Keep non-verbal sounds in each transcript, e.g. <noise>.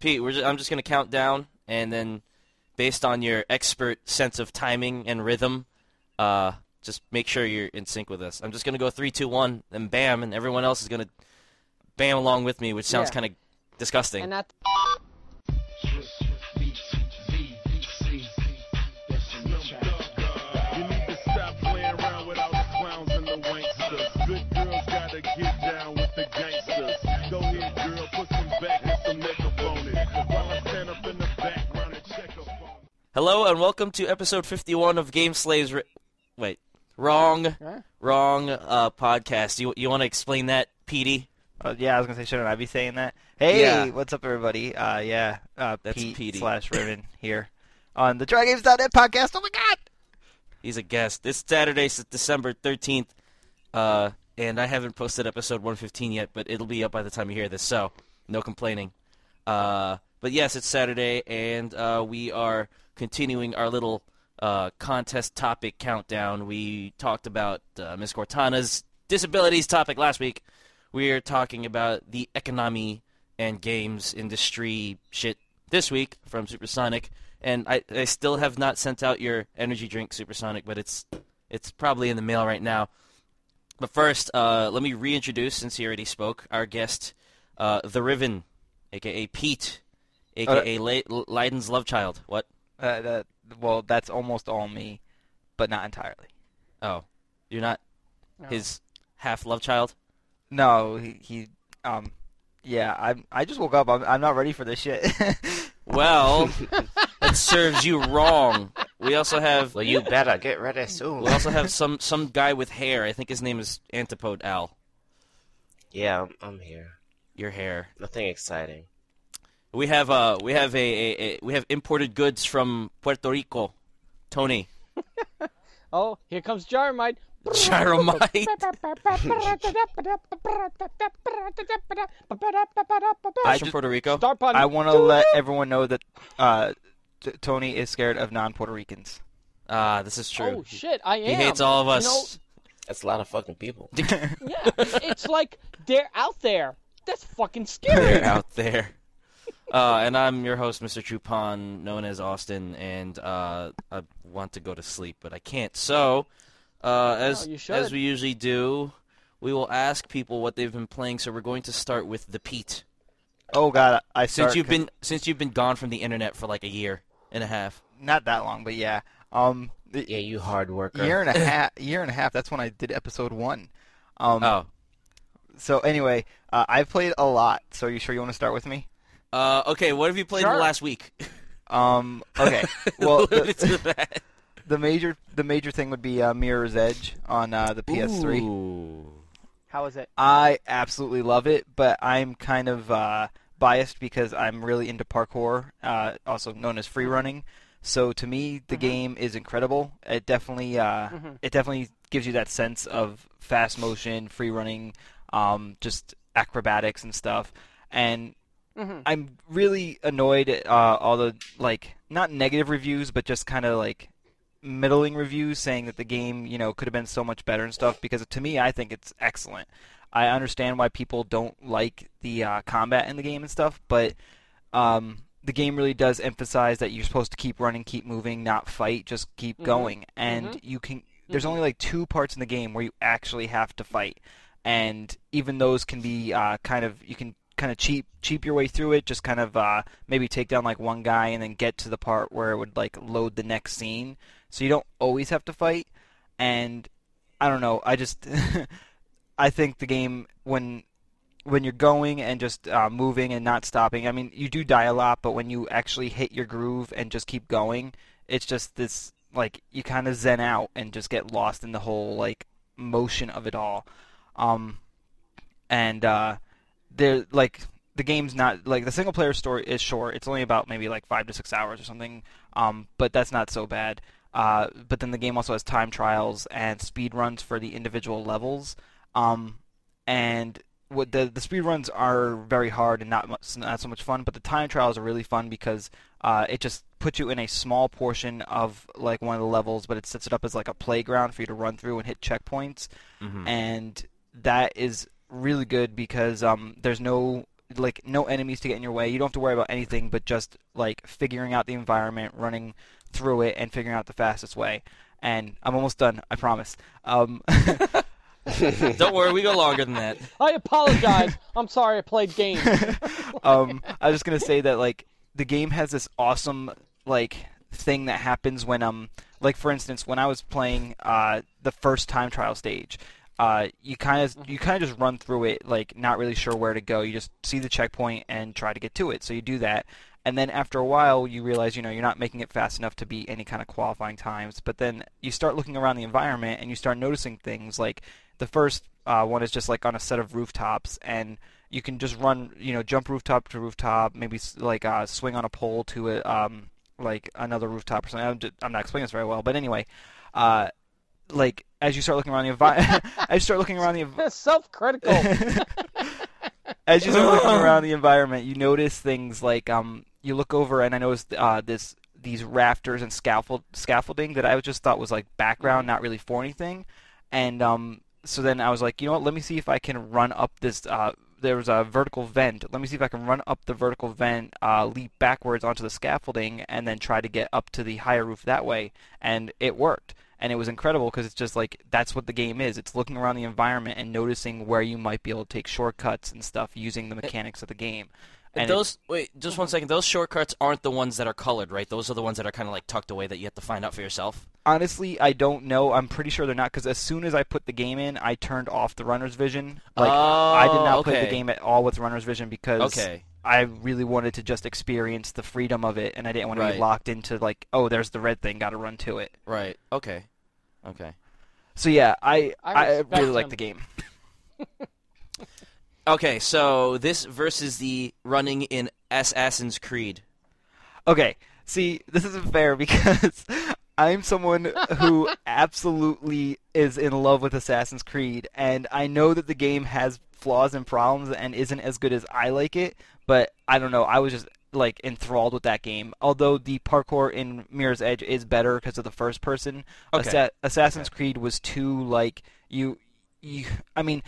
Pete, we're just, I'm just gonna count down, and then based on your expert sense of timing and rhythm, uh, just make sure you're in sync with us. I'm just gonna go three, two, one, and bam, and everyone else is gonna bam along with me, which sounds Yeah. kind of disgusting. Hello and welcome to episode 51 of Game Slaves. Ri- Wait, wrong, Huh? wrong uh, podcast. You you want to explain that, Petey? Uh, yeah, I was gonna say, shouldn't I be saying that? Hey, Yeah. what's up, everybody? Uh, yeah, uh, That's Pete Petey. slash Riven <laughs> here on the TryGames.net podcast. Oh my god! He's a guest. This Saturday, s- December 13th, uh, and I haven't posted episode 115 yet, but it'll be up by the time you hear this, so no complaining. Uh, but yes, it's Saturday, and uh, we are continuing our little uh, contest topic countdown. We talked about uh, Miss Cortana's disabilities topic last week. We are talking about the economy and games industry shit this week from Supersonic. And I, I still have not sent out your energy drink, Supersonic, but it's it's probably in the mail right now. But first, uh, let me reintroduce, since he already spoke, our guest, uh, the Riven, aka Pete, aka Le- Leiden's love child. What? Uh, that, well, that's almost all me, but not entirely. Oh, you're not no. his half love child. No, he, he um, yeah, I I just woke up. I'm I'm not ready for this shit. <laughs> Well, <laughs> that serves you wrong. We also have Well, you better get ready soon. we also have some some guy with hair. I think his name is Antipode Al. yeah, I'm, I'm here. Your hair. Nothing exciting. We have uh we have a, a, a we have imported goods from Puerto Rico. Tony. <laughs> oh, here comes Gyromite. Gyromite. I from Puerto Rico. I want to let everyone know that uh, T- Tony is scared of non-Puerto Ricans. Ah, this is true. Oh shit, I am. he hates all of You us. That's a lot of fucking people. <laughs> yeah, it's like they're out there. That's fucking scary. They're out there. Uh, and I'm your host, Mr. Chupon, known as Austin, and uh, I want to go to sleep, but I can't. So, uh, as you should. as we usually do, we will ask people what they've been playing. So we're going to start with the Pete. Oh god, I Since you've been since you've been gone from the internet for like a year and a half. not that long, but yeah. Um, the Yeah, you hard worker. year and a <laughs> half. Year and a half. That's when I did episode one. Um, Oh, So anyway, uh, I've played a lot. So are you sure you want to start with me? Uh, okay. What have you played in the last week? <laughs> Um, okay. <laughs> Well, the, the major the major thing would be uh, Mirror's Edge on uh, the PS3. Ooh. How is it? I absolutely love it, but I'm kind of uh, biased because I'm really into parkour, uh, also known as free running. So to me, the game is incredible. It definitely uh, Mhm. it definitely gives you that sense of fast motion, free running, um, just acrobatics and stuff. And Mhm. I'm really annoyed at uh, all the like not negative reviews, but just kind of like middling reviews saying that the game, you know, could have been so much better and stuff. Because to me, I think it's excellent. I understand why people don't like the uh, combat in the game and stuff, but um, the game really does emphasize that you're supposed to keep running, keep moving, not fight, just keep Mhm. going. And Mhm. you can. There's Mhm. only like two parts in the game where you actually have to fight, and even those can be uh, kind of you can kind of cheap cheap your way through it. Just kind of uh, maybe take down like one guy and then get to the part where it would like load the next scene. So you don't always have to fight. And I don't know. I just <laughs> I think the game when when you're going and just uh, moving and not stopping. I mean, you do die a lot, but when you actually hit your groove and just keep going, it's just this like you kind of zen out and just get lost in the whole like motion of it all. Um, and uh, there like the game's not like the single player story is short. It's only about maybe like five to six hours or something. Um, but that's not so bad. Uh, but then the game also has time trials and speed runs for the individual levels. Um, and what the the speed runs are very hard and not much, not so much fun. But the time trials are really fun because uh, it just puts you in a small portion of like one of the levels, but it sets it up as like a playground for you to run through and hit checkpoints Mhm. and that is really good because um, there's no like no enemies to get in your way. You don't have to worry about anything but just like figuring out the environment, running through it, and figuring out the fastest way. And I'm almost done. I promise. Um, <laughs> Don't worry, we go longer than that. <laughs> I apologize. I'm sorry I played games. <laughs> um, I was just gonna say that like the game has this awesome like thing that happens when um like for instance when I was playing uh the first time trial stage. Uh, you kind of you kind of just run through it like not really sure where to go. You just see the checkpoint and try to get to it. So you do that, and then after a while you realize you know you're not making it fast enough to beat any kind of qualifying times. But then you start looking around the environment and you start noticing things like the first uh, one is just like on a set of rooftops and you can just run, you know, jump rooftop to rooftop, maybe like uh, swing on a pole to a, um, like another rooftop or something. I'm, just, I'm not explaining this very well, but anyway, uh, like as you start looking around the environment, <laughs> as you start looking around the env- <laughs> Self-critical. <laughs> as you start looking around the environment, you notice things like um, you look over and I noticed uh, this these rafters and scaffold scaffolding that I just thought was like background, not really for anything, and um, so then I was like, you know what? Let me see if I can run up this. Uh, there was a vertical vent. Let me see if I can run up the vertical vent, uh, leap backwards onto the scaffolding, and then try to get up to the higher roof that way. And it worked. And it was incredible because it's just like that's what the game is. It's looking around the environment and noticing where you might be able to take shortcuts and stuff using the mechanics of the game. And those wait, just one mm-hmm. second. Those shortcuts aren't the ones that are colored, right? Those are the ones that are kind of like tucked away that you have to find out for yourself. honestly, I don't know. I'm pretty sure they're not because as soon as I put the game in, I turned off the runner's vision. Like I did not Oh, play the game at all with runner's vision because Okay. I really wanted to just experience the freedom of it, and I didn't want to Right. be locked into like, oh, there's the red thing, got to run to it. Right. Okay. Okay. So yeah, I I I, really like the game. <laughs> Okay. So this versus the running in Assassin's Creed. Okay, see, this isn't fair because <laughs> I'm someone who <laughs> absolutely is in love with Assassin's Creed, and I know that the game has flaws and problems and isn't as good as I like it, but I don't know. I was just like enthralled with that game. Although the parkour in Mirror's Edge is better because of the first person, Okay. Assa- Assassin's Creed was too like you you I mean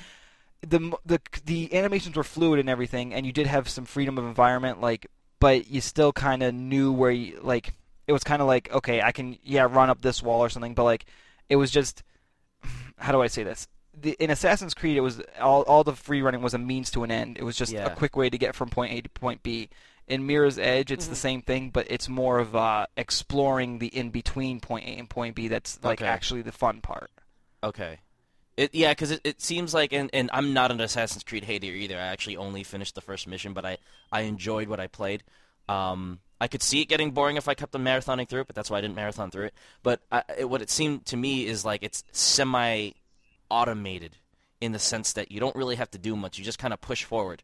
the the the animations were fluid and everything, and you did have some freedom of environment, like, but you still kind of knew where you like. It was kind of like, okay, I can yeah run up this wall or something, but like, it was just <sighs> how do I say this? The, in Assassin's Creed, it was all all the free running was a means to an end. It was just Yeah. a quick way to get from point A to point B. In Mirror's Edge, it's the same thing, but it's more of uh, exploring the in between point A and point B. That's like Okay. actually the fun part. Okay. It yeah, because it, it seems like and, and I'm not an Assassin's Creed hater either. I actually only finished the first mission, but I I enjoyed what I played. Um, I could see it getting boring if I kept on marathoning through it, but that's why I didn't marathon through it. But I, it, what it seemed to me is like it's semi automated in the sense that you don't really have to do much. You just kind of push forward.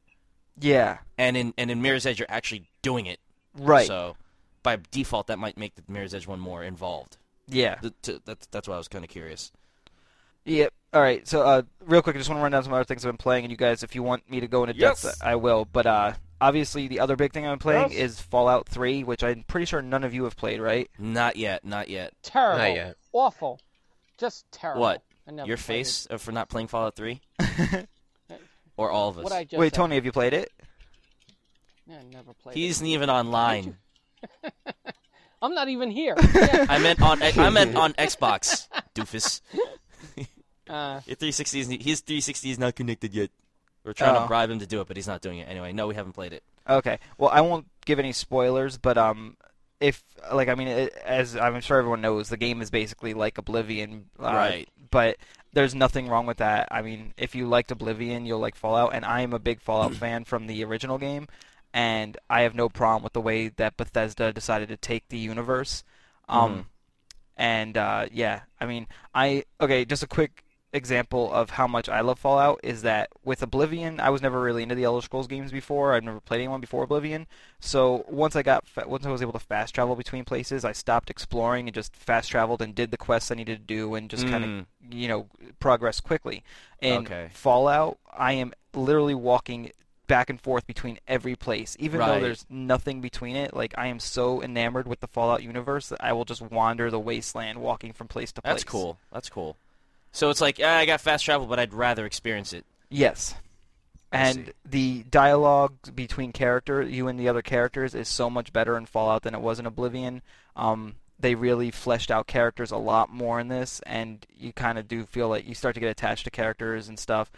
Yeah, And in and in Mirror's Edge, you're actually doing it. right. So by default, that might make the Mirror's Edge one more involved. yeah. Th- to- that's that's why I was kind of curious. Yep. All right. So, uh, real quick, I just want to run down some other things I've been playing, and you guys, if you want me to go into Yes. depth, I will. But uh, obviously, the other big thing I've been playing Yes. is Fallout 3, which I'm pretty sure none of you have played, right? Not yet, not yet. terrible. Not yet. Awful. Just terrible. What? I never Your face uh, for not playing Fallout 3? <laughs> or all of us? What I just Wait, said. Tony, have you played it? Yeah, I never played He it. isn't even online. <laughs> I'm not even here. <laughs> Yeah. I meant on I meant on Xbox, doofus. Uh, Your 360 is his 360 is not connected yet. We're trying Oh. to bribe him to do it, but he's not doing it anyway. No, we haven't played it. Okay. Well, I won't give any spoilers, but um, if like I mean, it, as I'm sure everyone knows, the game is basically like Oblivion, uh, Right. But there's nothing wrong with that. I mean, if you liked Oblivion, you'll like Fallout, and I am a big Fallout <clears throat> fan from the original game, and I have no problem with the way that Bethesda decided to take the universe. Um, Mhm. and uh, yeah, I mean, I okay. Just a quick example of how much I love Fallout is that with Oblivion, I was never really into the Elder Scrolls games before. I've never played anyone before Oblivion. So once I got fa- once I was able to fast travel between places, I stopped exploring and just fast traveled and did the quests I needed to do and just kind Mm. of you know progress quickly. In Okay. Fallout, I am literally walking back and forth between every place, even though there's nothing between it. Like I am so enamored with the Fallout universe that I will just wander the wasteland, walking from place to place. That's cool. That's cool. So it's like, yeah, I got fast travel, but I'd rather experience it. Yes. and the dialogue between character, you and the other characters, is so much better in Fallout than it was in Oblivion. Um, they really fleshed out characters a lot more in this, and you kind of do feel like you start to get attached to characters and stuff.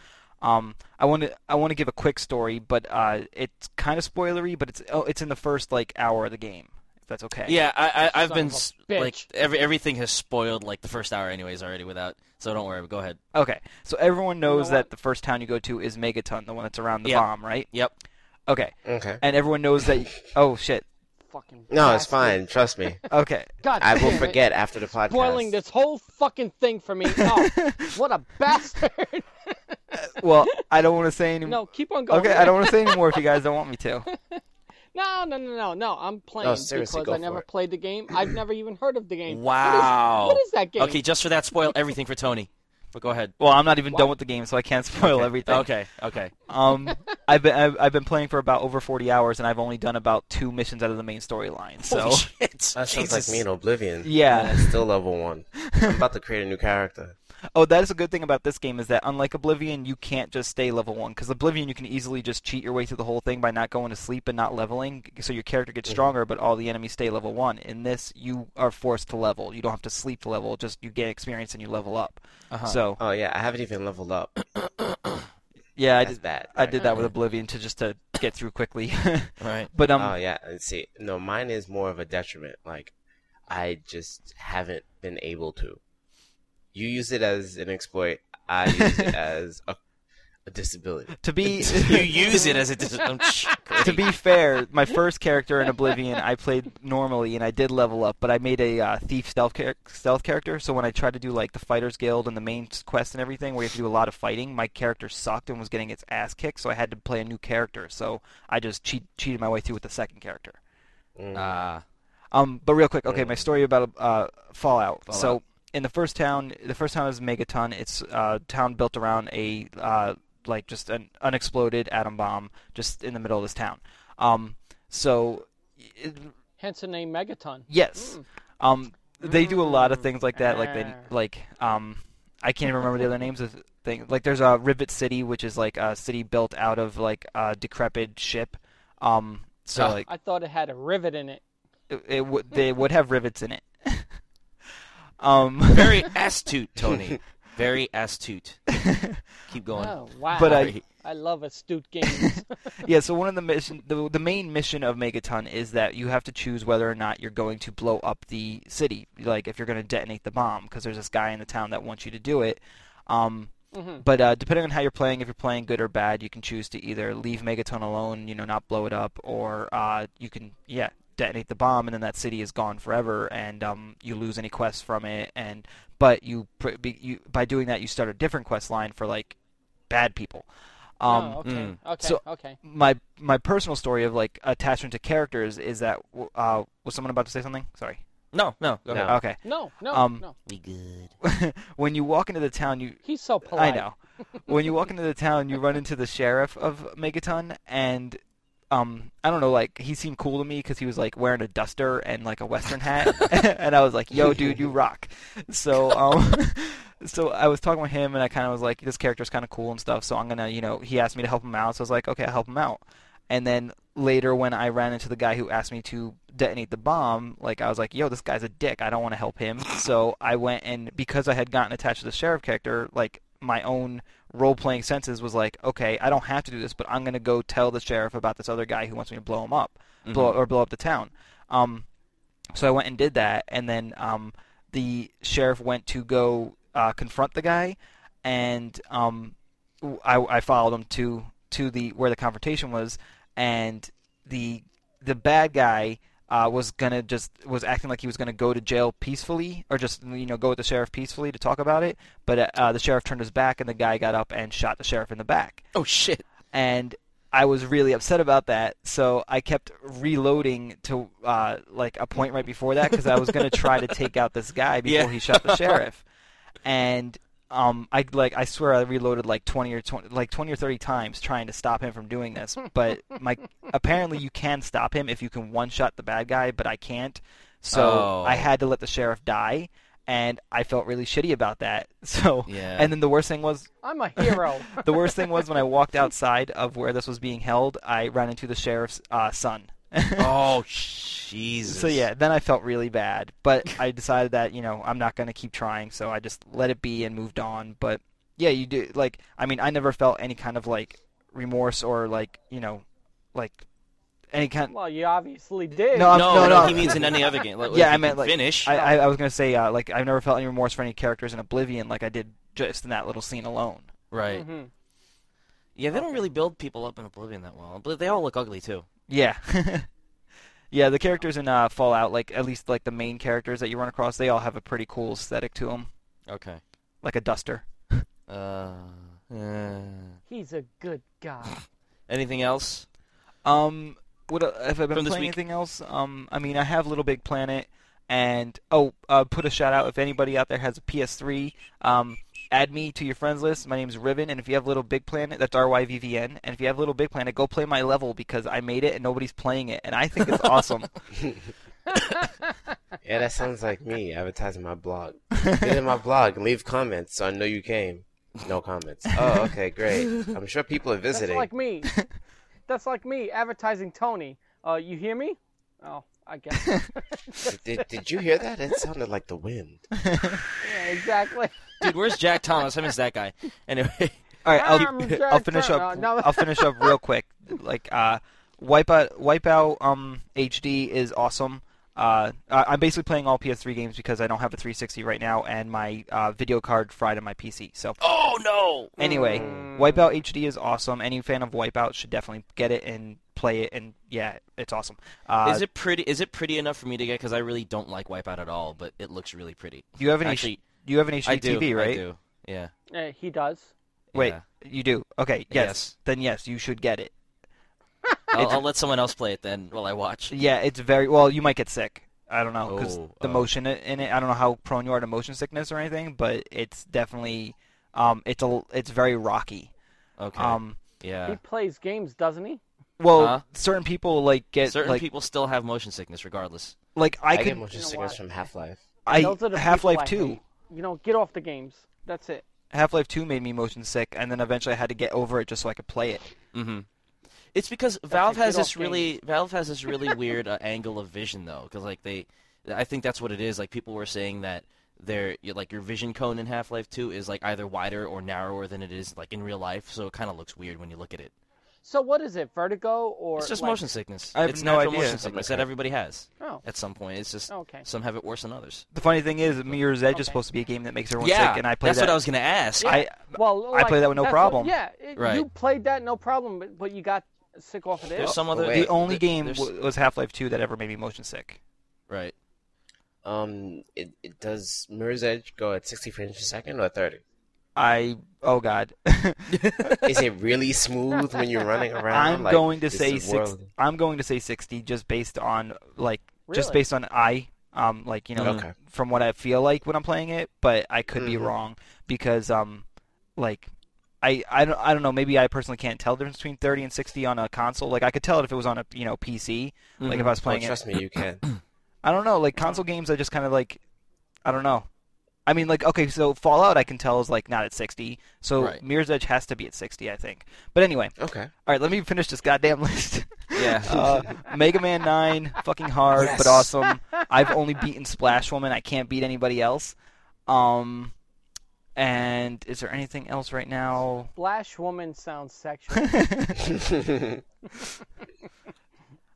Um, I want to I want to give a quick story, but uh, it's kind of spoilery, but it's oh, it's in the first like hour of the game. If that's okay. Yeah, I, I I've been of a s- bitch. like every everything has spoiled like the first hour anyways already without. So don't worry. Go ahead. Okay. So everyone knows know that the first town you go to is Megaton, the one that's around the Yep. bomb, right? Yep. Okay. Okay. And everyone knows that. <laughs> Oh shit. Fucking No, it's bastard. fine. Trust me. <laughs> Okay. God I will forget after the podcast. Spoiling this whole fucking thing for me. Oh, <laughs> what a bastard! Well, I don't want to say any. no, keep on going. Okay, I don't want to say anymore if you guys don't want me to. No, no, no, no, no. I'm playing No, seriously, because I never it. played the game. I've never even heard of the game. Wow. What is, what is that game? Okay, just for that, spoil everything for Tony. But go ahead. Well, I'm not even What? done with the game, so I can't spoil everything. Okay. Okay. Um, <laughs> I've been I've, I've been playing for about over 40 hours, and I've only done about two missions out of the main storyline. So Holy shit. That sounds like me in Oblivion. Yeah. I'm still level one. I'm about to create a new character. Oh, that is a good thing about this game is that unlike Oblivion, you can't just stay level one. Because Oblivion, you can easily just cheat your way through the whole thing by not going to sleep and not leveling, so your character gets stronger, but all the enemies stay level one. In this, you are forced to level. You don't have to sleep to level; just you gain experience and you level up. Uh-huh. So Oh yeah, I haven't even leveled up. <coughs> yeah, I That's did. that. I did that with Oblivion to just to get through quickly. <laughs> Right. but um, oh yeah, and see, no, mine is more of a detriment. Like, I just haven't been able to. You use it as an exploit. I use it <laughs> as a, a disability. to be <laughs> you use it as a <laughs> dis- um, to be fair, my first character in Oblivion, I played normally and I did level up, but I made a uh, thief stealth char- stealth character. So when I tried to do like the fighters guild and the main quest and everything, where you have to do a lot of fighting, my character sucked and was getting its ass kicked. So I had to play a new character. So I just cheat- cheated my way through with the second character. Mm. Ah. Um, but real quick, okay, my story about uh, Fallout. Fallout. So in the first town, the first town is Megaton. It's a town built around a uh, like just an unexploded atom bomb just in the middle of this town. Um, so it, Hence the name Megaton. yes, um, they do a lot of things like that. Like they Ah. like um, I can't even remember the other names of things. Like there's a Rivet City, which is like a city built out of like a decrepit ship. Um, so Ah. like I thought it had a rivet in it. it, it would they would have rivets in it. Um, <laughs> Very astute, Tony. <laughs> Very astute. Keep going. Oh wow! But I- <laughs> I love astute games. yeah. So one of the mission, the the main mission of Megaton is that you have to choose whether or not you're going to blow up the city. Like if you're going to detonate the bomb, because there's this guy in the town that wants you to do it. Um, Mhm. But uh, depending on how you're playing, if you're playing good or bad, you can choose to either leave Megaton alone, you know, not blow it up, or uh, you can, yeah, detonate the bomb, and then that city is gone forever, and um, you lose any quests from it. And but you, you by doing that, you start a different quest line for like bad people. Um, oh, okay, mm. okay, so- okay. my my personal story of like attachment to characters is that uh, was someone about to say something? Sorry. No, no. Go No. ahead. Okay. No, no, Um, no. Be good. <laughs> when you walk into the town, you He's so polite. I know. when you walk <laughs> into the town, you run into the sheriff of Megaton, and um, I don't know, like he seemed cool to me because he was like wearing a duster and like a western hat, <laughs> and I was like, "Yo, dude, you rock." So, um, <laughs> so I was talking with him, and I kind of was like, "This character's kind of cool and stuff." So I'm gonna, you know, he asked me to help him out, so I was like, "Okay, I'll help him out." And then later, when I ran into the guy who asked me to detonate the bomb, like I was like, "Yo, this guy's a dick. I don't want to help him." So I went and because I had gotten attached to the sheriff character, like my own role playing senses was like, okay, I don't have to do this, but I'm gonna go tell the sheriff about this other guy who wants me to blow him up, blow or blow up the town. Um, so I went and did that, and then um, the sheriff went to go uh, confront the guy, and um, I, I followed him to to the where the confrontation was, and the the bad guy uh, was gonna just was acting like he was gonna go to jail peacefully, or just you know go with the sheriff peacefully to talk about it. But uh, the sheriff turned his back, and the guy got up and shot the sheriff in the back. Oh shit. And I was really upset about that, so I kept reloading to uh, like a point right before that because I was gonna try to take out this guy <laughs> before Yeah. he shot the <laughs> sheriff. And um, I like I swear I reloaded like twenty or 20, like twenty or thirty times trying to stop him from doing this. <laughs> But my apparently you can stop him if you can one shot the bad guy, but I can't. So Oh. I had to let the sheriff die, and I felt really shitty about that. <laughs> So, Yeah. and then the worst thing was I'm a hero. <laughs> the worst thing was when I walked outside of where this was being held, I ran into the sheriff's uh, son. <laughs> oh Jesus. So yeah, then I felt really bad, but I decided that you know I'm not going to keep trying, so I just let it be and moved on. But yeah, you do like I mean I never felt any kind of like remorse or like you know like any kind. well, you obviously did. No, I'm- no, no, no, no. he means in any other game. Like, <laughs> Yeah, I you meant, can like, finish. I, I, I was gonna say uh, like I've never felt any remorse for any characters in Oblivion like I did just in that little scene alone. right. Mhm. Yeah, they don't really build people up in Oblivion that well, but they all look ugly too. Yeah. <laughs> yeah, the characters in uh, Fallout, like at least like the main characters that you run across, they all have a pretty cool aesthetic to them, Okay. like a duster. <laughs> Uh, uh, He's a good guy. <laughs> anything else? Um, what uh, have I been From this playing week? anything else? Um, I mean, I have Little Big Planet, and oh, uh, put a shout out if anybody out there has a PS3. Um, add me to your friends list. My name's Riven, and if you have Little Big Planet, that's R Y V V N. And if you have Little Big Planet, go play my level because I made it and nobody's playing it, and I think it's awesome. <laughs> Yeah, that sounds like me advertising my blog. <laughs> Get in my blog and leave comments so I know you came. No comments. Oh, okay, great. I'm sure people are visiting. That's like me. That's like me advertising Tony. Uh, you hear me? Oh, I guess. Did, did you hear that? It sounded like the wind. <laughs> yeah, exactly. Dude, where's Jack Thomas? I miss that guy. Anyway, <laughs> All right, I'll, I'm Jack I'll finish up. No, no. I'll finish up real quick. Like uh, Wipeout, Wipeout um, HD is awesome. Uh, I- I'm basically playing all PS3 games because I don't have a 360 right now, and my uh, video card fried on my PC. So oh no. anyway, Mm. Wipeout HD is awesome. Any fan of Wipeout should definitely get it and play it. And yeah, it's awesome. Uh, is it pretty? Is it pretty enough for me to get? Because I really don't like Wipeout at all, but it looks really pretty. do you have any? Actually, H- do you have an HD I do. TV, right? I do. Yeah. Uh, he does. Wait, Yeah. you do. Okay, yes. Yes. Then yes, you should get it. I'll, I'll let someone else play it then while I watch. Yeah, it's very well. You might get sick. I don't know because Oh, the oh. motion in it. I don't know how prone you are to motion sickness or anything, but it's definitely um, it's a it's very rocky. Okay. Um, yeah. He plays games, doesn't he? well, Huh? certain people like get Certain like people still have motion sickness, regardless. like I, I, could get motion sickness from Half Life. I Those are the Half Life people Two. hate. You know, get off the games. That's it. Half Life Two made me motion sick, and then eventually I had to get over it just so I could play it. Mm-hmm. It's because Valve has this off really <laughs> Valve has this really weird uh, angle of vision though, because like they, I think that's what it is. Like people were saying that their like your vision cone in Half Life Two is like either wider or narrower than it is like in real life, so it kind of looks weird when you look at it. So what is it? Vertigo or It's just like- motion sickness. I have it's no natural idea. motion sickness that everybody has Oh, at some point. It's just okay. some have it worse than others. The funny thing is, Mirror's Edge is supposed to be a game that makes everyone yeah, sick, and I play that's that. what I was gonna ask. I Well, I play that with no problem. What, yeah, it, Right. you played that no problem, but, but you got sick off of it. There's some other. wait. the only there- game w- was Half Life Two that ever made me motion sick. right. Um, it, it does Mirror's Edge go at 60 frames per second or 30? I oh god. <laughs> Is it really smooth when you're running around? I'm Like, going to say six. I'm going to say sixty, just based on like, just based on I, um, like you know, Okay. from what I feel like when I'm playing it. But I could be Mhm. wrong because um, like, I I don't I don't know. Maybe I personally can't tell the difference between thirty and sixty on a console. Like I could tell it if it was on a you know PC. Like if I was Oh, playing it. trust me, you can. <clears throat> I don't know. Like console games, I just kind of like, I don't know. I mean, like, okay, so Fallout, I can tell is like not at 60. So Right. Mirror's Edge has to be at 60, I think. But anyway, Okay. all right, let me finish this goddamn <laughs> list. Yeah. <laughs> uh, Mega Man 9, fucking hard, but awesome. I've only beaten Splash Woman. I can't beat anybody else. Um, and is there anything else right now? Splash woman sounds sexual. <laughs>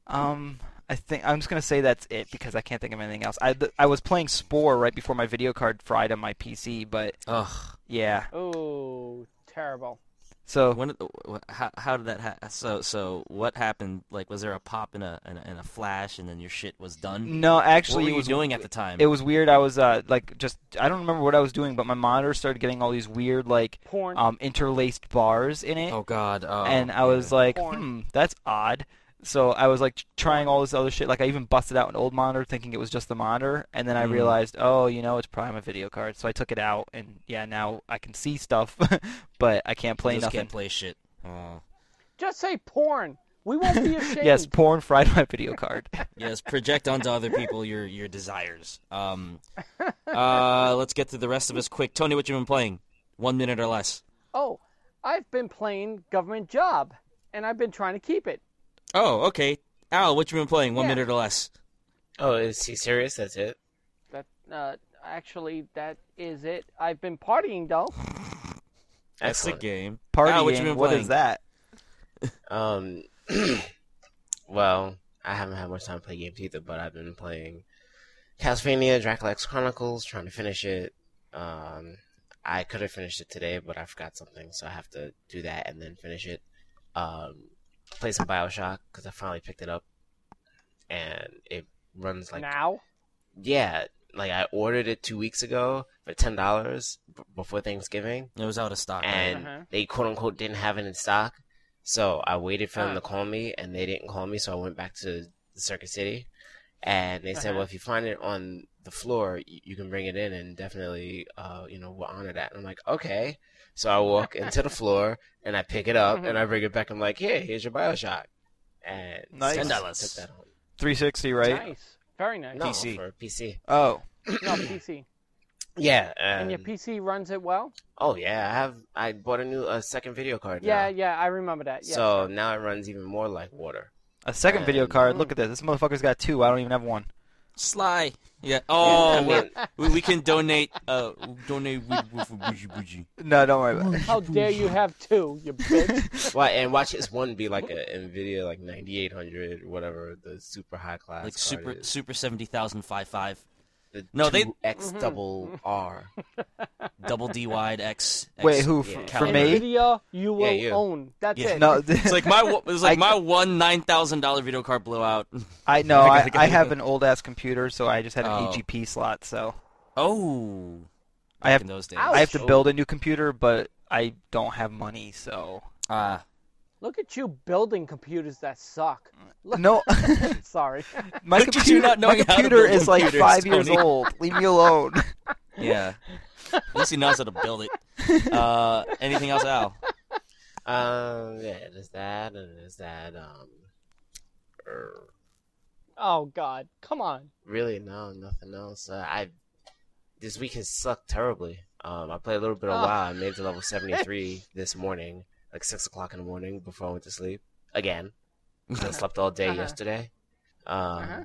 Um, I think I'm just gonna say that's it because I can't think of anything else. I th- I was playing Spore right before my video card fried on my PC, but Ugh. yeah. oh, terrible. So When? wh- How, how did that? Ha- so so what happened? Like, was there a pop and a and a, and a flash, and then your shit was done? no, actually, What actually, were it you was doing at the time? It was weird. I was uh like just I don't remember what I was doing, but my monitor started getting all these weird like Porn. um interlaced bars in it, Oh God. Oh, and I was like, Porn. hmm, that's odd. So I was like trying all this other shit. Like I even busted out an old monitor thinking it was just the monitor, and then I Mhm. realized, oh, you know, it's probably my video card. So I took it out, and yeah, now I can see stuff, <laughs> but I can't play just nothing. can't play shit. Oh. Just say porn. We won't be <laughs> ashamed. Yes, porn fried my video card. <laughs> Yes, project onto other people your your desires. Um, uh, let's get to the rest of us quick. Tony, what you been playing? One minute or less. Oh, I've been playing Government Job, and I've been trying to keep it. Oh, okay. Al, what you been playing? One Yeah. minute or less. Oh, is he serious? That's it? That uh, actually, that is it. I've been partying though. That's the Excellent. game. Party Al, what you game. been What playing? is that? <laughs> Um, <clears throat> well, I haven't had much time to play games either, but I've been playing Castlevania Dracula X Chronicles, trying to finish it. Um, I could have finished it today, but I forgot something, so I have to do that and then finish it. Um, play some Bioshock because I finally picked it up, and it runs like now, yeah, like I ordered it two weeks ago for ten dollars b- before Thanksgiving, It was out of stock. and Uh-huh. they quote unquote didn't have it in stock. So I waited for them Ah. to call me, and they didn't call me. So I went back to the Circuit City, and they said, Uh-huh. "Well, if you find it on the floor, you, you can bring it in, and definitely, uh, you know, we'll honor that." And I'm like, "Okay." So I walk into the floor and I pick it up Mhm. and I mm-hmm. bring it back. I'm like, "Hey, here's your Bioshock," and Nice. so I $10. Took that home. 360, right? nice, very nice. No, PC. for PC. Oh, No PC, Yeah, and your um, PC runs it well. Oh yeah, I have. I bought a new a second video card. Yeah, now. yeah, I remember that. Yeah, so now it runs even more like water. a second video And- card. Look mm. at this. This motherfucker's got two. I don't even have one. Sly. Yeah. Oh, I mean- we, we can donate. Uh, donate with, with bougie bougie. No, don't worry about it. How dare you have two, you bitch? <laughs> Well, and watch this one be like a Nvidia like 9800 or whatever the super high class Like card super is. super seventy thousand five five. The No, they- X Mm-hmm. double R. <laughs> Double D wide X. X Wait, who? Yeah. f- For me? Nvidia, you will Yeah, you. own. That's Yeah. it. No, <laughs> It's like my it was like I- my one nine thousand dollar video card blew out. <laughs> I know. I I, I have an old ass computer, so I just had an Oh. AGP slot. So Oh, I have in those days. I have to build a new computer, but I don't have money. So Ah, Look at you building computers that suck. <laughs> Look- no, <laughs> Sorry. <laughs> My at you computer. not My knowing how computer is like computers, five years old. Leave me alone. yeah. At least he knows how to build it. Uh, anything else, Al? Um, yeah, there's that, and there's that. Um, er, oh God, come on. really, no, nothing else. Uh, I this week has sucked terribly. Um, I played a little bit of Oh. WoW. I made it to level 73 this morning, like six o'clock in the morning before I went to sleep again. I slept all day Uh-huh. yesterday. Um, Uh-huh.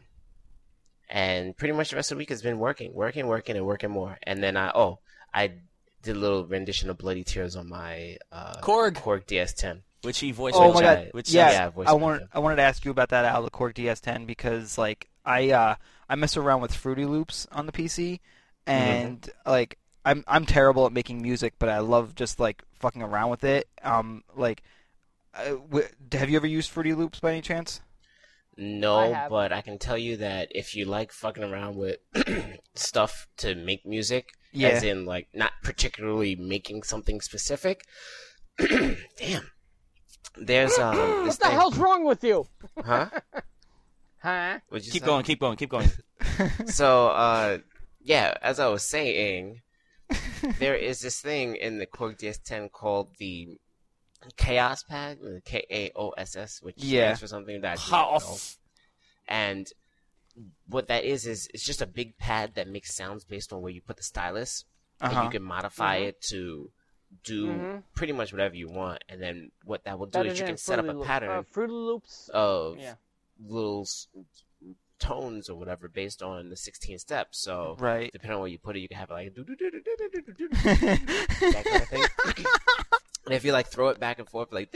and pretty much the rest of the week has been working, working, working, and working more. And then I oh, I did a little rendition of Bloody Tears on my uh, Korg. Korg DS10. Which he voiced. Oh which my I- god! Which yeah, yeah, voice I wanted I wanted to ask you about that out of the Korg DS10 because like I uh I mess around with Fruity Loops on the PC and like I'm I'm terrible at making music, but I love just like fucking around with it. Um, like, uh, w- have you ever used Fruity Loops by any chance? No, I but I can tell you that if you like fucking around with <clears throat> stuff to make music, Yeah. as in like not particularly making something specific, <clears throat> damn. There's um <clears throat> What the thing, hell's wrong with you? huh? <laughs> Huh? You Keep say? going, keep going, keep going. <laughs> So, uh, yeah, as I was saying, there is this thing in the Korg DS10 called the Kaoss Pad, K A O S S, which Yeah. stands for something that I do not know. Chaos. And what that is is it's just a big pad that makes sounds based on where you put the stylus, and Uh-huh. you can modify Mhm. it to do Mhm. pretty much whatever you want. And then what that will do Better is you can set up a Loop- pattern Uh, Fruity Loops. of Yeah. little s- tones or whatever based on the 16 steps. So right. depending on where you put it, you can have it like that kind of thing. And if you like throw it back and forth, like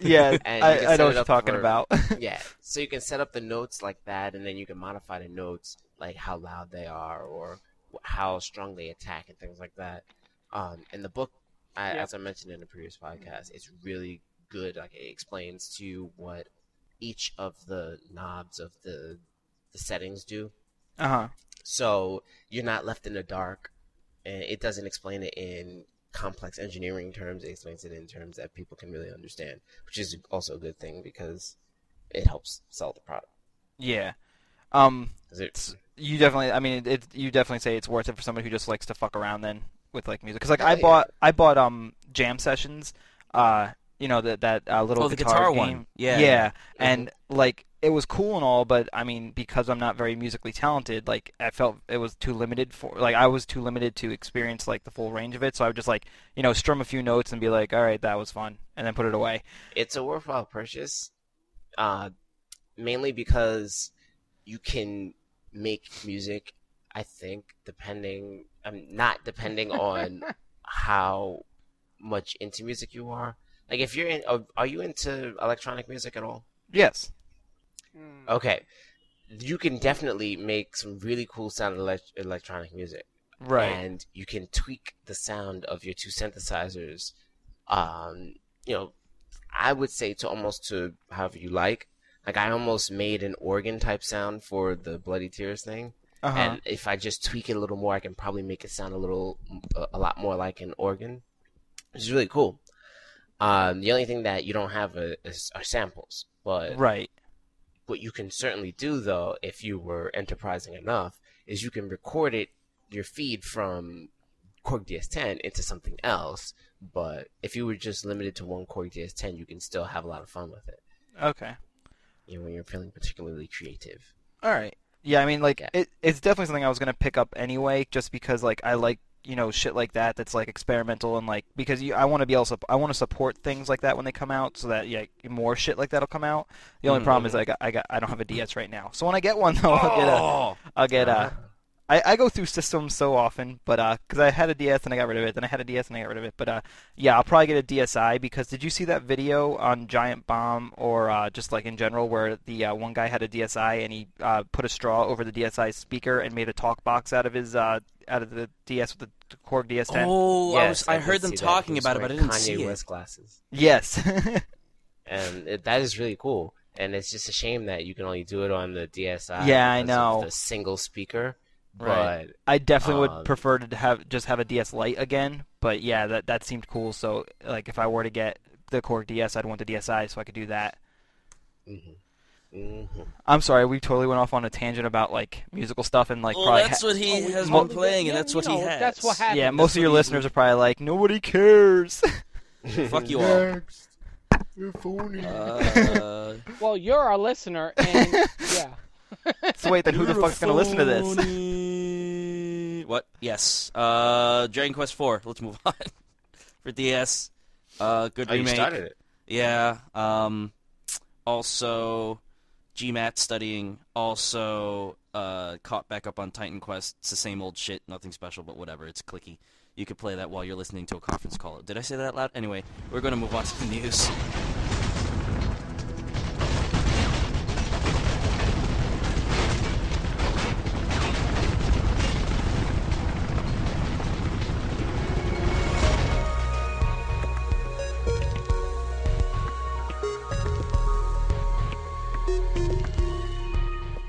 yeah, I, I know what you're talking for, about. yeah, so you can set up the notes like that, and then you can modify the notes like how loud they are or how strong they attack and things like that. Um, and the book, I, yeah. as I mentioned in the previous podcast, it's really good. Like it explains to you what each of the knobs of the the settings do. uh huh. So you're not left in the dark, and it doesn't explain it in complex engineering terms. It explains it in terms that people can really understand, which is also a good thing because it helps sell the product. Yeah. Um, it- you definitely. I mean, it. You definitely say it's worth it for somebody who just likes to fuck around then with like music. Because like Hell I yeah. bought I bought um jam sessions. Uh, You know that that uh, little Oh, the guitar, guitar game. one. Yeah, yeah. yeah. And like it was cool and all, but I mean because I'm not very musically talented, like I felt it was too limited for like I was too limited to experience like the full range of it. So I would just like you know strum a few notes and be like, all right, that was fun, and then put it away. It's a worthwhile purchase, uh, mainly because you can make music. I think depending, um, not depending on <laughs> how much into music you are. Like if you're in, are- are you into electronic music at all? Yes. Mm. Okay, you can definitely make some really cool sound elect- electronic music. Right. and you can tweak the sound of your two synthesizers. Um, you know, I would say to almost to however you like. Like I almost made an organ type sound for the Bloody Tears thing, Uh-huh. and if I just tweak it a little more, I can probably make it sound a little, a, a lot more like an organ, which is really cool. Um, the only thing that you don't have are, is, are samples, but right. what you can certainly do though, if you were enterprising enough, is you can record it your feed from Korg DS10 into something else. But if you were just limited to one Korg DS10, you can still have a lot of fun with it. Okay. You know, when you're feeling particularly creative. All right. Yeah, I mean, like Yeah. it, it's definitely something I was gonna pick up anyway, just because like I like you know shit like that that's like experimental and like because you I want to be able to I want to support things like that when they come out so that yeah more shit like that'll come out. The only Mhm. problem is I got I got I don't have a DS right now, so when I get one <laughs> though I'll get a Oh, I'll get uh I, I go through systems so often, but uh, because I had a DS and I got rid of it, then I had a DS and I got rid of it. But uh, yeah, I'll probably get a DSi because did you see that video on Giant Bomb or uh, just like in general where the uh, one guy had a DSi and he uh, put a straw over the DSi speaker and made a talk box out of his uh, out of the DS with the Korg DS10? oh, I was. I, did heard them talking about it, but I wearing didn't Kanye see West it. glasses, Yes. <laughs> and it, that is really cool. And it's just a shame that you can only do it on the DSi. Yeah, I know. The single speaker, Right. but I definitely Um, would prefer to have just have a DS Lite again, but yeah, that that seemed cool. So like if I were to get the Korg DS, I'd want the DSi so I could do that. mhm. Mhm. I'm sorry, we totally went off on a tangent about like musical stuff and like Well, probably that's ha- what he Oh, has mo- been playing, and that's you what he has. that's what happened. yeah. That's Most of your what he's- listeners are probably like, nobody cares. <laughs> Fuck you all. Uh, <laughs> Well, you're our listener, and yeah. <laughs> so wait, then who the You're a fuck's gonna listen to this? What? Yes. Uh, Dragon Quest IV. Let's move <laughs> on. For DS. Uh, good Oh, you remake. started it. Yeah. Um, also, GMAT studying. Also, uh, caught back up on Titan Quest. It's the same old shit. Nothing special, but whatever. It's clicky. You could play that while you're listening to a conference call. Did I say that out loud? Anyway, we're going to move on to the news.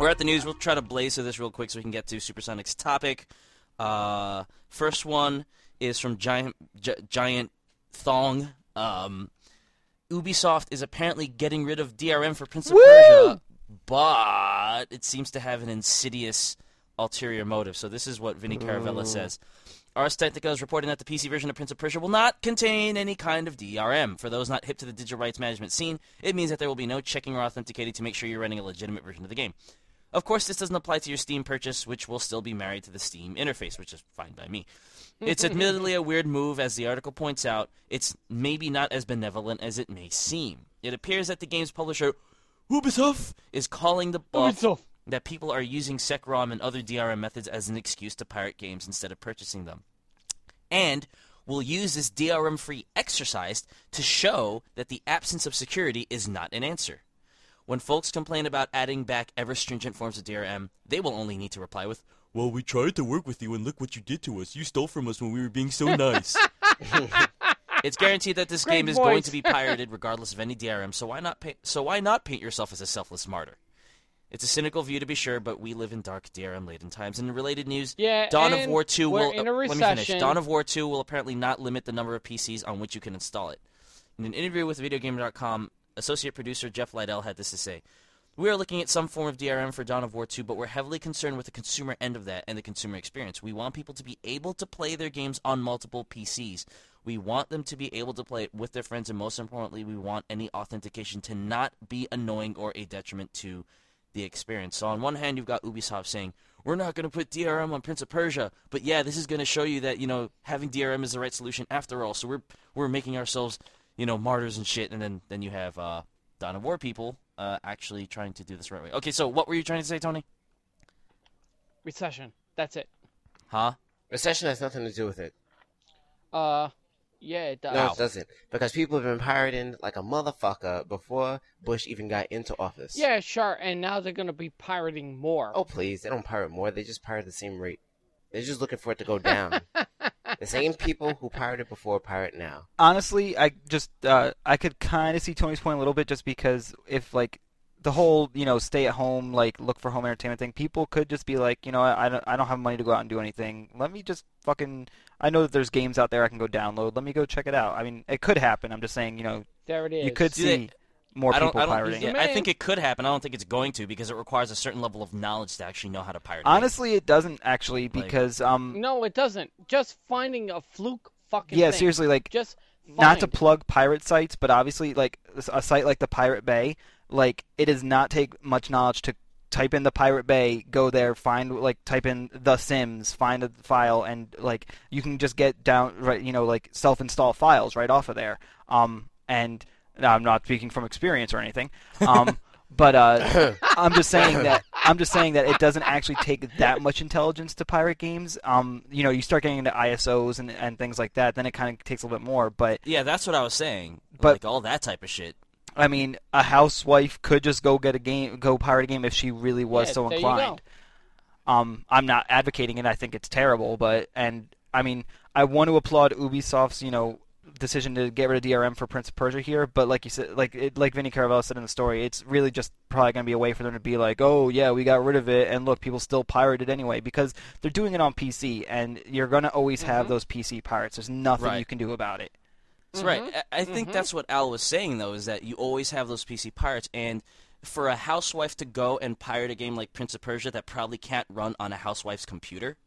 We're at the news. We'll try to blaze through this real quick so we can get to Supersonic's topic. Uh, first one is from Giant Gi- Giant Thong. Um, Ubisoft is apparently getting rid of DRM for Prince of Persia, but it seems to have an insidious ulterior motive. So this is what Vinny Caravella says. Ars Technica is reporting that the PC version of Prince of Persia will not contain any kind of DRM. For those not hip to the digital rights management scene, it means that there will be no checking or authenticating to make sure you're running a legitimate version of the game. Of course, this doesn't apply to your Steam purchase, which will still be married to the Steam interface, which is fine by me. It's <laughs> admittedly a weird move, as the article points out. It's maybe not as benevolent as it may seem. It appears that the game's publisher, Ubisoft, is calling the bluff Ubisoft. that people are using SecuROM and other DRM methods as an excuse to pirate games instead of purchasing them. And will use this DRM free exercise to show that the absence of security is not an answer. When folks complain about adding back ever stringent forms of DRM, they will only need to reply with, Well, we tried to work with you and look what you did to us. You stole from us when we were being so nice. <laughs> it's guaranteed that this Great game is going to be pirated regardless of any DRM, so why not pay- so why not paint yourself as a selfless martyr? It's a cynical view to be sure, but we live in dark DRM laden times. And In related news, Yeah, Dawn of War 2 will uh, let me finish. Dawn of War 2 will apparently not limit the number of PCs on which you can install it. In an interview with VideoGamer.com, associate producer Jeff Lydell had this to say: we are looking at some form of DRM for Dawn of War 2, but we're heavily concerned with the consumer end of that and the consumer experience. We want people to be able to play their games on multiple PCs. We want them to be able to play it with their friends, and most importantly, we want any authentication to not be annoying or a detriment to the experience. So on one hand, you've got Ubisoft saying, we're not going to put DRM on Prince of Persia, but yeah, this is going to show you that, you know, having DRM is the right solution after all. So we're we're making ourselves, you know, martyrs and shit, and then then you have uh, Dawn of War people uh, actually trying to do this right way. Okay, so what were you trying to say, Tony? Recession. That's it. Huh? Recession has nothing to do with it. Uh, yeah, it does. No, it doesn't. Because people have been pirating like a motherfucker before Bush even got into office. Yeah, sure. And now they're gonna be pirating more. Oh please, they don't pirate more. They just pirate the same rate. They're just looking for it to go down. <laughs> <laughs> the same people who pirated before pirate now. honestly, I just uh, I could kind of see Tony's point a little bit, just because if like the whole you know stay at home like look for home entertainment thing, people could just be like, you know, I don't I don't have money to go out and do anything. Let me just fucking I know that there's games out there I can go download. Let me go check it out. I mean, it could happen. I'm just saying, you know, there it is. you could Do see they- more I don't. people I don't. pirating. yeah, I think it could happen. I don't think it's going to because it requires a certain level of knowledge to actually know how to pirate. a game. Honestly, it doesn't actually Like- because um No, it doesn't. Just finding a fluke fucking. yeah, thing. seriously, like Just not to plug pirate sites, but obviously, like a site like the Pirate Bay, like it does not take much knowledge to type in the Pirate Bay, go there, find like type in The Sims, find a file, and like you can just get down right, you know, like self-install files right off of there. Um, and now I'm not speaking from experience or anything. Um, <laughs> but uh, I'm just saying that I'm just saying that it doesn't actually take that much intelligence to pirate games. Um, you know, you start getting into ISOs and, and things like that, then it kind of takes a little bit more. But Yeah, that's what I was saying. But- like all that type of shit. I mean, a housewife could just go get a game, go pirate a game if she really was Yeah, so inclined. Um, I'm not advocating it. I think it's terrible, but and I mean, I want to applaud Ubisoft's you know decision to get rid of DRM for Prince of Persia here. But like you said, like it, like Vinny Caravella said in the story, it's really just probably going to be a way for them to be like, oh yeah, we got rid of it, and look, people still pirate it anyway because they're doing it on PC, and you're going to always have Mhm. those PC pirates. There's nothing Right. you can do about it. That's Mhm. right. I, I think Mhm. that's what Al was saying though, is that you always have those PC pirates, and for a housewife to go and pirate a game like Prince of Persia that probably can't run on a housewife's computer,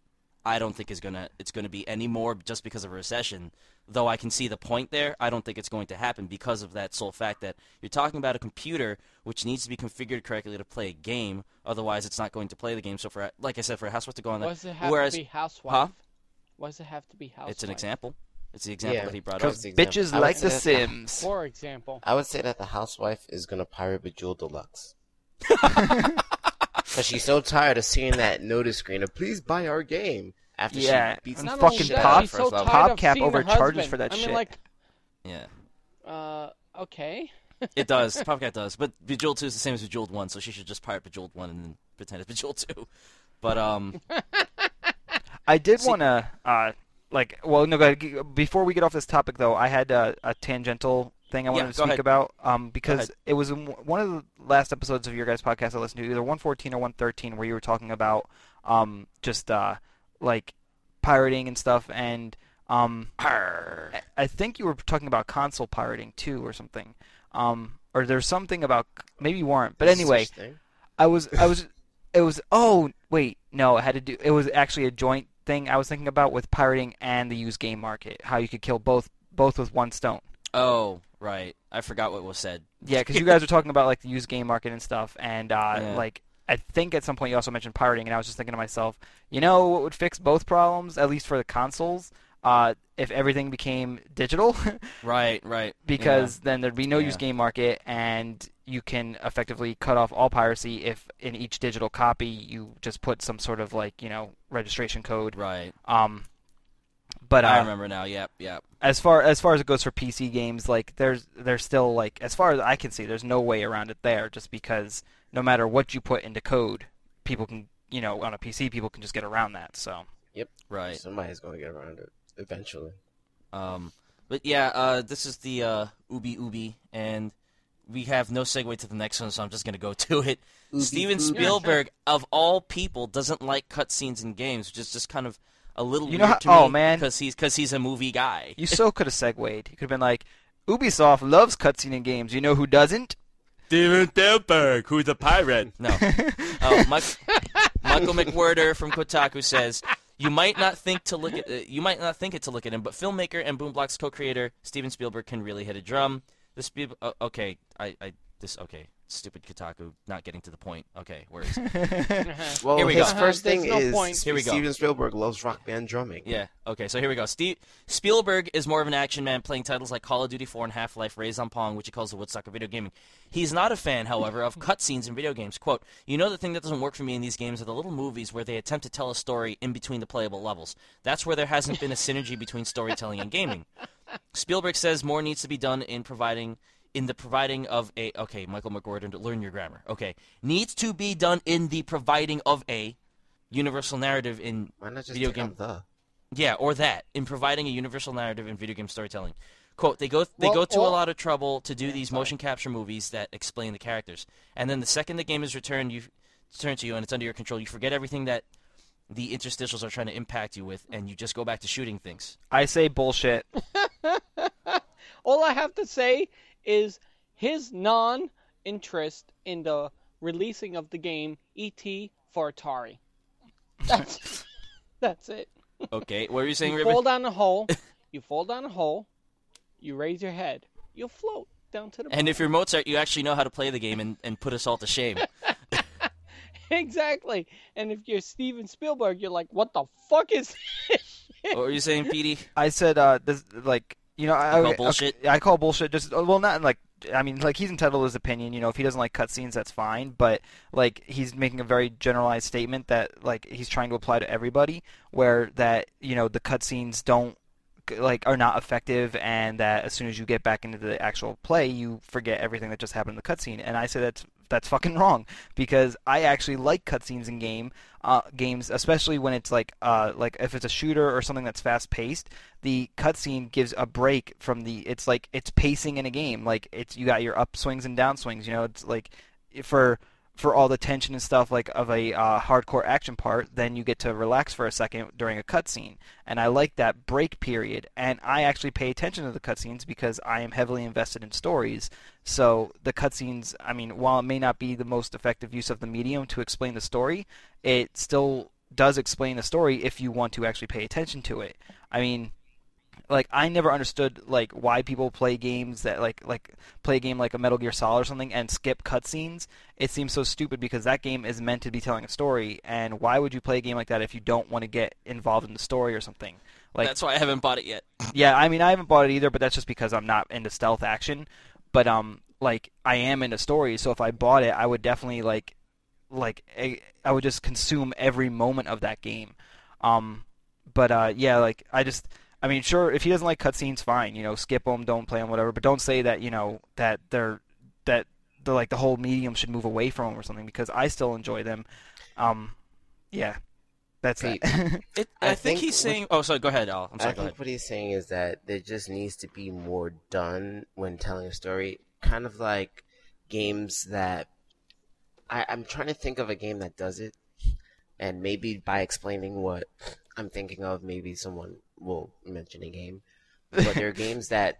I don't think is gonna it's gonna be any more just because of a recession. Though I can see the point there, I don't think it's going to happen because of that sole fact that you're talking about a computer which needs to be configured correctly to play a game. Otherwise, it's not going to play the game. So for like I said, for a housewife to go on Why that, does it have whereas to be housewife? Huh? Why does it have to be housewife? it's an example. It's the example Yeah, that he brought up. because. Bitches I like The that Sims. For example. I would say that the housewife is gonna pirate Bejeweled Deluxe. <laughs> Because she's so tired of seeing that notice screen of "Please buy our game" after Yeah, she beats and fucking only shit that, out of she's so first level. tired of PopCap seeing her overcharges for that I mean, shit. like, Yeah. uh, okay. It does. Popcat does. But Bejeweled 2 is the same as Bejeweled 1, so she should just pirate Bejeweled 1 and then pretend it's Bejeweled 2. But, um, <laughs> I did want to, uh, like, well, no, go ahead. before we get off this topic, though, I had uh, a tangential thing I wanted Yeah, to speak ahead. about, um, because it was in one of the last episodes of your guys' podcast I listened to, either 114 or 113, where you were talking about, um, just, uh, like, pirating and stuff, and, um, I- think you were talking about console pirating, too, or something. Um, or there's something about, maybe you weren't, but anyway. I was I was <laughs> it was oh wait no it had to do it was actually a joint thing I was thinking about with pirating and the used game market how you could kill both both with one stone oh, right. I forgot what was said. yeah because you guys were talking about like the used game market and stuff and uh, Yeah. like I think at some point you also mentioned pirating and I was just thinking to myself you know what would fix both problems at least for the consoles uh, if everything became digital <laughs> Right, right. because then there'd be no Yeah. used game market and you can effectively cut off all piracy if in each digital copy you just put some sort of like you know registration code Right. um but I uh, remember now. Yep, yep. as far as far as it goes for PC games like there's there's still like as far as I can see there's no way around it there just because no matter what you put into code people can you know on a PC people can just get around that so yep, Right. Somebody's gonna get around it eventually. Um, but yeah, uh, this is the uh, Ubi Ubi, and we have no segue to the next one, so I'm just gonna go <laughs> to it. Steven Ubi. Spielberg, of all people, doesn't like cutscenes in games, which is just kind of a little You know weird how- to me. oh, man. because he's because he's a movie guy. you so could have segued you could have been like Ubisoft loves cutscene in games you know who doesn't Steven Spielberg, who's a pirate. No. Uh, Mike, <laughs> Michael McWhertor from Kotaku says, "You might not think to look at uh, you might not think it to look at him, but filmmaker and Boom Blox co-creator Steven Spielberg can really hit a drum. This Spiel- uh, okay, I, I this okay, stupid Kotaku not getting to the point. Okay, where is it? <laughs> <laughs> Well, Here we his go. first thing no is point. Here we go. Steven Spielberg loves rock band drumming. Yeah. Okay. So here we go. Steve Spielberg is more of an action man, playing titles like Call of Duty 4 and Half-Life, Raised on Pong, which he calls the Woodstock of video gaming. He's not a fan, however, of cutscenes in video games. "Quote: You know the thing that doesn't work for me in these games are the little movies where they attempt to tell a story in between the playable levels. That's where there hasn't been a synergy between storytelling and gaming." <laughs> Spielberg says more needs to be done in providing in the providing of a okay, Michael McGordon, learn your grammar. Okay, needs to be done in the providing of a universal narrative in Why not just video game the? yeah, or that in providing a universal narrative in video game storytelling. Quote: They go they Well, go to a lot of trouble to do these motion capture movies that explain the characters, and then the second the game is returned, you turn to you and it's under your control. You forget everything that the interstitials are trying to impact you with, and you just go back to shooting things. I say bullshit. <laughs> All I have to say is his non-interest in the releasing of the game ET for Atari. That's <laughs> that's it. Okay, what were you saying, You Ribbon? fall down a hole. <laughs> You fall down a hole. You raise your head. You'll float down to the. And if bottom. you're Mozart, you actually know how to play the game and, and put us all to shame. <laughs> exactly, and if you're Steven Spielberg, you're like, what the fuck is this? what were you saying, Petey? I said uh, this like you know I call okay, bullshit? okay, I call bullshit. Just well, not like I mean like he's entitled to his opinion. You know, if he doesn't like cutscenes, that's fine. But like he's making a very generalized statement that like he's trying to apply to everybody, where that you know the cutscenes don't like are not effective and that as soon as you get back into the actual play you forget everything that just happened in the cutscene and i say that's that's fucking wrong because i actually like cutscenes in game uh, games especially when it's like uh, like if it's a shooter or something that's fast paced the cutscene gives a break from the it's like it's pacing in a game. Like it's you got your upswings and downswings you know? It's like for for all the tension and stuff like of a uh, hardcore action part, then you get to relax for a second during a cutscene, and I like that break period. And I actually pay attention to the cutscenes because I am heavily invested in stories. So the cutscenes, I mean, while it may not be the most effective use of the medium to explain the story, it still does explain the story if you want to actually pay attention to it. I mean, like I never understood like why people play games that like like play a game like a Metal Gear Solid or something and skip cutscenes. It seems so stupid because that game is meant to be telling a story, and why would you play a game like that if you don't want to get involved in the story or something? Like That's why I haven't bought it yet. <laughs> yeah, I mean I haven't bought it either, but that's just because I'm not into stealth action. But um, like I am into stories, so if I bought it, I would definitely like like I I would just consume every moment of that game. Um, but uh, yeah, like I just. I mean, sure, if he doesn't like cutscenes, fine. You know, skip them, don't play them, whatever. But don't say that you know that they're that the like the whole medium should move away from them or something because I still enjoy them. Um, yeah, that's Pete, it. <laughs> It, I, I think, think he's what- saying. Oh, sorry. Go ahead, Al. I'm I sorry. Go think ahead. what he's saying is that there just needs to be more done when telling a story. Kind of like games that I, I'm trying to think of a game that does it, and maybe by explaining what I'm thinking of, maybe someone will mention a game. But there are <laughs> games that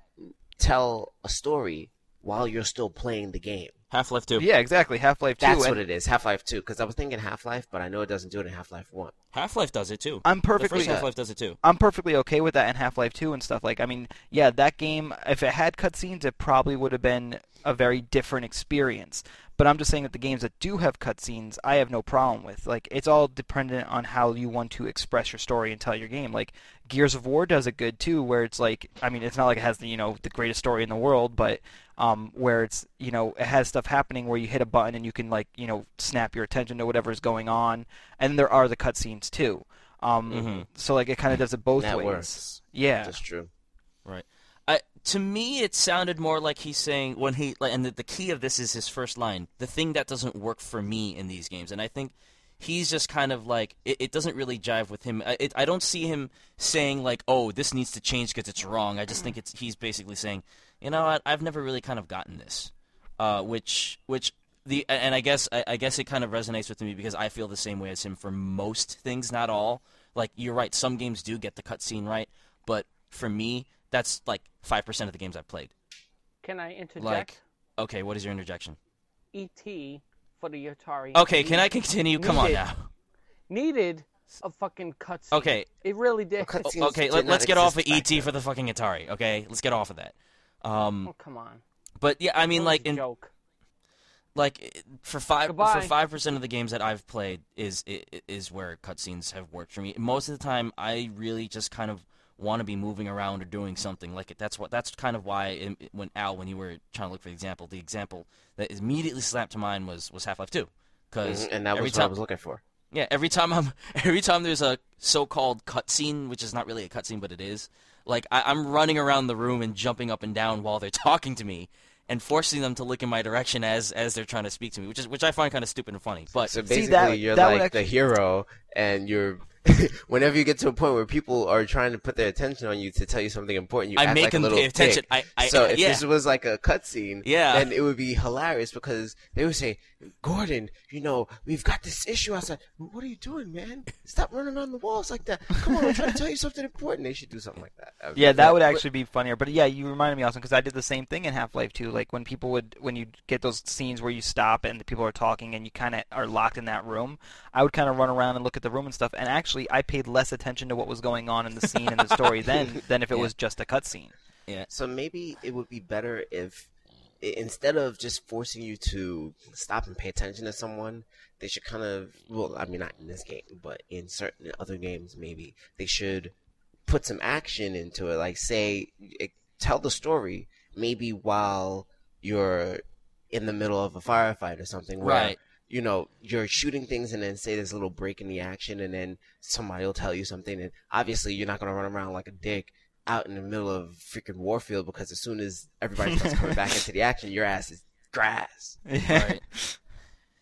tell a story while you're still playing the game. Half Life Two. yeah, exactly. Half Life Two. That's and what it is. Half Life Two. Because I was thinking Half Life, but I know it doesn't do it in Half Life One. Half Life does it too. I'm perfectly Half Life does it too. I'm perfectly okay with that in Half Life 2 and stuff. Like, I mean, yeah, that game, if it had cutscenes, it probably would have been a very different experience. But I'm just saying that the games that do have cutscenes, I have no problem with. Like, it's all dependent on how you want to express your story and tell your game. Like, Gears of War does it good too, where it's like, I mean, it's not like it has the, you know, the greatest story in the world, but um, where it's, you know, it has stuff happening where you hit a button and you can, like, you know, snap your attention to whatever is going on. And there are the cutscenes too. Um, Mhm. So like it kind of does it both That ways. works. Yeah. That's true. Right. I, to me, it sounded more like he's saying when he and the, the key of this is his first line. The thing that doesn't work for me in these games, and I think he's just kind of like it, it doesn't really jive with him. I, it, I don't see him saying like, "Oh, this needs to change because it's wrong." I just think it's he's basically saying, "You know what? I've never really kind of gotten this," uh, which which the and I guess I, I guess it kind of resonates with me because I feel the same way as him for most things, not all. Like you're right, some games do get the cutscene right, but for me, that's like five percent of the games I've played. Can I interject? Like, okay, what is your interjection? ET for the Atari. Okay, can I continue? Come on now. Needed a fucking cutscene. Okay. It really did. Well, Okay, did let, not let's get off of ET then. for the fucking Atari. Okay, let's get off of that. Um, Oh, come on. but yeah, I mean, like in joke. like for five Goodbye. for five percent of the games that I've played is i- i- is where cutscenes have worked for me. Most of the time, I really just kind of want to be moving around or doing something. Like it. that's what that's kind of why in, when Al, when you were trying to look for the example, the example that immediately slapped to mind was was Half Life Two, because Mhm, and that every was what I was looking for. yeah, every time I'm <laughs> every time there's a so-called cutscene, which is not really a cutscene, but it is. Like I, I'm running around the room and jumping up and down while they're <laughs> talking to me, and forcing them to look in my direction as as they're trying to speak to me, which is which I find kind of stupid and funny. But So See, basically, that- you're that would like the hero, and you're. <laughs> whenever you get to a point where people are trying to put their attention on you to tell you something important, you I act make like them a little pay attention. I- I- so if yeah. this was like a cutscene, Yeah. then it would be hilarious because they would say, "Gordon, you know, we've got this issue outside. What are you doing, man? Stop running on the walls like that. Come on, I'm trying to tell you something important." They should do something like that. That Yeah, that would actually be funnier. But yeah, you reminded me also because I did the same thing in Half Life 2. Like when people would, when you get those scenes where you stop and the people are talking and you kind of are locked in that room, I would kind of run around and look at the room and stuff. And actually, I paid less attention to what was going on in the scene and the story <laughs> then than if it Yeah. was just a cutscene. Yeah. So maybe it would be better if instead of just forcing you to stop and pay attention to someone, they should kind of well, I mean not in this game, but in certain other games maybe they should put some action into it. Like say it, tell the story maybe while you're in the middle of a firefight or something where Right. You know, you're shooting things and then say there's a little break in the action and then somebody will tell you something and obviously you're not going to run around like a dick out in the middle of freaking Warfield because as soon as everybody starts coming back into the action, your ass is grass. <laughs> right.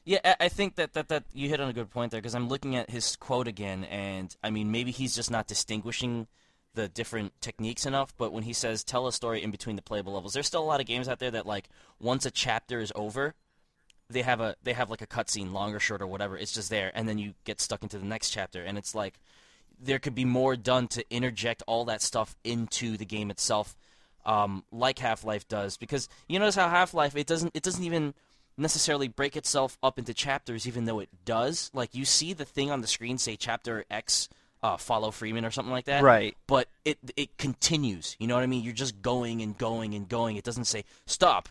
Yeah, I- I think that, that, that you hit on a good point there because I'm looking at his quote again, and I mean maybe he's just not distinguishing the different techniques enough. But when he says tell a story in between the playable levels, there's still a lot of games out there that like once a chapter is over, they have a they have like a cutscene, long or short or whatever. It's just there, and then you get stuck into the next chapter, and it's like there could be more done to interject all that stuff into the game itself, um, like Half Life does. Because you notice how Half Life it doesn't it doesn't even necessarily break itself up into chapters, even though it does. Like you see the thing on the screen say Chapter X, uh, follow Freeman or something like that. Right. But it it continues. You know what I mean? You're just going and going and going. It doesn't say stop.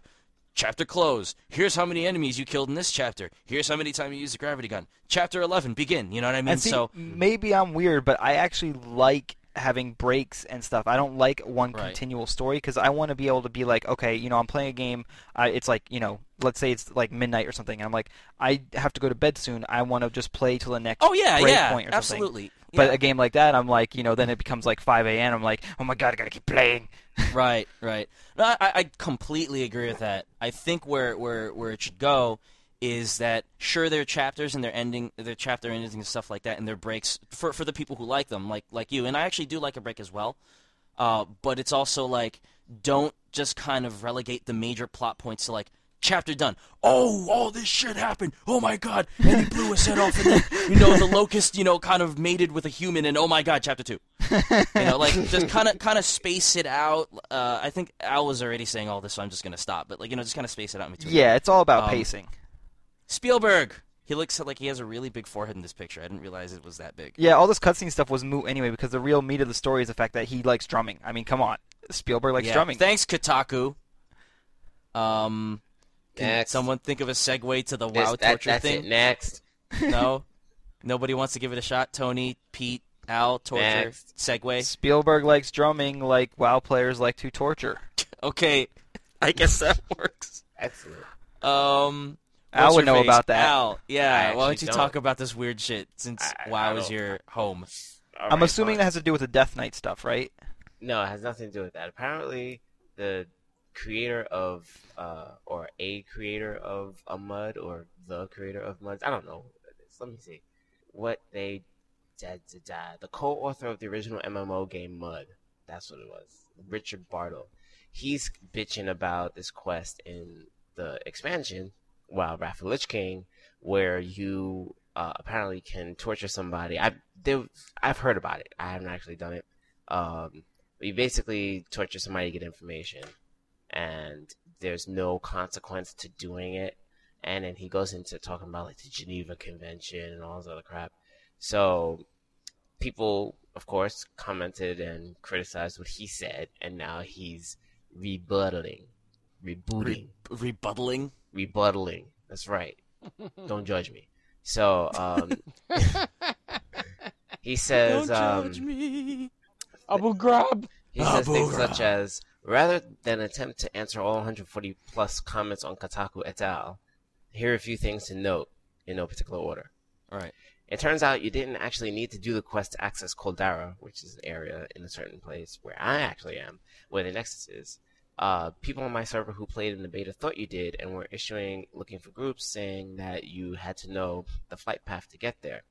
Chapter close. Here's how many enemies you killed in this chapter. Here's how many times you used the gravity gun. Chapter 11, begin. You know what I mean? And see, so maybe I'm weird, but I actually like having breaks and stuff. I don't like one Right. continual story because I want to be able to be like, okay, you know, I'm playing a game. Uh, it's like, you know, let's say it's like midnight or something. And I'm like, I have to go to bed soon. I want to just play till the next Oh yeah, break yeah, point or something. absolutely. But a game like that, I'm like, you know, then it becomes like 5 a.m. I'm like, oh my god, I gotta keep playing. <laughs> right, right. No, I, I completely agree with that. I think where where where it should go is that sure there are chapters and they're ending their chapter endings and stuff like that and their breaks for for the people who like them like like you and I actually do like a break as well. Uh, but it's also like don't just kind of relegate the major plot points to like chapter done. Oh, all this shit happened. Oh my god, and he blew his head off, and then you know the locust, you know, kind of mated with a human, and oh my god, chapter two. You know, like just kind of kind of space it out. Uh, I think Al was already saying all this, so I'm just gonna stop. But like you know, just kind of space it out in between. Yeah, it's all about Um, pacing. Spielberg. He looks like he has a really big forehead in this picture. I didn't realize it was that big. Yeah, all this cutscene stuff was moot anyway because the real meat of the story is the fact that he likes drumming. I mean, come on, Spielberg likes Yeah. drumming. Thanks, Kotaku. Um, can Next. someone think of a segue to the This- WoW that- torture that's thing? it. Next. <laughs> No, nobody wants to give it a shot. Tony, Pete, Al, torture, Next. segue. Spielberg likes drumming like WoW players like to torture. <laughs> Okay, I guess that <laughs> works. Excellent. Um, Al would your know face? about that. Al, yeah. Why don't you don't. talk about this weird shit since I- WoW I is your home? All I'm right, assuming fine. that has to do with the Death Knight stuff, right? No, it has nothing to do with that. Apparently, the creator of, uh, or a creator of a mud, or the creator of muds, I don't know. Let me see. What they, da, da, da, the co-author of the original MMO game Mud, that's what it was. Richard Bartle. He's bitching about this quest in the expansion, Wild Wrath of Lich King, where you uh, apparently can torture somebody. I there, I've heard about it. I haven't actually done it. Um, you basically torture somebody to get information, and there's no consequence to doing it. and then he goes into talking about like the Geneva Convention and all this other crap. So people, of course, commented and criticized what he said, and now he's rebuttaling, rebooting, Re- rebuttaling. rebuttaling. That's right. <laughs> Don't judge me. So um, <laughs> he says Don't judge um, me. Abu Ghraib. he says things Abura. such as rather than attempt to answer all 140 plus comments on Kotaku et al. Here are a few things to note in no particular order. All right. It turns out you didn't actually need to do the quest to access Coldarra, which is an area in a certain place where I actually am, where the Nexus is. Uh, people on my server who played in the beta thought you did and were issuing, looking for groups saying that you had to know the flight path to get there.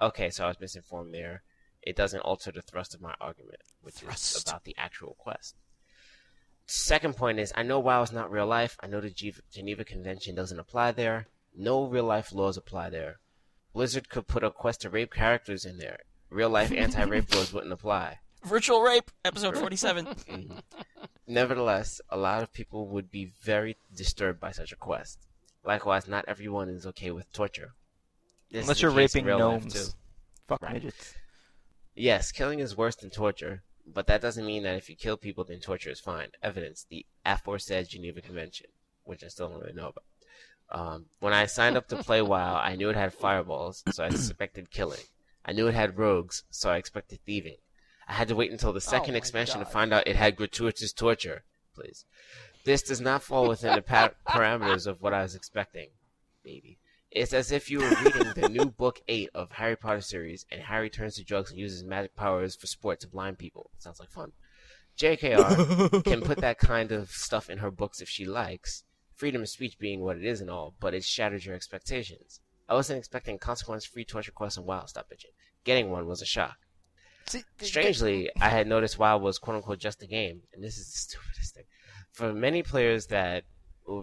Okay, so I was misinformed there. It doesn't alter the thrust of my argument, which is about the actual quest. Second point is, I know WoW is not real life. I know the Ge- Geneva Convention doesn't apply there. No real life laws apply there. Blizzard could put a quest to rape characters in there. Real life <laughs> anti rape laws wouldn't apply. Virtual rape, episode 47. <laughs> Mhm. Nevertheless, a lot of people would be very disturbed by such a quest. Likewise, not everyone is okay with torture. This Unless you're the case in raping gnomes. Fuck Right. midgets. Yes, killing is worse than torture, but that doesn't mean that if you kill people, then torture is fine. Evidence: the aforesaid Geneva Convention, which I still don't really know about. Um, when I signed up to play <laughs> WoW, I knew it had fireballs, so I suspected killing. I knew it had rogues, so I expected thieving. I had to wait until the second my expansion to find out it had gratuitous torture. Please, this does not fall within the pa- <laughs> parameters of what I was expecting. Maybe. It's as if you were reading the new <laughs> book eight of Harry Potter series, and Harry turns to drugs and uses magic powers for sport to blind people. Sounds like fun. JKR can put that <laughs> kind of stuff in her books if she likes. Freedom of speech being what it is and all, but it shatters your expectations. I wasn't expecting consequence-free torture quests in WoW. Stop bitching. Getting one was a shock. See, Strangely, I had noticed WoW was quote unquote just a game, and this is the stupidest thing. For many players that,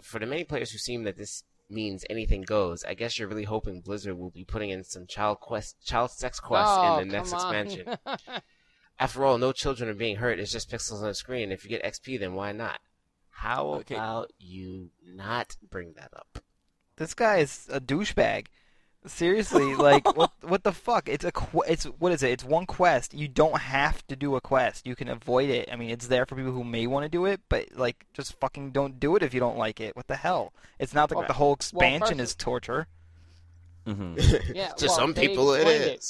for the many players who seem that this means anything goes, I guess you're really hoping Blizzard will be putting in some child quest, child sex quests Oh, in the next on. expansion. <laughs> After all, no children are being hurt. It's just pixels on the screen. If you get XP, then why not? How Okay. about you not bring that up? This guy is a douchebag. Seriously, like <laughs> what? What the fuck? It's a qu- it's what is it? It's one quest. You don't have to do a quest. You can avoid it. I mean, it's there for people who may want to do it, but like, just fucking don't do it if you don't like it. What the hell? It's not like Well- the whole expansion first- is torture. hmm <laughs> Yeah, <laughs> to well, some they people, it.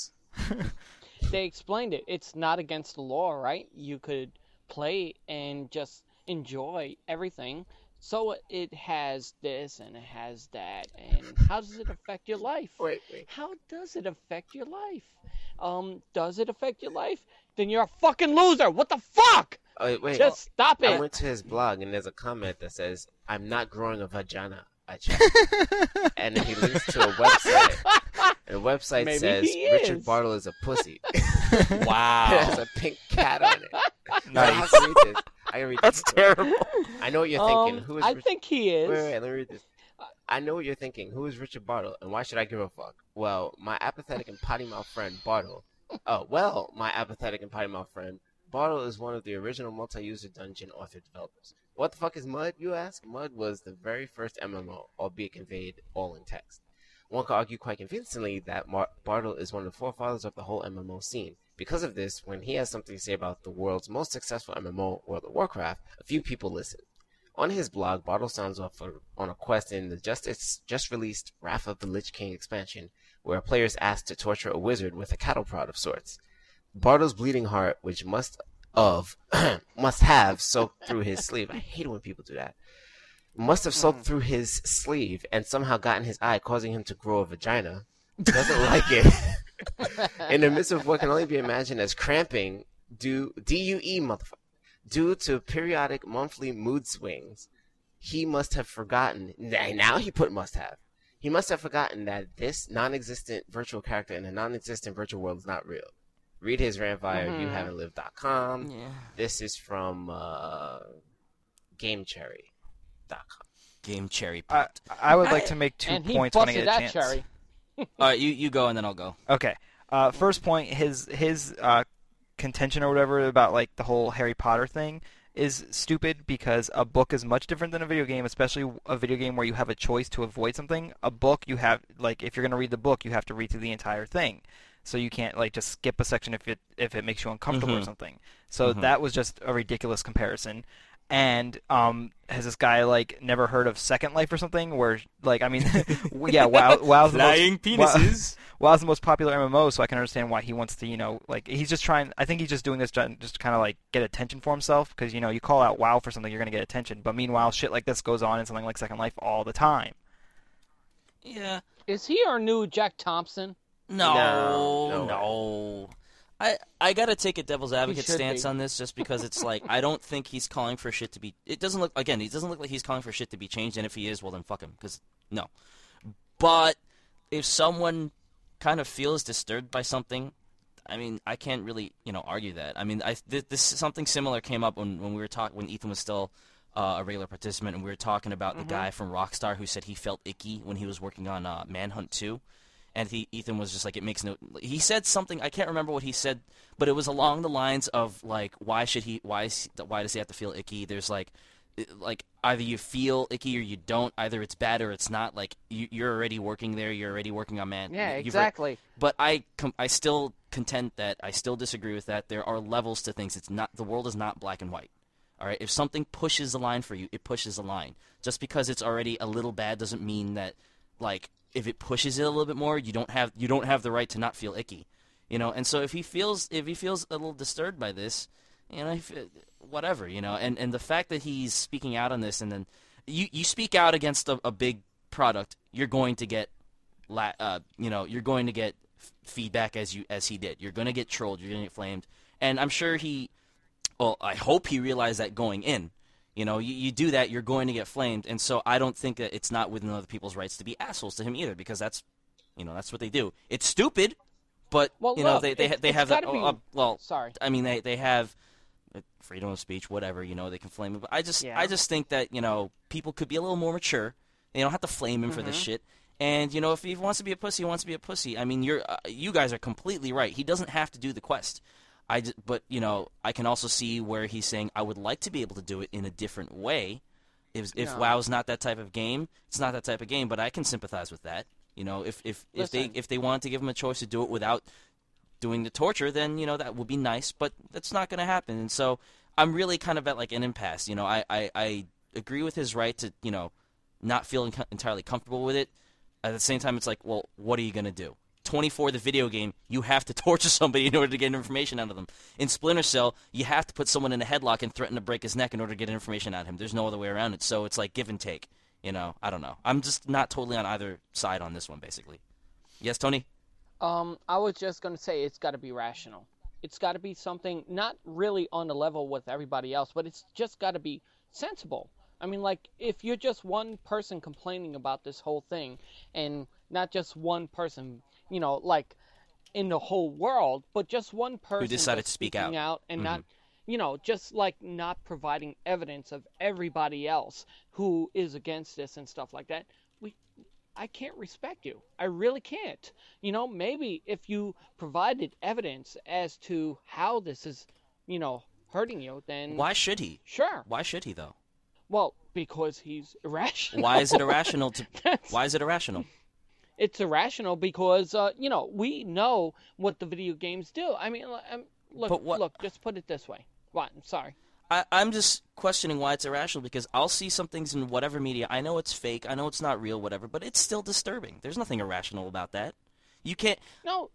They explained it. It's not against the law, right? You could play and just enjoy everything. So it has this and it has that. And how does it affect your life? Wait, wait. How does it affect your life? Um, does it affect your life? Then you're a fucking loser. What the fuck? Oh, wait, wait. Just stop it. I went to his blog and there's a comment that says, "I'm not growing a vagina." I checked, and then he links to a website. And the website Maybe says Richard. Bartle is a pussy. <laughs> it Wow. has a pink cat on it. I Nice. have to read this. I read That's this. terrible. I know what you're Um, thinking. Who is I Rich- think he is. Wait, wait, wait, let me read this. I know what you're thinking. Who is Richard Bartle, and why should I give a fuck? Well, my apathetic and potty mouth friend Bartle. Oh, well, my apathetic and potty mouth friend Bartle is one of the original multi-user dungeon author developers. What the fuck is Mud, you ask? Mud was the very first MMO, albeit conveyed all in text. One could argue quite convincingly that Mar- Bartle is one of the forefathers of the whole MMO scene. Because of this, when he has something to say about the world's most successful MMO, World of Warcraft, a few people listen. On his blog, Bartle sounds off on a quest in the just just released Wrath of the Lich King expansion, where a player is asked to torture a wizard with a cattle prod of sorts. Bartle's bleeding heart, which must of <clears throat> must have soaked through his sleeve. I hate it when people do that. Must have soaked hmm. through his sleeve and somehow gotten his eye, causing him to grow a vagina. <laughs> Doesn't like it. <laughs> In the midst of what can only be imagined as cramping, due DUE motherfucker, due to periodic monthly mood swings, he must have forgotten. Now now he put must have. He must have forgotten that this non-existent virtual character in a non-existent virtual world is not real. Read his rant via Mhm. youhaven'tlived.com. Yeah. This is from uh, GameCherry.com. Game cherry I, pot. I would like to make two and points when I get a that chance. cherry. <laughs> All right, you you go and then I'll go. Okay. Uh, first point, his his uh, contention or whatever about like the whole Harry Potter thing is stupid because a book is much different than a video game, especially a video game where you have a choice to avoid something. A book, you have like if you're going to read the book, you have to read through the entire thing. So you can't like just skip a section if it if it makes you uncomfortable or Mhm. something. So Mhm. that was just a ridiculous comparison. And um, has this guy like never heard of Second Life or something? Where like I mean, <laughs> yeah, wow, <laughs> WoW's the most, WoW- <laughs> WoW's the most popular MMO, so I can understand why he wants to, you know, like he's just trying. I think he's just doing this to, just to kind of like get attention for himself, because you know, you call out WoW for something, you're gonna get attention. But meanwhile, shit like this goes on in something like Second Life all the time. Yeah. Is he our new Jack Thompson? No, No, no. no I I gotta take a devil's advocate stance be. on this, just because it's like I don't think he's calling for shit to be. It doesn't look again. It doesn't look like he's calling for shit to be changed. And if he is, well then fuck him, because no. But if someone kind of feels disturbed by something, I mean, I can't really you know argue that. I mean, I this, this something similar came up when when we were talking when Ethan was still. Uh, a regular participant, and we were talking about the guy from Rockstar who said he felt icky when he was working on uh, Manhunt 2 and he, Ethan was just like, it makes no. He said something I can't remember what he said, but it was along the lines of like, why should he? Why is, why does he have to feel icky? There's like, like either you feel icky or you don't. Either it's bad or it's not. Like you, you're already working there. You're already working on man. Yeah, exactly. But I, com- I still contend that I still disagree with that. There are levels to things. It's not the world is not black and white. All right, if something pushes the line for you, it pushes the line. Just because it's already a little bad doesn't mean that, like, if it pushes it a little bit more, you don't have you don't have the right to not feel icky, you know. And so if he feels if he feels a little disturbed by this, you know, if, whatever, you know. And and the fact that he's speaking out on this, and then you you speak out against a, a big product, you're going to get, la- uh, you know, you're going to get f- feedback as you as he did. You're going to get trolled. You're going to get flamed. And I'm sure he well, I hope he realized that going in. You know, you, you do that, you're going to get flamed, and so I don't think that it's not within other people's rights to be assholes to him either, because that's, you know, that's what they do. It's stupid, but Well, you know look, they they, it- they have that. oh, uh, well, Sorry. I mean they they have uh, freedom of speech, whatever. You know, they can flame him. But I just Yeah. I just think that you know people could be a little more mature. They don't have to flame him for this Mm-hmm. shit. And you know, if he wants to be a pussy, he wants to be a pussy. I mean, you're uh, you guys are completely right. He doesn't have to do the quest. I j- but you know, I can also see where he's saying I would like to be able to do it in a different way. If if No. WoW's not that type of game, it's not that type of game. But I can sympathize with that. You know, if if if they if they wanted to give him a choice to do it without doing the torture, then you know that would be nice. But that's not going to happen. And so I'm really kind of at like an impasse. You know, I I, I agree with his right to you know not feel entirely comfortable with it. At the same time, it's like, well, what are you going to do? 24, the video game, you have to <laughs> torture somebody in order to get information out of them. In Splinter Cell, you have to put someone in a headlock and threaten to break his neck in order to get information out of him. There's no other way around it. So it's like give and take. You know, I don't know. I'm just not totally on either side on this one, basically. Yes, Tony? Um, I was just gonna say it's got to be rational. It's got to be something not really on the level with everybody else, but it's just got to be sensible. I mean, like if you're just one person complaining about this whole thing, and not just one person, you know, like in the whole world, but just one person who decided to speak speaking out. and not, mm-hmm. you know, just like not providing evidence of everybody else who is against this and stuff like that. We I can't respect you. I really can't. You know, maybe if you provided evidence as to how this is, you know, hurting you, then Why should he? Sure. Why should he, though? Well, because he's <laughs> irrational. Why is it irrational to. <laughs> Why is it irrational? It's irrational because uh, you know we know what the video games do. I mean, um, look, what- look. Just put it this way. What? I'm sorry. I, I'm just questioning why it's irrational because I'll see some things in whatever media. I know it's fake. I know it's not real, whatever, but it's still disturbing. There's nothing irrational about that. You can't. No,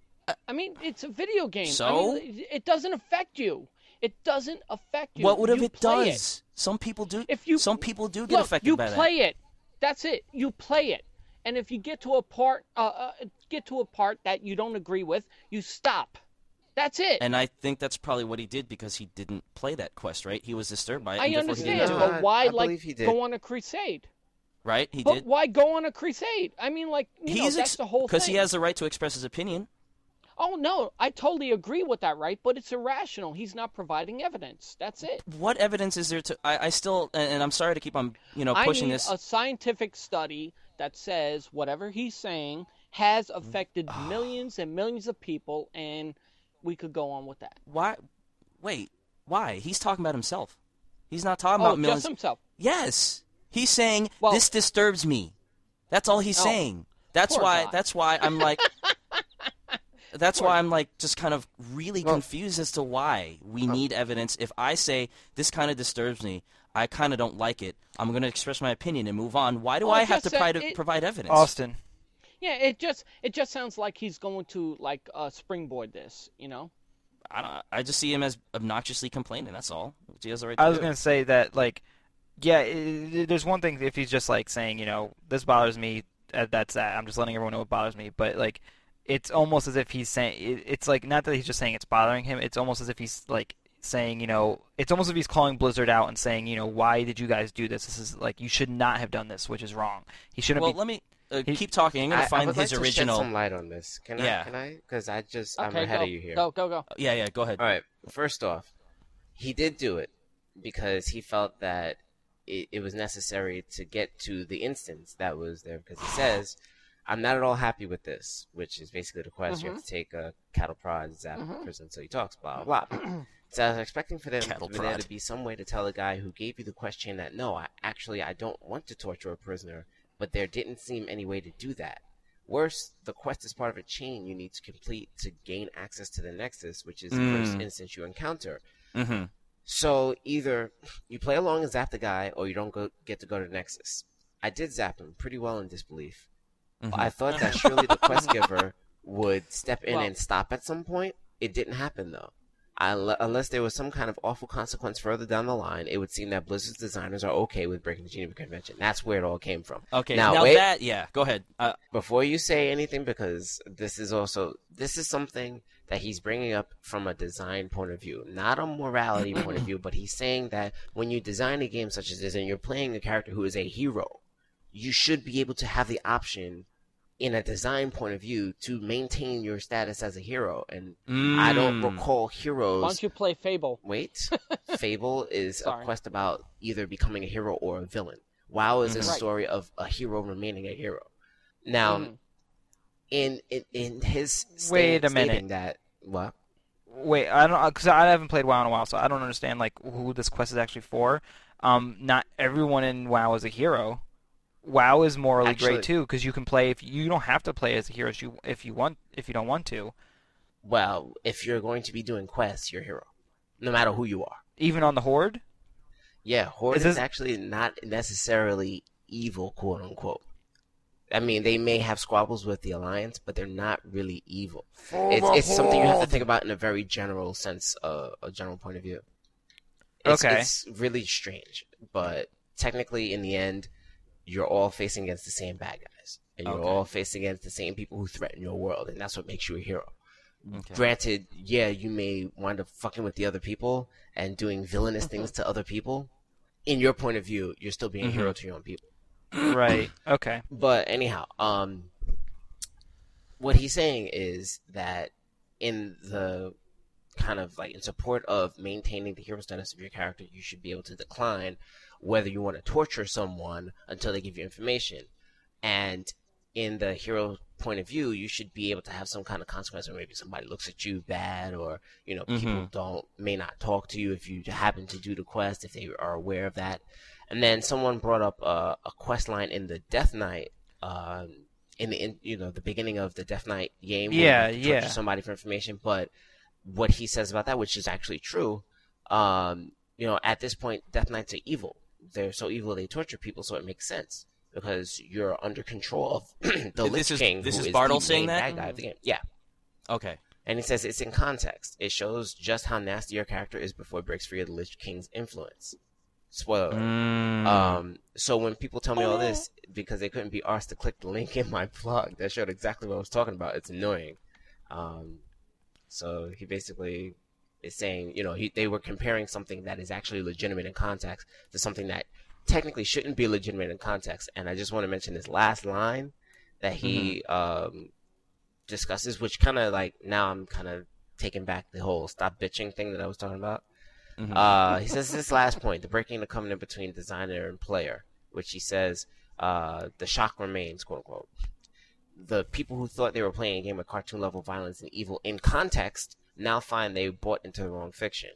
I mean it's a video game. I So? mean, it- it doesn't affect you. It doesn't affect you. What would if You it does? Some people do. If you some people do get Look, affected you by play that. it. That's it. You play it. And if you get to a part, uh, uh, get to a part that you don't agree with, you stop. That's it. And I think that's probably what he did because he didn't play that quest, right? He was disturbed by it. I and he didn't understand, do it, but why I like believe he did. go on a crusade? right? He But did. why go on a crusade? I mean, like you know, He's that's the whole because he has the right to express his opinion. Oh no, I totally agree with that, right? But it's irrational. He's not providing evidence. That's it. What evidence is there to? I, I still, and, and I'm sorry to keep on, you know, I pushing need this. a scientific study that says whatever he's saying has affected mm. millions and millions of people, and we could go on with that. Why? Wait. Why? He's talking about himself. He's not talking Oh, about millions. just himself. Yes, he's saying Well- this disturbs me. That's all he's Oh, saying. That's why. guy. That's why I'm like. <laughs> that's why I'm like just kind of really confused as to why we oh. need evidence. If I say this kind of disturbs me, I kind of don't like it. I'm going to express my opinion and move on. Why do Well, I have to just, uh, provide, it- provide evidence? Austin. Yeah, it just it just sounds like he's going to like uh, springboard this, you know. I don't. I just see him as obnoxiously complaining. That's all. He has the right I was gonna say that like, yeah, i i there's one thing if he's just like saying, you know, this bothers me. uh, That's that. I'm just letting everyone know it bothers me. But like, it's almost as if he's saying it, it's like not that he's just saying it's bothering him. It's almost as if he's like saying, you know, it's almost as if he's calling Blizzard out and saying, you know, why did you guys do this? This is like you should not have done this, which is wrong. He shouldn't Well, be. let me uh, he- keep talking. I'm going I, to find I would his like to original. shed some light on this. Can Yeah. I? Can I? Because I just I'm ahead go, of you here. go, go, go. Uh, yeah, yeah. Go ahead. All right. First off, he did do it because he felt that it, it was necessary to get to the instance that was there. Because he says, "I'm not at all happy with this," which is basically the quest. You have to take a cattle prod, zap the person until he talks. Blah blah. blah. <clears throat> so I was expecting for them for there to be some way to tell the guy who gave you the question that no, I actually I don't want to torture a prisoner, but there didn't seem any way to do that. Worse, the quest is part of a chain you need to complete to gain access to the Nexus, which is the first Mm. instance you encounter. Mm-hmm. So either you play along and zap the guy, or you don't go get to go to the Nexus. I did zap him pretty well in disbelief. Mm-hmm. I thought that <laughs> surely the quest giver would step in Well- and stop at some point. It didn't happen though. Unless there was some kind of awful consequence further down the line, it would seem that Blizzard's designers are okay with breaking the Geneva Convention. That's where it all came from. Okay. Now, Now, wait. that. Yeah. Go ahead. Uh, before you say anything because this is also this is something that he's bringing up from a design point of view not a morality <clears throat> point of view but he's saying that when you design a game such as this and you're playing a character who is a hero you should be able to have the option in a design point of view to maintain your status as a hero and i don't recall recall Why don't you play Fable? Wait, <laughs> Fable is a quest about either becoming a hero or a villain. WoW is a Mhm. Right. story of a hero remaining a hero. Now, Mhm. in, in in his Wait a minute. stating that what Wait, I don't because I haven't played WoW in a while, so I don't understand like who this quest is actually for. Um, not everyone in WoW is a hero. WoW is morally Actually- great too because you can play if you don't have to play as a hero if you if you want if you don't want to. well, if you're going to be doing quests, you're a hero, no matter who you are. Even on the Horde, Yeah, Horde Is is, actually not necessarily evil, quote unquote. I mean, they may have squabbles with the Alliance, but they're not really evil. It's, it's something you have to think about in a very general sense, uh, a general point of view. It's, Okay. It's really strange, but technically, in the end, you're all facing against the same bad guys, and you're Okay. all facing against the same people who threaten your world, and that's what makes you a hero. Okay. Granted, yeah, you may wind up fucking with the other people and doing villainous things to other people. In your point of view, you're still being a hero to your own people. <clears throat> right? Okay. But anyhow, um, what he's saying is that in the kind of like in support of maintaining the hero status of your character, you should be able to decline whether you want to torture someone until they give you information. And in the hero point of view, you should be able to have some kind of consequence, or maybe somebody looks at you bad, or you know people Mhm. don't may not talk to you if you happen to do the quest if they are aware of that. And then someone brought up uh, a quest line in the Death Knight, um, in the in, you know the beginning of the Death Knight game. where Yeah, yeah. Somebody for information, but what he says about that, which is actually true, um, you know, at this point, Death Knights are evil. They're so evil they torture people, so it makes sense because you're under control of <clears throat> the This Lich is- King. this who is the Bartle saying main that? Bad guy of the game. Yeah. Okay. And he says it's in context. It shows just how nasty your character is before it breaks free of the Lich King's influence. Spoiler. Mm. Um, so when people tell me all this because they couldn't be asked to click the link in my blog that showed exactly what I was talking about, it's annoying. Um, so he basically is saying, you know, he, they were comparing something that is actually legitimate in context to something that technically shouldn't be legitimate in context. And I just want to mention this last line that he um, discusses, which kind of like now I'm kind of taking back the whole stop bitching thing that I was talking about. Mhm. Uh, he says this last point, the breaking of the covenant between designer and player, which he says uh, the shock remains, quote unquote. The people who thought they were playing a game of cartoon level violence and evil in context now find they bought into the wrong fiction.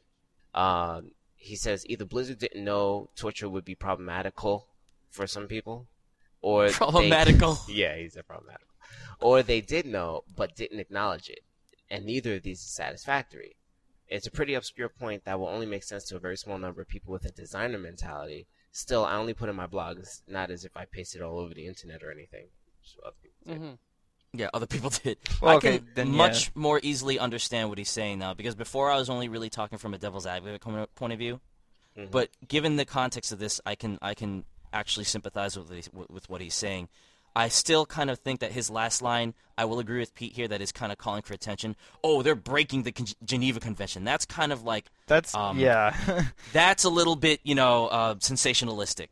Um, he says either Blizzard didn't know torture would be problematical for some people, or they- Problematical. <laughs> yeah, he said problematical, or they did know but didn't acknowledge it, and neither of these is satisfactory. It's a pretty obscure point that will only make sense to a very small number of people with a designer mentality. Still, I only put in my blogs, not as if I pasted it all over the internet or anything. So other people did. hmm Yeah, other people <laughs> did. Well, I okay, can then, much more easily understand what he's saying now because before I was only really talking from a devil's advocate point of view. Mhm. But given the context of this, I can I can actually sympathize with what with what he's saying. I still kind of think that his last line, I will agree with Pete here, that is kind of calling for attention. Oh, they're breaking the Con- Geneva Convention. That's kind of like That's Um, yeah. <laughs> that's a little bit, you know, uh, sensationalistic.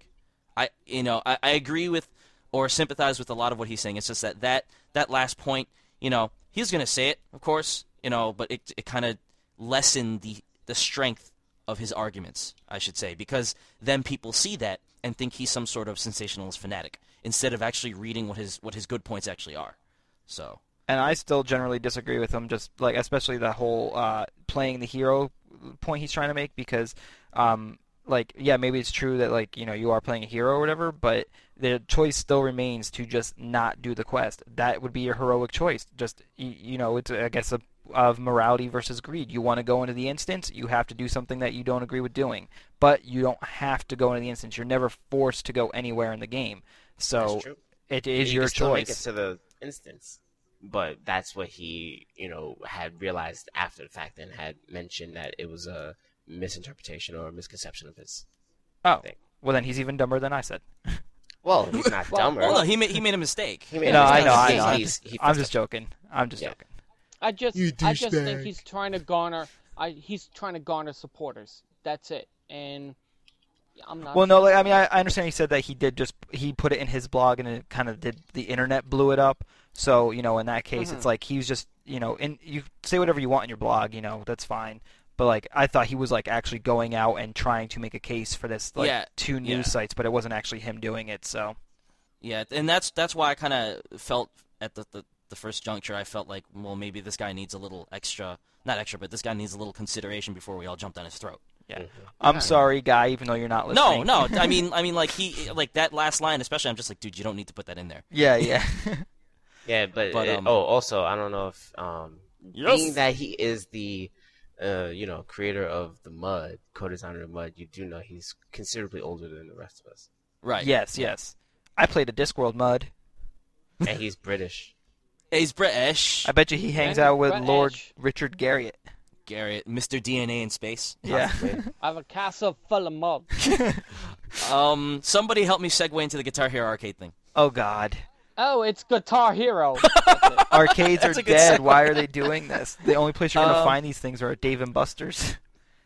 I, you know, I, I agree with or sympathize with a lot of what he's saying. It's just that that, that last point, you know, he's going to say it, of course, you know, but it, it kind of lessened the, the strength of his arguments, I should say, because then people see that and think he's some sort of sensationalist fanatic instead of actually reading what his what his good points actually are. So, and I still generally disagree with him. Just like especially the whole uh, playing the hero point he's trying to make because, um, like yeah, maybe it's true that like you know you are playing a hero or whatever, but the choice still remains to just not do the quest. That would be your heroic choice. Just you, you know, it's I guess a of morality versus greed. You want to go into the instance, you have to do something that you don't agree with doing. But you don't have to go into the instance. You're never forced to go anywhere in the game. So it is you your still make it choice. to the instance, but that's what he, you know, had realized after the fact and had mentioned that it was a misinterpretation or misconception of his. Oh, thing. well then he's even dumber than I said. <laughs> Well, he's not <laughs> Well, dumber. well, he made he made a mistake. He made No, a I mistake. know, I He's- know. he's- he I'm just up. joking. I'm just Yeah. joking. I just, You I just think he's trying to garner. I, he's trying to garner supporters. That's it. And I'm not. Well, no, like I mean, I, I understand he said that he did just he put it in his blog and it kind of did the internet blew it up. So you know, in that case, Mhm. it's like he was just you know, and you say whatever you want in your blog, you know, that's fine. But like, I thought he was like actually going out and trying to make a case for this like Yeah, two news yeah. sites, but it wasn't actually him doing it. So Yeah, and that's that's why I kind of felt at the, the the first juncture. I felt like, well, maybe this guy needs a little extra, not extra, but this guy needs a little consideration before we all jump down his throat. yeah, Mhm. I'm sorry, guy, even though you're not No, listening. no, no. I <laughs> mean, I mean, like he, like that last line, especially. I'm just like, dude, you don't need to put that in there. yeah, yeah, <laughs> Yeah, but, But, it- um, oh, also, I don't know if um, Yes. being that he is the, uh, you know, creator of the mud, co-designer of mud, you do know he's considerably older than the rest of us, Right. yes, yes. I played a Discworld mud. and he's British. He's British. I bet you he hangs Yeah, out with British. Lord Richard Garriott. Garriott, Mr. DNA in space. <laughs> Yeah. <laughs> I have a castle full of mud. <laughs> Um, somebody help me segue into the Guitar Hero arcade thing. oh God. Oh, it's Guitar Hero. <laughs> Arcades are That's a good dead. Why are they doing this? The only place you're gonna Um, find these things are at Dave and Buster's.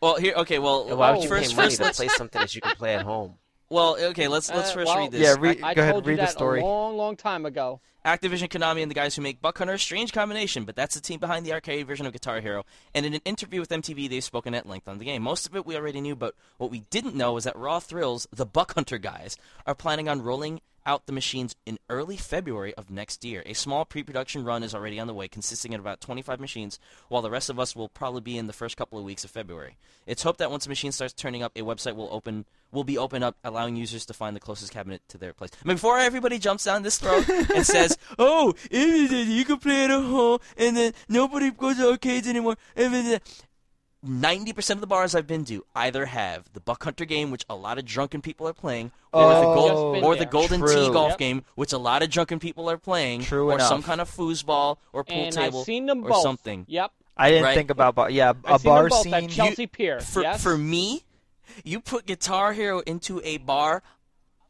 Well, here, okay, well, Yeah, why would you first, pay money first, to let's, play something that you can play at home? well, okay, let's let's Uh, first well, read this. Yeah, re- I go ahead, told you read the that story. a long, long time ago. Activision, Konami, and the guys who make Buck Hunter—a strange combination, but that's the team behind the arcade version of Guitar Hero. And in an interview with MTV, they've spoken at length on the game. Most of it we already knew, but what we didn't know is that Raw Thrills, the Buck Hunter guys, are planning on rolling out the machines in early February of next year. A small pre-production run is already on the way, consisting of about 25 machines, while the rest of us will probably be in the first couple of weeks of February. It's hoped that once the machine starts turning up, a website will open will be open up, allowing users to find the closest cabinet to their place. I mean, before everybody jumps down this throat and <laughs> says, "Oh, you can play at a home," and then nobody goes to arcades anymore. Ninety percent of the bars I've been to either have the Buck Hunter game, which a lot of drunken people are playing, or the Oh, gold, or the. Golden True. Tee golf Yep. game, which a lot of drunken people are playing, True or enough. some kind of foosball or pool And table I've seen them or both. something. Yep. I didn't Right. think about bar. Yeah, a I've seen bar them both scene. at Chelsea Pier. For yes? for me, you put Guitar Hero into a bar,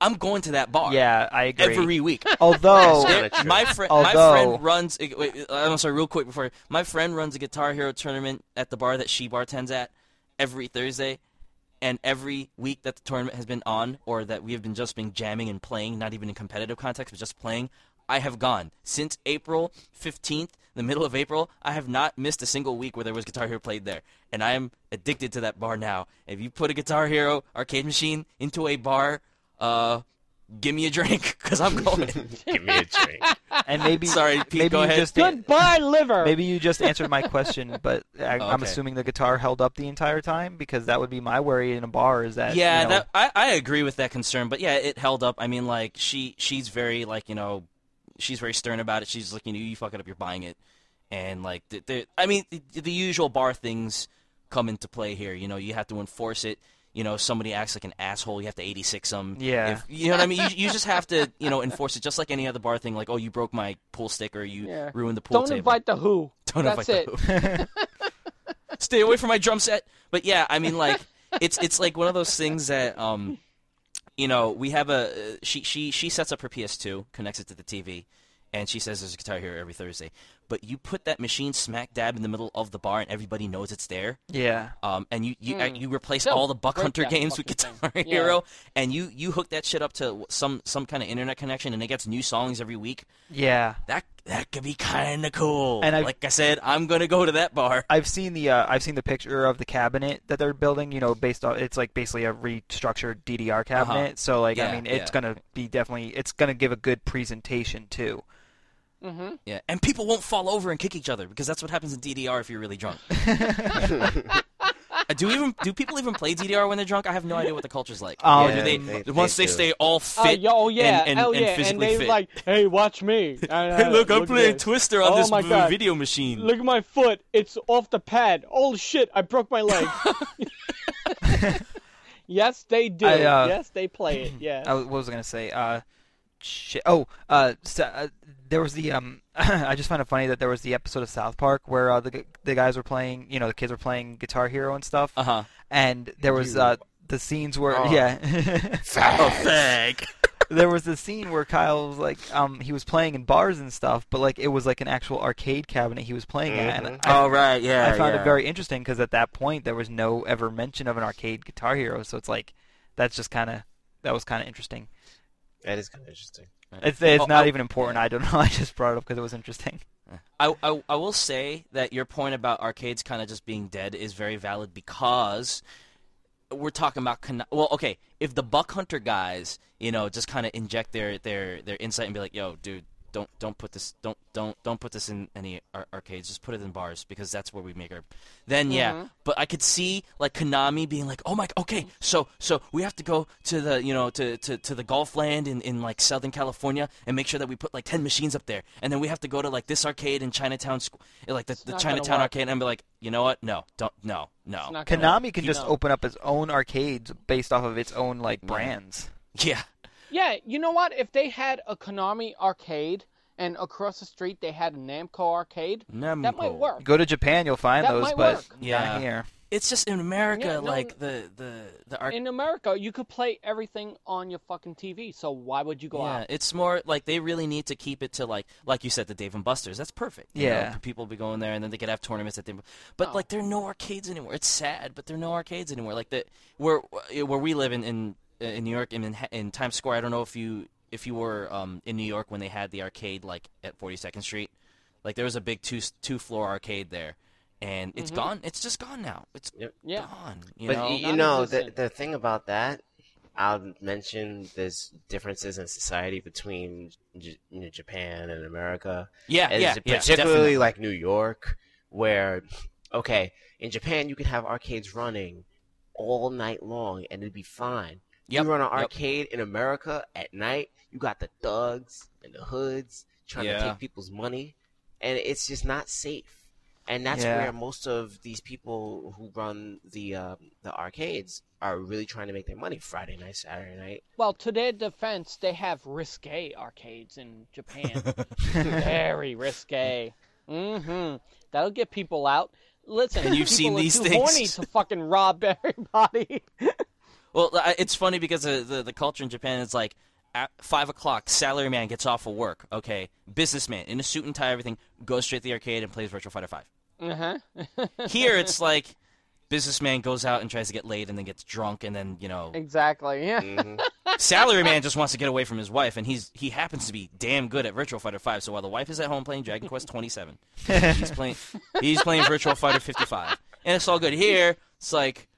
I'm going to that bar. yeah, I agree. every week. <laughs> Although, That's There- kinda true. my friend, Although- my friend runs. uh, Wait, I'm sorry, real quick before my friend runs a Guitar Hero tournament at the bar that she bartends at every Thursday, and every week that the tournament has been on, or that we have been just been jamming and playing, not even in competitive context, but just playing. I have gone since April 15th, the middle of April. I have not missed a single week where there was Guitar Hero played there, and I am addicted to that bar now. If you put a Guitar Hero arcade machine into a bar, uh, give me a drink <laughs> because I'm going. <laughs> Give me a drink. And maybe <laughs> Sorry, Pete, maybe go you ahead. just Goodbye, liver. maybe you just answered my question, but I, I'm Okay. assuming the guitar held up the entire time because that would be my worry in a bar. Is that yeah, you know, that I, I agree with that concern, but yeah, it held up. I mean, like she she's very like you know, she's very stern about it. She's like you know, you fuck it up, you're buying it, and like the, the I mean, the, the usual bar things come into play here. You know, you have to enforce it. You know, somebody acts like an asshole, you have to 86 them. Yeah. If, you know what I mean? You, you just have to, you know, enforce it just like any other bar thing. Like, oh, you broke my pool stick or you Yeah. ruined the pool Don't table. invite the Who. Don't That's invite it. the Who. <laughs> Stay away from my drum set. But yeah, I mean, like it's it's like one of those things that um, you know, we have a uh, she she she sets up her PS2, connects it to the TV, and she says there's a guitar here every Thursday. But you put that machine smack dab in the middle of the bar, and everybody knows it's there. yeah. Um, and you you, uh, you replace They'll all the Buck Hunter games with Guitar thing. <laughs> Yeah. Hero, and you you hook that shit up to some some kind of internet connection, and it gets new songs every week. Yeah. That that could be kind of cool. And And I've- like I said, I'm gonna go to that bar. I've seen the uh, I've seen the picture of the cabinet that they're building. You know, based on it's like basically a restructured DDR cabinet. So like I Uh-huh. Mean, it's yeah. gonna be definitely it's gonna give a good presentation too. Mm-hmm. Yeah, and people won't fall over and kick each other because that's what happens in DDR if you're really drunk. <laughs> Uh, do even do people even play DDR when they're drunk? I have no idea what the culture's like. Oh, Or do they, they- they once they, do. stay all Oh, fit yo, yeah, and, and, hell and yeah, and physically they fit? like, hey, watch me. <laughs> And, hey, uh, look, I'm at playing this. Twister on Oh this my God. video machine. Look at my foot. It's off the pad. Oh shit! I broke my leg. <laughs> yes, they do. I, uh, yes, they play it. <clears throat> Yeah. I, what was I gonna say? Uh, shit. Oh, uh, so, uh, there was the um. <clears throat> I just find it funny that there was the episode of South Park where uh, the the guys were playing, you know, the kids were playing Guitar Hero and stuff, Uh huh. and there was You- uh the scenes where Oh. yeah. <laughs> Oh, fag. <laughs> there was the scene where Kyle was like, um, he was playing in bars and stuff, but like it was like an actual arcade cabinet he was playing at, and Mhm. I, Oh right, yeah. I found yeah. it very interesting because at that point there was no ever mention of an arcade Guitar Hero, so it's like that's just kind of that was kind of interesting. That is kind of interesting. It's it's Oh, not I- even important. I don't know. <laughs> I just brought it up because it was interesting. I, I, I will say that your point about arcades kind of just being dead is very valid because we're talking about con- well, okay, if the Buck Hunter guys, you know, just kind of inject their, their their insight and be like, "Yo, dude, don't don't put this don't don't don't put this in any ar- arcades. Just put it in bars because that's where we make our." Then yeah, mm-hmm. but I could see like Konami being like, "Oh my, okay, so so we have to go to the you know to to, to the golf Land in, in like Southern California and make sure that we put like ten machines up there, and then we have to go to like this arcade in Chinatown, eh, like the, the Chinatown arcade, and be like, you know what? No, don't no no. It's work. Konami can You just know. open up its own arcades based off of its own like brands. Yeah, Yeah, you know what? If they had a Konami arcade and across the street they had a Namco arcade, that might work. Go to Japan, you'll find That those, might but work. Yeah. not here. It's just in America, Yeah, no, like the the the arcade. In America, you could play everything on your fucking TV. So why would you go Yeah, out? it's more like they really need to keep it to like like you said the Dave and Buster's. That's perfect. you know, Yeah. people be going there and then they could have tournaments at the. But Oh. like there are no arcades anymore. It's sad, but there are no arcades anymore. Like the where where we live in in, in New York in in Times Square. I don't know if you if you were um, in New York when they had the arcade like at 42nd Street. Like there was a big two two floor arcade there, and it's gone. It's just gone now. It's Yep. Mm-hmm. Yeah. gone. You but know. y- you know the the thing about that, I'll mention there's differences in society between J- Japan and America. yeah, As yeah, yeah, particularly definitely. like New York, where okay, in Japan you could have arcades running all night long and it'd be fine. Yep, You run an yep. arcade in America at night, you got the thugs and the hoods trying to take people's money, and it's just not safe. And that's Yeah. where most of these people who run the um, the arcades are really trying to make their money. Friday night, Saturday night. Well, to their defense, they have risque arcades in Japan. <laughs> Very risque. Mm-hmm. That'll get people out. Listen, And you've people seen are these too things. horny to fucking rob <laughs> everybody. Well, it's funny because the, the the culture in Japan is like at five o'clock, salaryman gets off of work. Okay, businessman in a suit and tie, everything goes straight to the arcade and plays Virtual Fighter Five. uh-huh. <laughs> Here, it's like businessman goes out and tries to get laid and then gets drunk and then you know exactly. Yeah. <laughs> hmm salaryman just wants to get away from his wife and he's he happens to be damn good at Virtual Fighter Five. So while the wife is at home playing Dragon Quest Twenty Seven, <laughs> he's playing he's playing Virtual Fighter Fifty Five, and it's all good. Here, it's like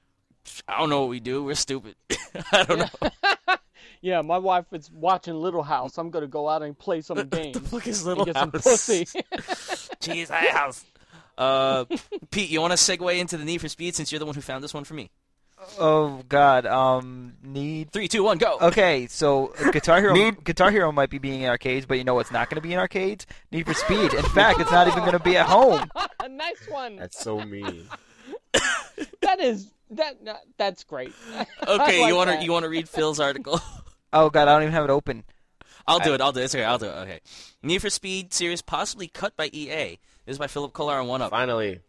I don't know what we do. We're stupid. <laughs> I don't know. <laughs> Yeah, my wife is watching Little House. I'm gonna go out and play some <laughs> games. the fuck is Little get House? some pussy. Jeez, house. Uh, Pete, you want to segue into the Need for Speed since you're the one who found this one for me? Oh God. Um. Need. Three, two, one, go. Okay, so uh, Guitar Hero, Need- Guitar Hero might be being in arcades, but you know what's not going to be in arcades? Need for Speed. In fact, it's not even going to be at home. A nice one. That's so mean. That is that. That's great. <laughs> Okay, like you want to you want to read Phil's article? <laughs> Oh God, I don't even have it open. I'll do it. I'll do it. It's okay. I'll do it. Okay. Need for Speed series possibly cut by EA. This is by Philip Kollar on One Up. Finally,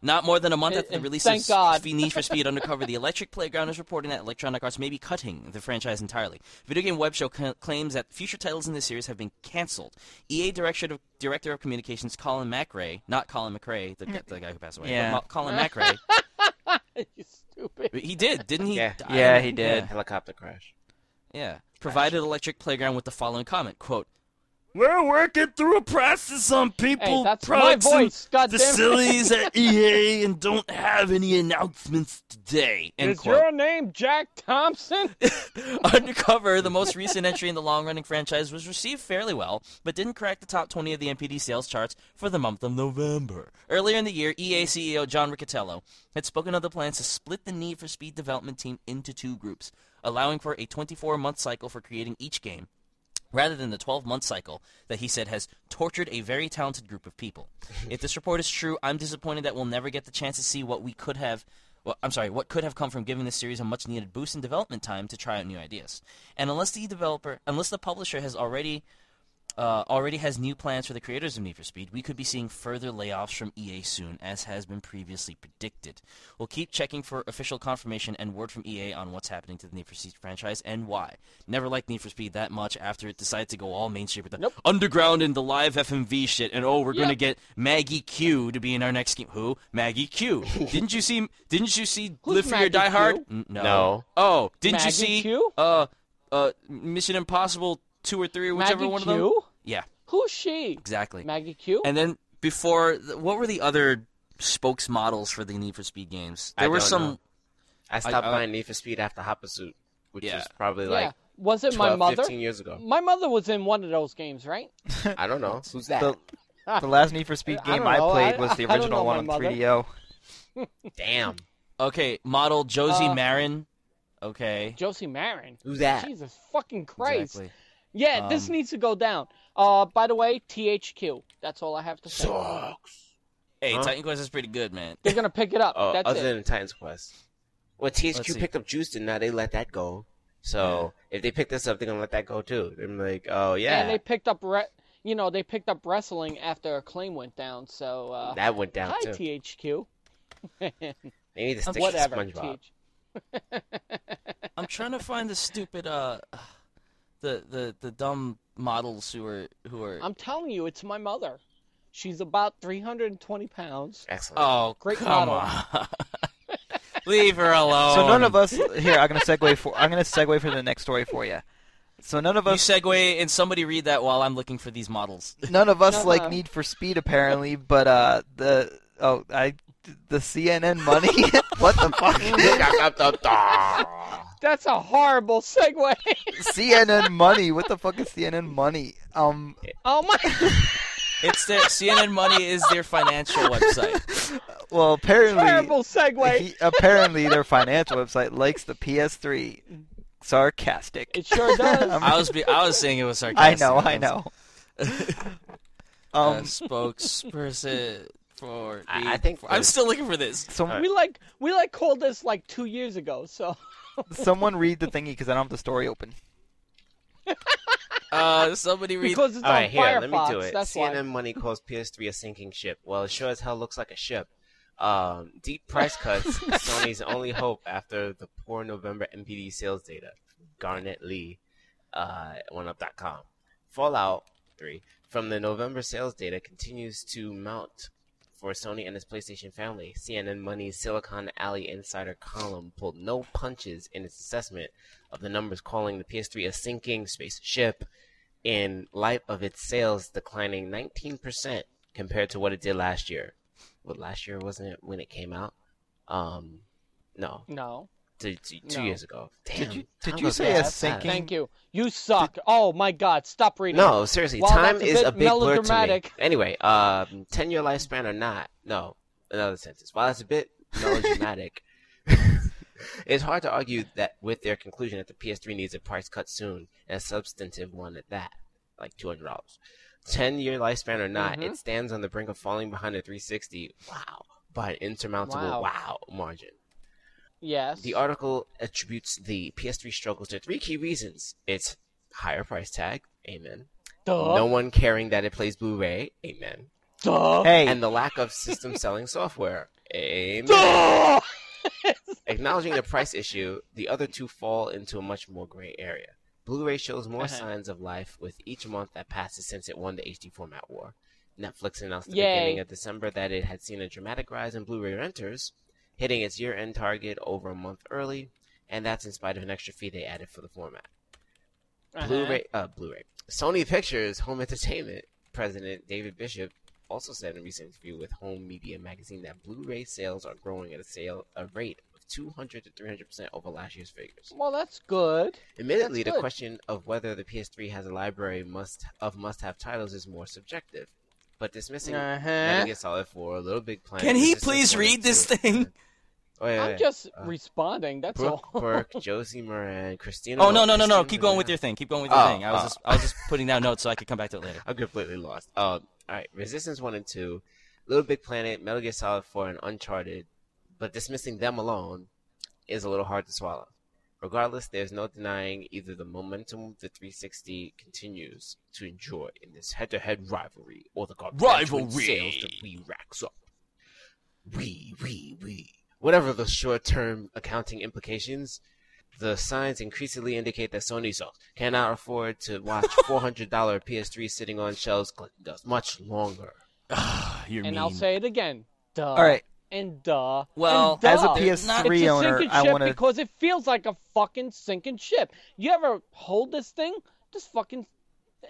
Not more than a month after the release thank of God. Need for Speed Undercover, the Electric Playground is reporting that Electronic Arts may be cutting the franchise entirely. Video Game Web Show cl- claims that future titles in the series have been canceled. EA Director of, Director of Communications Colin McRae, not Colin McRae, the, mm. the guy who passed away, Yeah. but Colin <laughs> McRae, <laughs> you stupid. he did, didn't he? Yeah. die? Yeah, he did. helicopter crash. Yeah. Provided Electric Playground with the following comment, quote, We're working through a process on people, Hey, that's my products, and voice. God facilities at <laughs> EA and don't have any announcements today. End Is quote. your name Jack Thompson? <laughs> Undercover, the most recent entry in the long-running franchise, was received fairly well, but didn't crack the top 20 of the NPD sales charts for the month of November. Earlier in the year, EA CEO John Riccitiello had spoken of the plans to split the Need for Speed development team into two groups, allowing for a 24-month cycle for creating each game, rather than the 12 month cycle that he said has tortured a very talented group of people. <laughs> if this report is true, I'm disappointed that we'll never get the chance to see what we could have. Well, I'm sorry, what could have come from giving this series a much needed boost in development time to try out new ideas. And unless the developer, unless the publisher has already uh, already has new plans for the creators of Need for Speed, we could be seeing further layoffs from EA soon, as has been previously predicted. We'll keep checking for official confirmation and word from EA on what's happening to the Need for Speed franchise and why. Never liked Need for Speed that much after it decided to go all mainstream with the Nope. underground and the live FMV shit, and oh, we're Yeah. gonna get Maggie Q to be in our next game. Who? Maggie Q. <laughs> didn't you see? Didn't you see Who's Live for Your Maggie Die Hard? Q? N- No. No. Oh, didn't you Maggie see? Q? Uh, uh, Mission Impossible two or three, or whichever Maggie one Q? of them. Yeah, Who's she? exactly. Maggie Q? And then before, what were the other spokesmodels for the Need for Speed games? I There were don't some. know. I stopped I- buying Need for Speed after Hot Pursuit, which Yeah. was probably yeah. like Was it 12, my mother? 15 years ago. My mother was in one of those games, right? <laughs> I don't know. Who's that? The, the last Need for Speed <laughs> game don't I, played I- was the <laughs> original know one on mother. 3DO. Damn. Okay, model Josie Uh, Maran. Okay. Josie Maran. Who's that? Jesus fucking Christ. Exactly. Yeah, this Um, needs to go down. Uh, by the way, THQ. That's all I have to say. Sucks. Hey, Huh? Titan Quest is pretty good, man. They're gonna pick it up. Oh, That's other it. than Titans Quest. Well, Let's THQ see. picked up Juiced and now they let that go. So if they pick this up, they're gonna let that go too. They're like, oh yeah, And they picked up, re- you know, they picked up wrestling after Acclaim went down. So, uh, that went down hi too. THQ. <laughs> They need to stick Whatever. to SpongeBob. TH. <laughs> I'm trying to find the stupid, uh, the the the dumb models who are who are. I'm telling you, it's my mother. She's about 320 pounds. Excellent. oh, Great come model. on. <laughs> Leave her alone. So none of us here. I'm gonna segue for. I'm gonna segue for the next story for you. So none of us. You us. segue and somebody read that while I'm looking for these models. <laughs> None of us Uh-huh. like Need for Speed apparently, but uh the oh I the CNN money. <laughs> what the fuck? That's a horrible segue. CNN money. What the fuck is CNN money? Um. oh my! <laughs> It's their CNN Money is their financial website. Well, apparently. Terrible segue. He, apparently, their financial website likes the PS3. Sarcastic. It sure does. I'm- <laughs> I was be, I was saying it was sarcastic. I know, I know. <laughs> Um, spokesperson for. I- the- I think I'm still looking for this. so we like we like called this like two years ago. So someone read the thingy because I don't have the story open. <laughs> Uh, somebody read. because it's All on right, here, let me do it. that's CNN why. Money calls PS3 a sinking ship. Well, it sure as hell looks like a ship. Um, deep price cuts, <laughs> Sony's only hope after the poor November NPD sales data. Garnet Lee, uh, OneUp.com. Fallout 3 from the November sales data continues to mount for Sony and its PlayStation family. CNN Money's Silicon Alley Insider column pulled no punches in its assessment of the numbers, calling the PS3 a sinking spaceship in light of its sales declining 19% compared to what it did last year. Well, last year wasn't it when it came out? Um, no, No, to, to two No. years ago. Damn. Did you- did you say fast. a That's sad. sinking- Thank you. You suck. Oh my God! Stop reading. No, seriously, Well, time that's a is bit a big blur to me. melodramatic. Anyway, um, ten year lifespan or not? No, another sentence. While it's a bit <laughs> melodramatic, it's hard to argue that with their conclusion that the PS3 needs a price cut soon and a substantive one at that, like two hundred dollars. Ten year lifespan or not, Mhm. it stands on the brink of falling behind the 360. Wow, by an insurmountable Wow. wow margin. Yes. The article attributes the PS3 struggles to three key reasons. It's higher price tag, amen. Duh. No one caring that it plays Blu-ray, amen. Duh. Hey, And the lack of system <laughs> selling software, amen. Duh. <laughs> Acknowledging the price issue, the other two fall into a much more gray area. Blu-ray shows more Uh-huh. signs of life with each month that passes since it won the HD format war. Netflix announced at the Yay. beginning of December that it had seen a dramatic rise in Blu-ray renters, hitting its year-end target over a month early, and that's in spite of an extra fee they added for the format. Uh-huh. Blu-ray, uh, Blu-ray. Sony Pictures Home Entertainment president David Bishop also said in a recent interview with Home Media Magazine that Blu-ray sales are growing at a sale a rate of 200 to 300 percent over last year's figures. Well, that's good. Admittedly, That's the good. question of whether the PS3 has a library must of must-have titles is more subjective. But dismissing Uh-huh. Metal Gear Solid 4, Little Big Planet, Can he please read this thing? <laughs> Oh, yeah, I'm yeah. just Uh, responding. That's Brooke all. Burke, <laughs> Josie Maran, Christina. Oh no no no no! Keep going with your thing. Keep going with your Oh, thing. I was oh. just I was just putting down notes so I could come back to it later. <laughs> I'm completely lost. Um, all right, Resistance One and Two, Little Big Planet, Metal Gear Solid Four, and Uncharted, but dismissing them alone is a little hard to swallow. Regardless, there's no denying either the momentum the 360 continues to enjoy in this head-to-head rivalry, or the gargantuan Rivalry. sales that we racks up. We, we, we. Whatever the short-term accounting implications, the signs increasingly indicate that Sony sells cannot afford to watch <laughs> $400 PS3 sitting on shelves collecting dust much longer. <sighs> You're and mean. I'll say it again. Duh. all right. And duh. Well, and duh. As a not- PS3 it's a owner, sinking I ship want to. because it feels like a fucking sinking ship. You ever hold this thing? Just fucking.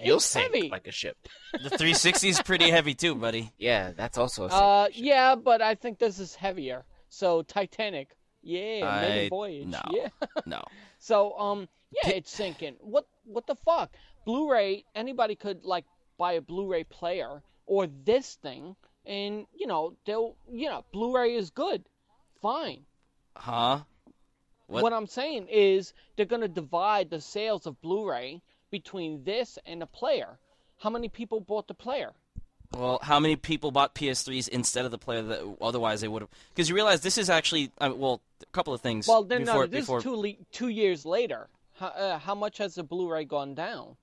You'll it's sink heavy. like a ship. <laughs> the 360 is pretty heavy too, buddy. Yeah, that's also a Uh, sinking ship. yeah, but I think this is heavier. So Titanic, yeah, I- voyage, no. yeah. <laughs> No. So um, yeah, it's sinking. What what the fuck? Blu-ray. Anybody could like buy a Blu-ray player or this thing, and you know they'll you know Blu-ray is good, fine. Huh? What? What I'm saying is they're gonna divide the sales of Blu-ray between this and the player. How many people bought the player? Well, how many people bought PS3s instead of the player that otherwise they would have? Because you realize this is actually I mean, well, a couple of things. Well, then before, no, this before, is two le- two years later. How, uh, how much has the Blu-ray gone down?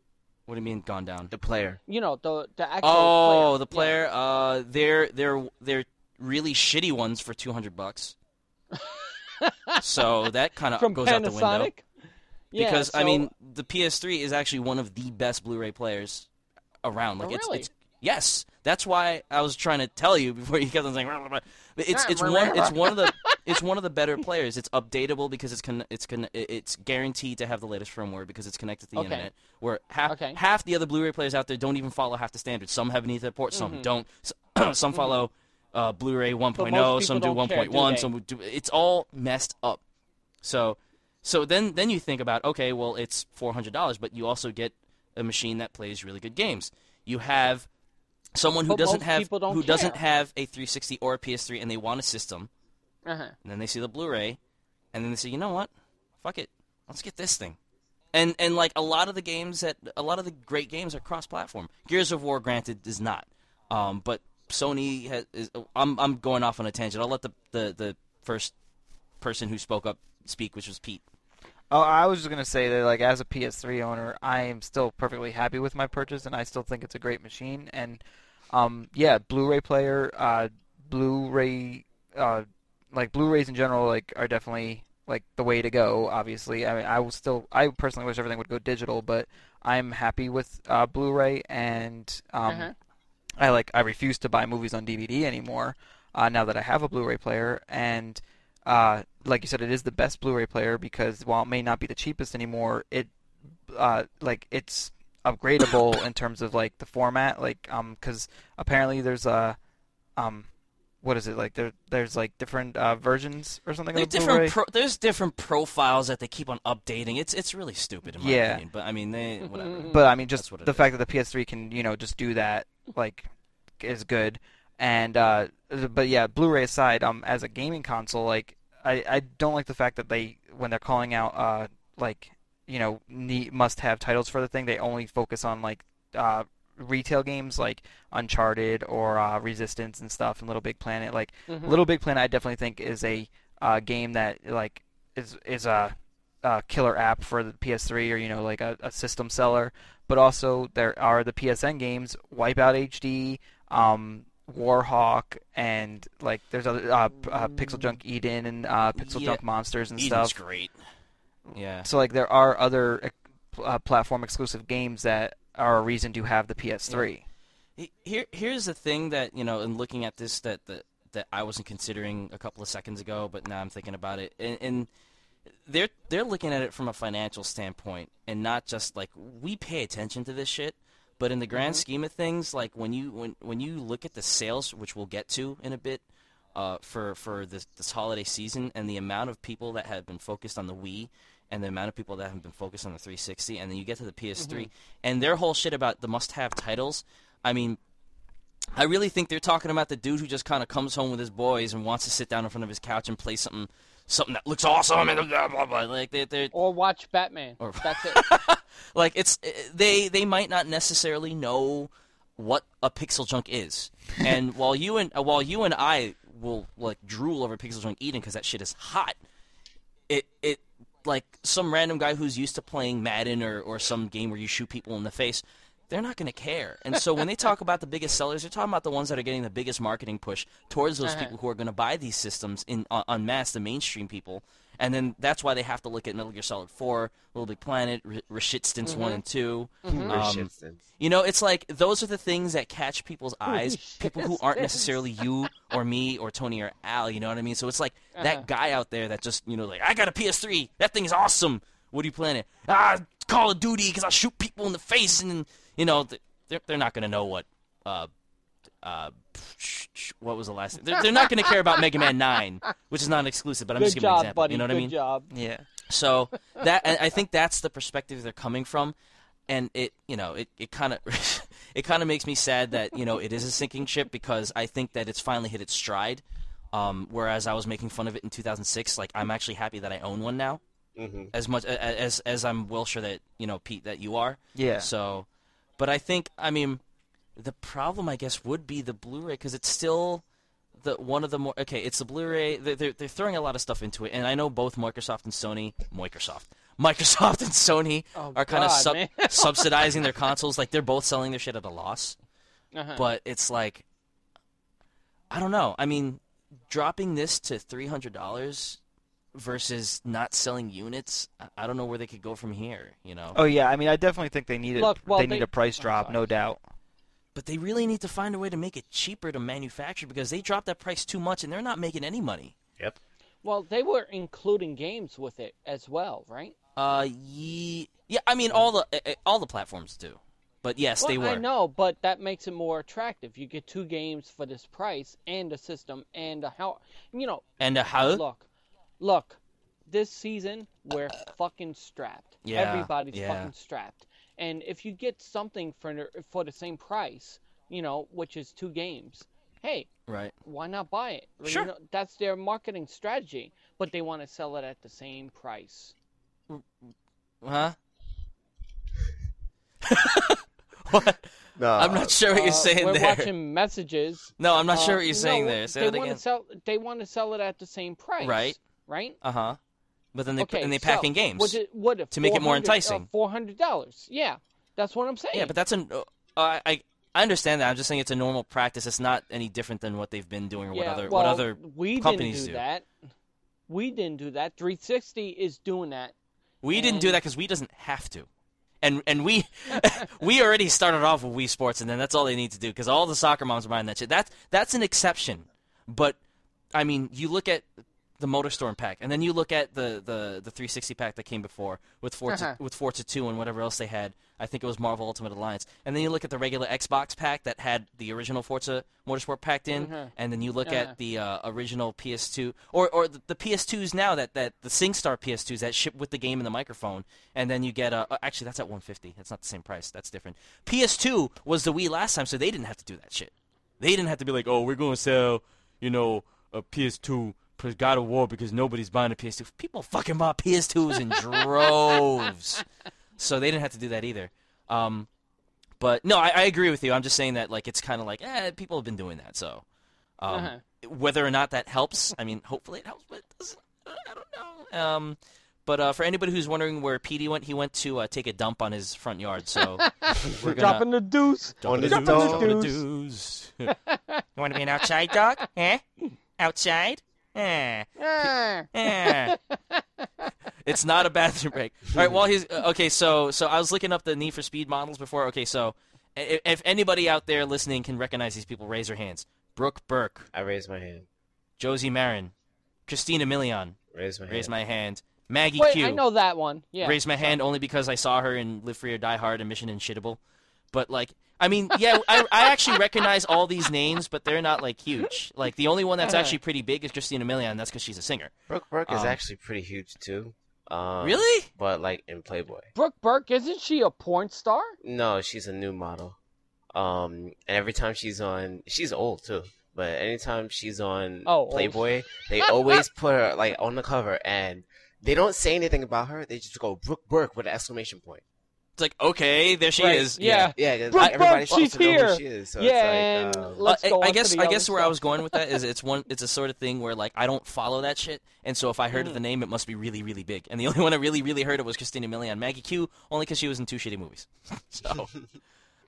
What do you mean gone down? The player. You know the the actual. Oh, player. the player. Uh, they're they're they're really shitty ones for two hundred bucks. <laughs> so that kind of goes Panasonic. out the window. Yeah, Because I mean, the PS3 is actually one of the best Blu-ray players around. Like Oh, it's, really? it's yes. That's why I was trying to tell you before you kept on saying. "Blah, blah, blah." But it's it's one it's one of the <laughs> it's one of the better players. It's updatable because it's con- it's con- it's guaranteed to have the latest firmware because it's connected to the Okay. internet. Where half Okay. half the other Blu-ray players out there don't even follow half the standards. Some have an Ethernet port, some don't. S- <clears throat> some follow uh, Blu-ray 1.0, some do people don't care, do 1.1, they? some do. It's all messed up. So, so then then you think about okay, well it's four hundred dollars, but you also get a machine that plays really good games. You have someone who But doesn't have who doesn't have a 360 or a PS3 and they want a system, Uh-huh. and then they see the Blu-ray, and then they say, you know what, fuck it, let's get this thing. And and like a lot of the games that a lot of the great games are cross-platform. Gears of War, granted, is not. Um, but Sony has. Is, I'm I'm going off on a tangent. I'll let the, the the first person who spoke up speak, which was Pete. Oh, I was just gonna say that, like, as a PS3 owner, I am still perfectly happy with my purchase, and I still think it's a great machine. And, um, yeah, Blu-ray player, uh, Blu-ray, uh, like Blu-rays in general, like, are definitely like the way to go. Obviously, I mean, I will still, I personally wish everything would go digital, but I'm happy with uh, Blu-ray, and um, Uh-huh. I like, I refuse to buy movies on DVD anymore. Uh, now that I have a Blu-ray player, and uh, like you said, it is the best Blu-ray player because while it may not be the cheapest anymore, it uh, like it's upgradable <coughs> in terms of like the format, like um, because apparently there's a um, what is it like? There there's like different uh, versions or something. There's different pro- there's different profiles that they keep on updating. It's it's really stupid in my Yeah. opinion. But I mean, they whatever. But I mean, just That's what it the is. fact that the PS3 can, you know, just do that, like, is good. And uh, but yeah, Blu-ray aside, um, as a gaming console, like, I, I don't like the fact that they when they're calling out uh like you know need, must have titles for the thing, they only focus on like uh retail games like Uncharted or uh, Resistance and stuff and Little Big Planet. Like Mhm. Little Big Planet, I definitely think is a uh, game that like is is a, a killer app for the PS3 or you know like a, a system seller. But also there are the PSN games, Wipeout HD, um, Warhawk, and like there's other uh, uh, Pixel Junk Eden and uh, Pixel Yeah. Junk Monsters and stuff. Eden's stuff. great. Yeah. So like there are other uh, platform exclusive games that are a reason to have the PS3. He- Here, here's the thing that you know, in looking at this, that that that I wasn't considering a couple of seconds ago, but now I'm thinking about it, and, and they're they're looking at it from a financial standpoint, and not just like we pay attention to this shit, but in the grand scheme of things, like when you when when you look at the sales, which we'll get to in a bit, uh, for for this this holiday season, and the amount of people that have been focused on the Wii. And the amount of people that have been focused on the 360, and then you get to the PS3, and their whole shit about the must-have titles. I mean, I really think they're talking about the dude who just kind of comes home with his boys and wants to sit down in front of his couch and play something, something that looks awesome and blah blah blah. Like they, they're Or watch Batman. Or- That's <laughs> it. Like it's they they might not necessarily know what a pixel junk is. <laughs> And while you and uh, while you and I will like drool over pixel junk Eden because that shit is hot, it it like some random guy who's used to playing Madden or or some game where you shoot people in the face. They're not going to care, and so when they talk about the biggest sellers, they're talking about the ones that are getting the biggest marketing push towards those Uh-huh. people who are going to buy these systems in on, en masse, the mainstream people, and then that's why they have to look at Metal Gear Solid 4, Little Big Planet, R- Resistance 1 and 2. Um, you know, it's like those are the things that catch people's eyes. People who aren't <laughs> necessarily you or me or Tony or Al. You know what I mean? So it's like Uh-huh. that guy out there that just you know like I got a PS3. That thing is awesome. What are you playing it? Ah, Call of Duty because I shoot people in the face and you know they're they're not gonna know what uh uh sh- sh- what was the last? They're, they're not gonna care about Mega Man Nine, which is not an exclusive. But I'm just Good giving an example. buddy. You know what Good I mean? job. Yeah. So that and I think that's the perspective they're coming from, and it you know it it kind of <laughs> it kind of makes me sad that you know it is a sinking ship because I think that it's finally hit its stride. Um, whereas I was making fun of it in 2006, like I'm actually happy that I own one now, hmm as much a- a- as as I'm well sure that you know Pete that you are. Yeah. So, but I think I mean the problem I guess would be the Blu-ray because it's still the one of the more okay. It's the Blu-ray. They're, they're they're throwing a lot of stuff into it, and I know both Microsoft and Sony, Microsoft, <laughs> Microsoft and Sony Oh, are kind of sub- <laughs> subsidizing their consoles. Like they're both selling their shit at a loss, Uh-huh. but it's like I don't know. I mean, dropping this to three hundred dollars versus not selling units. I- I don't know where they could go from here. You know. Oh yeah, I mean, I definitely think they need it. Look, well, they they- need a price drop, sorry. no doubt. But they really need to find a way to make it cheaper to manufacture because they dropped that price too much and they're not making any money. Yep. Well, they were including games with it as well, right? Uh, ye- yeah, I mean all the uh, uh, all the platforms do, but yes, well, they were. I know, but that makes it more attractive. You get two games for this price and a system and a how you know. And a how? Look, look, this season we're fucking strapped. Yeah, Everybody's yeah. fucking strapped. And if you get something for for the same price, you know, which is two games, hey, Right. why not buy it? You Sure. know, that's their marketing strategy, but they want to sell it at the same price. Huh? <laughs> what? No, I'm not sure what you're Uh, saying we're there. watching messages. No, I'm not sure Uh, what you're saying no, there. Say they want to sell. They want to sell it at the same price. Right. Right. Uh huh. But then they okay. and they pack so in games. What, it, what to make it more 400 uh, enticing. Four hundred dollars. Yeah, that's what I'm saying. yeah, but that's an. Uh, I I understand that. I'm just saying it's a normal practice. It's not any different than what they've been doing or what other well, what other we companies didn't do, do. that. We didn't do that. 360 is doing that. We didn't do that because we doesn't have to, and and we <laughs> <laughs> we already started off with Wii Sports, and then that's all they need to do because all the soccer moms are buying that shit. That's that's an exception, but I mean, you look at the MotorStorm pack, and then you look at the, the, the 360 pack that came before with Forza Uh-huh. with Forza 2 and whatever else they had. I think it was Marvel Ultimate Alliance, and then you look at the regular Xbox pack that had the original Forza Motorsport packed in, Mhm. and then you look Uh-huh. at the uh, original PS2 or or the, the PS2s now that that the SingStar PS2s that ship with the game and the microphone, and then you get a uh, actually that's at 150. That's not the same price. That's different. PS2 was the Wii last time, so they didn't have to do that shit. They didn't have to be like, oh, we're going to sell, you know, a PS2 for God of War because nobody's buying a PS2. People fucking bought PS2s in droves, <laughs> so they didn't have to do that either. Um, but no, I, I agree with you. I'm just saying that like it's kind of like, eh, people have been doing that. So um, Uh-huh. whether or not that helps, I mean, hopefully it helps, but it doesn't. I don't know. Um, but uh, for anybody who's wondering where Petey went, he went to uh, take a dump on his front yard. So <laughs> we're gonna Dropping the deuce. On his Dropping the the deuce. <laughs> you want to be an outside dog? Eh? Outside? Eh. Ah. Eh. it's not a bathroom break. All right. Well, he's uh, okay. So, so I was looking up the Need for Speed models before. Okay, so if, if anybody out there listening can recognize these people, raise their hands. Brooke Burke, I raise my hand. Josie Maran, Christina Milian. Raise my hand. Raise my hand. Maggie Wait, Q. I know that one. Yeah. Raise my hand only because I saw her in Live Free or Die Hard and Mission Inshittable. But like, I mean, yeah, I, I <laughs> actually recognize all these names, but they're not like huge. Like the only one that's Uh-huh. actually pretty big is Christina Milian. and That's because she's a singer. Brooke Burke is Um, actually pretty huge too. Um, Really? But like in Playboy. Brooke Burke, isn't she a porn star? No, she's a new model. Um, and every time she's on, she's old too. But anytime she's on Oh, old. Playboy, they <laughs> always put her like on the cover, and they don't say anything about her. They just go Brooke Burke with an exclamation point. It's like, okay, there she Right, is. yeah. yeah. Brooke like, everybody Burke, supposed she's to know here. who she is. So yeah, it's like, and um, let's Uh, go I, I guess I guess other where I was going with that is <laughs> it's one it's a sort of thing where like I don't follow that shit, and so if I Mm. heard of the name, it must be really really big. And the <laughs> only one I really really heard of was Christina Milian, Maggie Q, only because she was in two shitty movies. <laughs> so,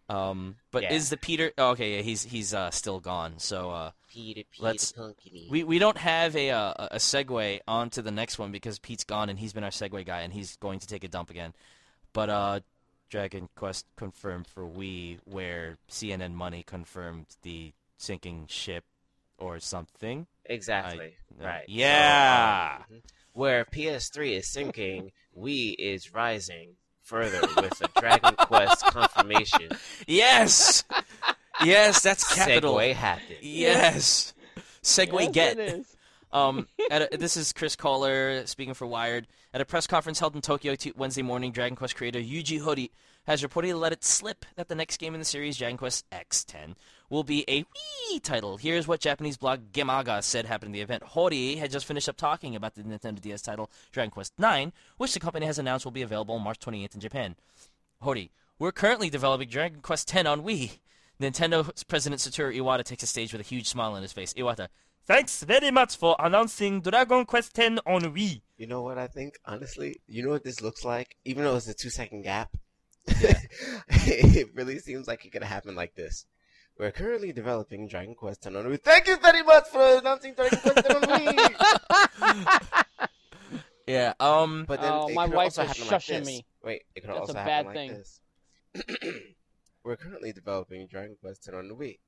um, but Yeah. is the Peter? Oh, okay, yeah, he's he's uh, still gone. So uh, Peter, Peter Let's- Punkity. we we don't have a uh, a segue on to the next one because Pete's gone and he's been our segue guy and he's going to take a dump again. But uh, Dragon Quest confirmed for Wii, where CNN Money confirmed the sinking ship or something. Exactly. I- right. Yeah. So, um, where PS3 is sinking, Wii is rising further with a Dragon <laughs> Quest confirmation. Yes, yes, that's <laughs> capital. Segue happened. Yes, Segway Yes, get. Um, a, this is Chris Kohler speaking for Wired. At a press conference held in Tokyo t- Wednesday morning, Dragon Quest creator Yuji Horii has reportedly let it slip that the next game in the series, Dragon Quest X10, will be a Wii title. Here's what Japanese blog Gemaga said happened in the event. Horii had just finished up talking about the Nintendo DS title Dragon Quest 9, which the company has announced will be available March 28th in Japan. Horii, we're currently developing Dragon Quest X on Wii. Nintendo President Satoru Iwata takes the stage with a huge smile on his face. Iwata, thanks very much for announcing Dragon Quest X on Wii. You know what I think, honestly? You know what this looks like? Even though it's a two second gap, <laughs> it really seems like it could happen like this. We're currently developing Dragon Quest X on Wii. Thank you very much for announcing Dragon Quest X on Wii! <laughs> Yeah, um, But then Oh, my could wife is happen like shushing me. Wait, it could That's also a happen bad like thing. this. <clears throat> We're currently developing Dragon Quest X on the Wii.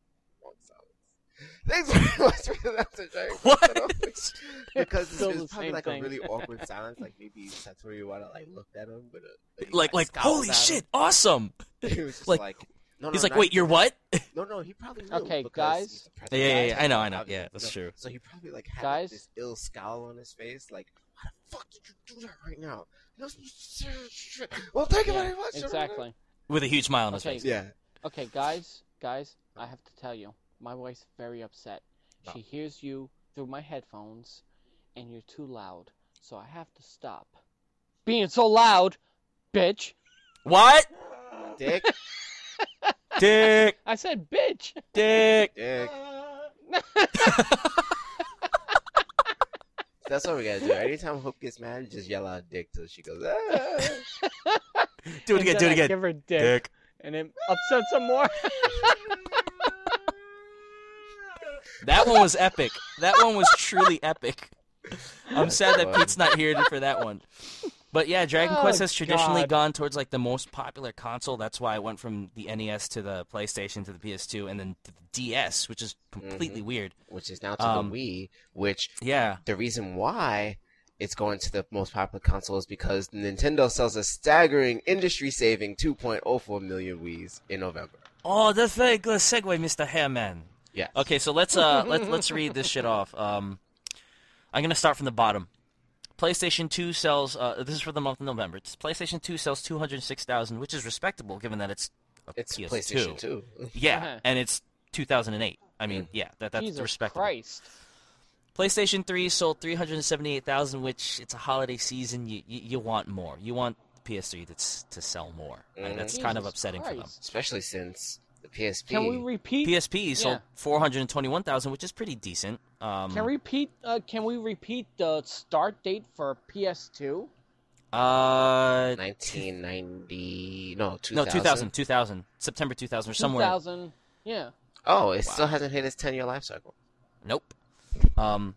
Long <laughs> silence. Thanks very <laughs> much for announcing Dragon Quest X on Wii. Because Still it's the probably like thing. a really awkward silence. Like maybe Satoru Iwata like looked at him with uh, a like, like, scowled holy at him. shit, awesome! <laughs> He was just Like- like, no, no, He's like, wait, you're what? no, no. He probably knew Okay, guys. he's. Yeah, yeah, yeah, I know, I know. Yeah, that's you true. So he probably like had Guys. this ill scowl on his face, like, why the fuck did you do that right now? You're not supposed to say that shit. Well, thank you Yeah, very much. exactly. With a huge smile on his Okay. face. Yeah. Okay, guys, guys, I have to tell you, my wife's very upset. No. She hears you through my headphones, and you're too loud, so I have to stop. Being so loud, bitch. What? Dick, <laughs> Dick, I said bitch. dick. dick. <laughs> That's what we gotta do. Anytime Hope gets mad, just yell out "dick" till she goes. Ah. Do it again, do it I again. Give her dick, Dick. and it upsets her more. <laughs> That one was epic. That one was truly epic. I'm sad that Pete's not here for that one. But yeah, Dragon Oh, Quest has traditionally God. gone towards like the most popular console. That's why I went from the NES to the PlayStation to the PS2 and then to the DS, which is completely weird. which is now to Um, the Wii. Which Yeah. the reason why it's going to the most popular console is because Nintendo sells a staggering industry-saving 2.04 million Wii's in November. Oh, that's very good segue, Mr. Hairman. Yes. Okay, so let's uh let, <laughs> let's read this shit off. Um, I'm gonna start from the bottom. PlayStation 2 sells. Uh, this is for the month of November. It's PlayStation 2 sells 206,000, which is respectable given that it's a It's PS2. PlayStation 2. Yeah, <laughs> Uh-huh. and it's 2008. I mean, yeah, that that's Jesus respectable. Christ. PlayStation 3 sold 378,000, which it's a holiday season. You, you you want more. You want PS3 that's to sell more. And Mhm. that's kind of Jesus upsetting for them. Especially since the PSP. Can we repeat? PSP sold Yeah. 421,000, which is pretty decent. Um, Can we repeat? Uh, can we repeat the start date for PS2? Uh, 1990. No, 2000. no, 2000, 2000, September 2000 or somewhere. 2000. Yeah. Oh, it still hasn't hit its 10-year life cycle. Nope. Um,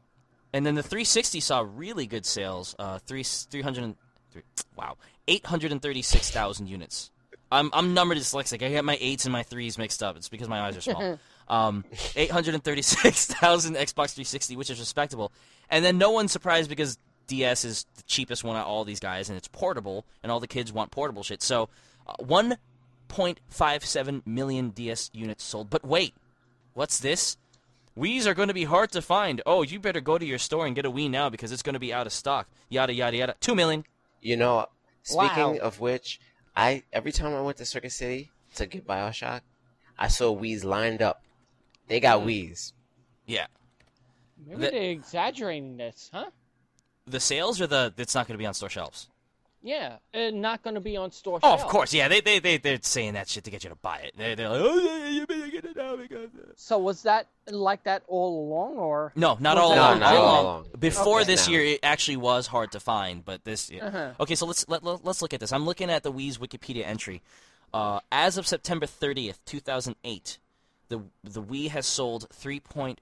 and then the 360 saw really good sales. Uh, three 300, three, wow, 836,000 units. I'm I'm number dyslexic. I get my eights and my threes mixed up. It's because my eyes are small. <laughs> um, 836,000 Xbox 360, which is respectable. And then no one's surprised because DS is the cheapest one of all these guys, and it's portable, and all the kids want portable shit. So, uh, 1.57 million DS units sold. But wait, what's this? Wii's are going to be hard to find. Oh, you better go to your store and get a Wii now because it's going to be out of stock. Yada yada yada. Two million. You know, speaking Wow. of which, I every time I went to Circuit City to get Bioshock, I saw Wii's lined up. They got mm. Wii's. Yeah. Maybe The- they're exaggerating this, huh? The sales or the it's not going to be on store shelves. Yeah, and not going to be on store Oh, of course. Yeah, they they they they're saying that shit to get you to buy it. They're, they're like, oh yeah, you better get it now because. So was that like that all along, or No, not all along. No, not all all along. along. Before Okay. this Now. year, it actually was hard to find, but this. Yeah. Uh-huh. Okay, so let's let, let, us look at this. I'm looking at the Wii's Wikipedia entry. Uh, as of September 30th, 2008, the the Wii has sold three point.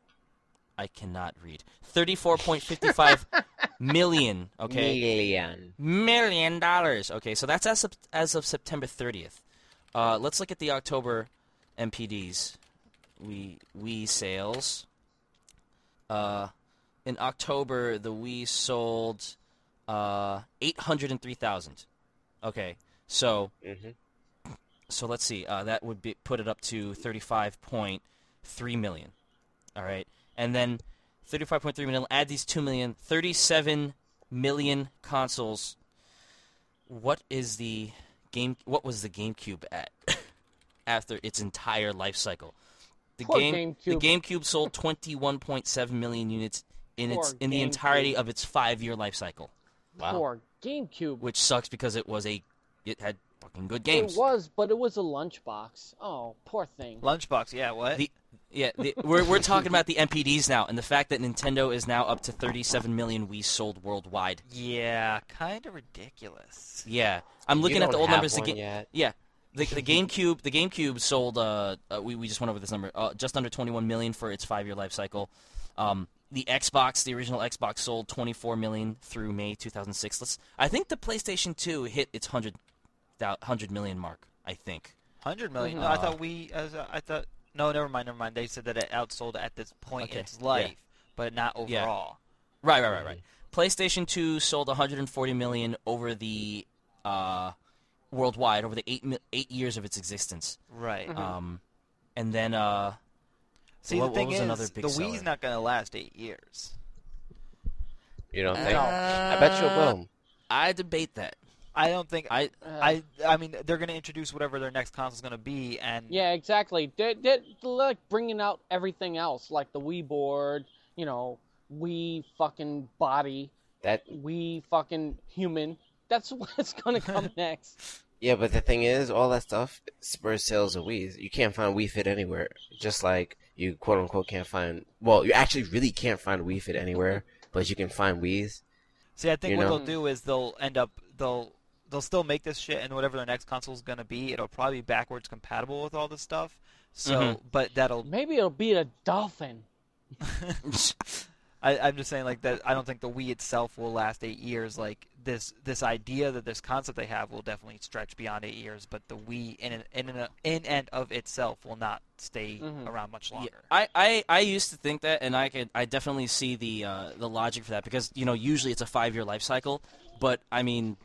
I cannot read. 34.55 <laughs> million. Okay Million. million dollars. Okay, so that's as of, as of September 30th. Uh, let's look at the October NPDs. We we sales. Uh, in October, the Wii sold uh, 803,000. Okay, so Mhm. so let's see. Uh, that would be put it up to 35.3 million. All right, and then 35.3 million. Add these 2 million. 37 million consoles. What is the game? What was the GameCube at <laughs> after its entire life cycle? The Poor game, the GameCube. GameCube sold 21.7 million units in its Poor in the entirety of its five-year life cycle, Wow. or GameCube? which sucks because it was a it had fucking good games. It was, but it was a lunchbox. Oh, poor thing. Lunchbox, yeah, what? The yeah, the, we're we're talking about the NPDs now, and the fact that Nintendo is now up to 37 million Wii sold worldwide. yeah, kind of ridiculous. Yeah, I'm You looking at the old numbers. The one ga- yet. yeah, the the GameCube the GameCube sold. Uh, uh, we we just went over this number. Uh, just under 21 million for its five year life cycle. Um, the Xbox, the original Xbox, sold 24 million through May 2006. Let's. I think the PlayStation 2 hit its 100, 100 million mark. I think. Hundred million. Mhm. No, I thought we. As a, I thought. No, never mind. Never mind. They said that it outsold at this point Okay, in its yeah. life, but not overall. Yeah. overall. Right, right, right, right. PlayStation 2 sold 140 million over the uh, worldwide over the eight eight years of its existence. Right. Um, and then uh, See, what- the what thing was is, another big the seller? Wii's not going to last eight years. You don't Uh, think? I bet you it will. I debate that. I don't think. I Uh, I. I mean, they're going to introduce whatever their next console's going to be, and Yeah, exactly. They're, they're like bringing out everything else, like the Wii board, you know, Wii fucking body, That Wii fucking human. That's <laughs> what's gonna come <laughs> next. yeah, but the thing is, all that stuff spurs sales of Wii's. You can't find Wii Fit anywhere. Just like you quote unquote can't find. Well, you actually really can't find Wii Fit anywhere, but you can find Wii's. See, I think You what know? they'll do is they'll end up they'll they'll still make this shit, and whatever their next console is gonna be, it'll probably be backwards compatible with all this stuff. So, Mhm. but that'll Maybe it'll be a dolphin. <laughs> I, I'm just saying like that. I don't think the Wii itself will last eight years. Like this, this idea that this concept they have will definitely stretch beyond eight years. But the Wii in and, in and, in and of itself will not stay Mhm. around much longer. I, I, I used to think that, and I could I definitely see the uh, the logic for that because you know usually it's a five year life cycle, but I mean,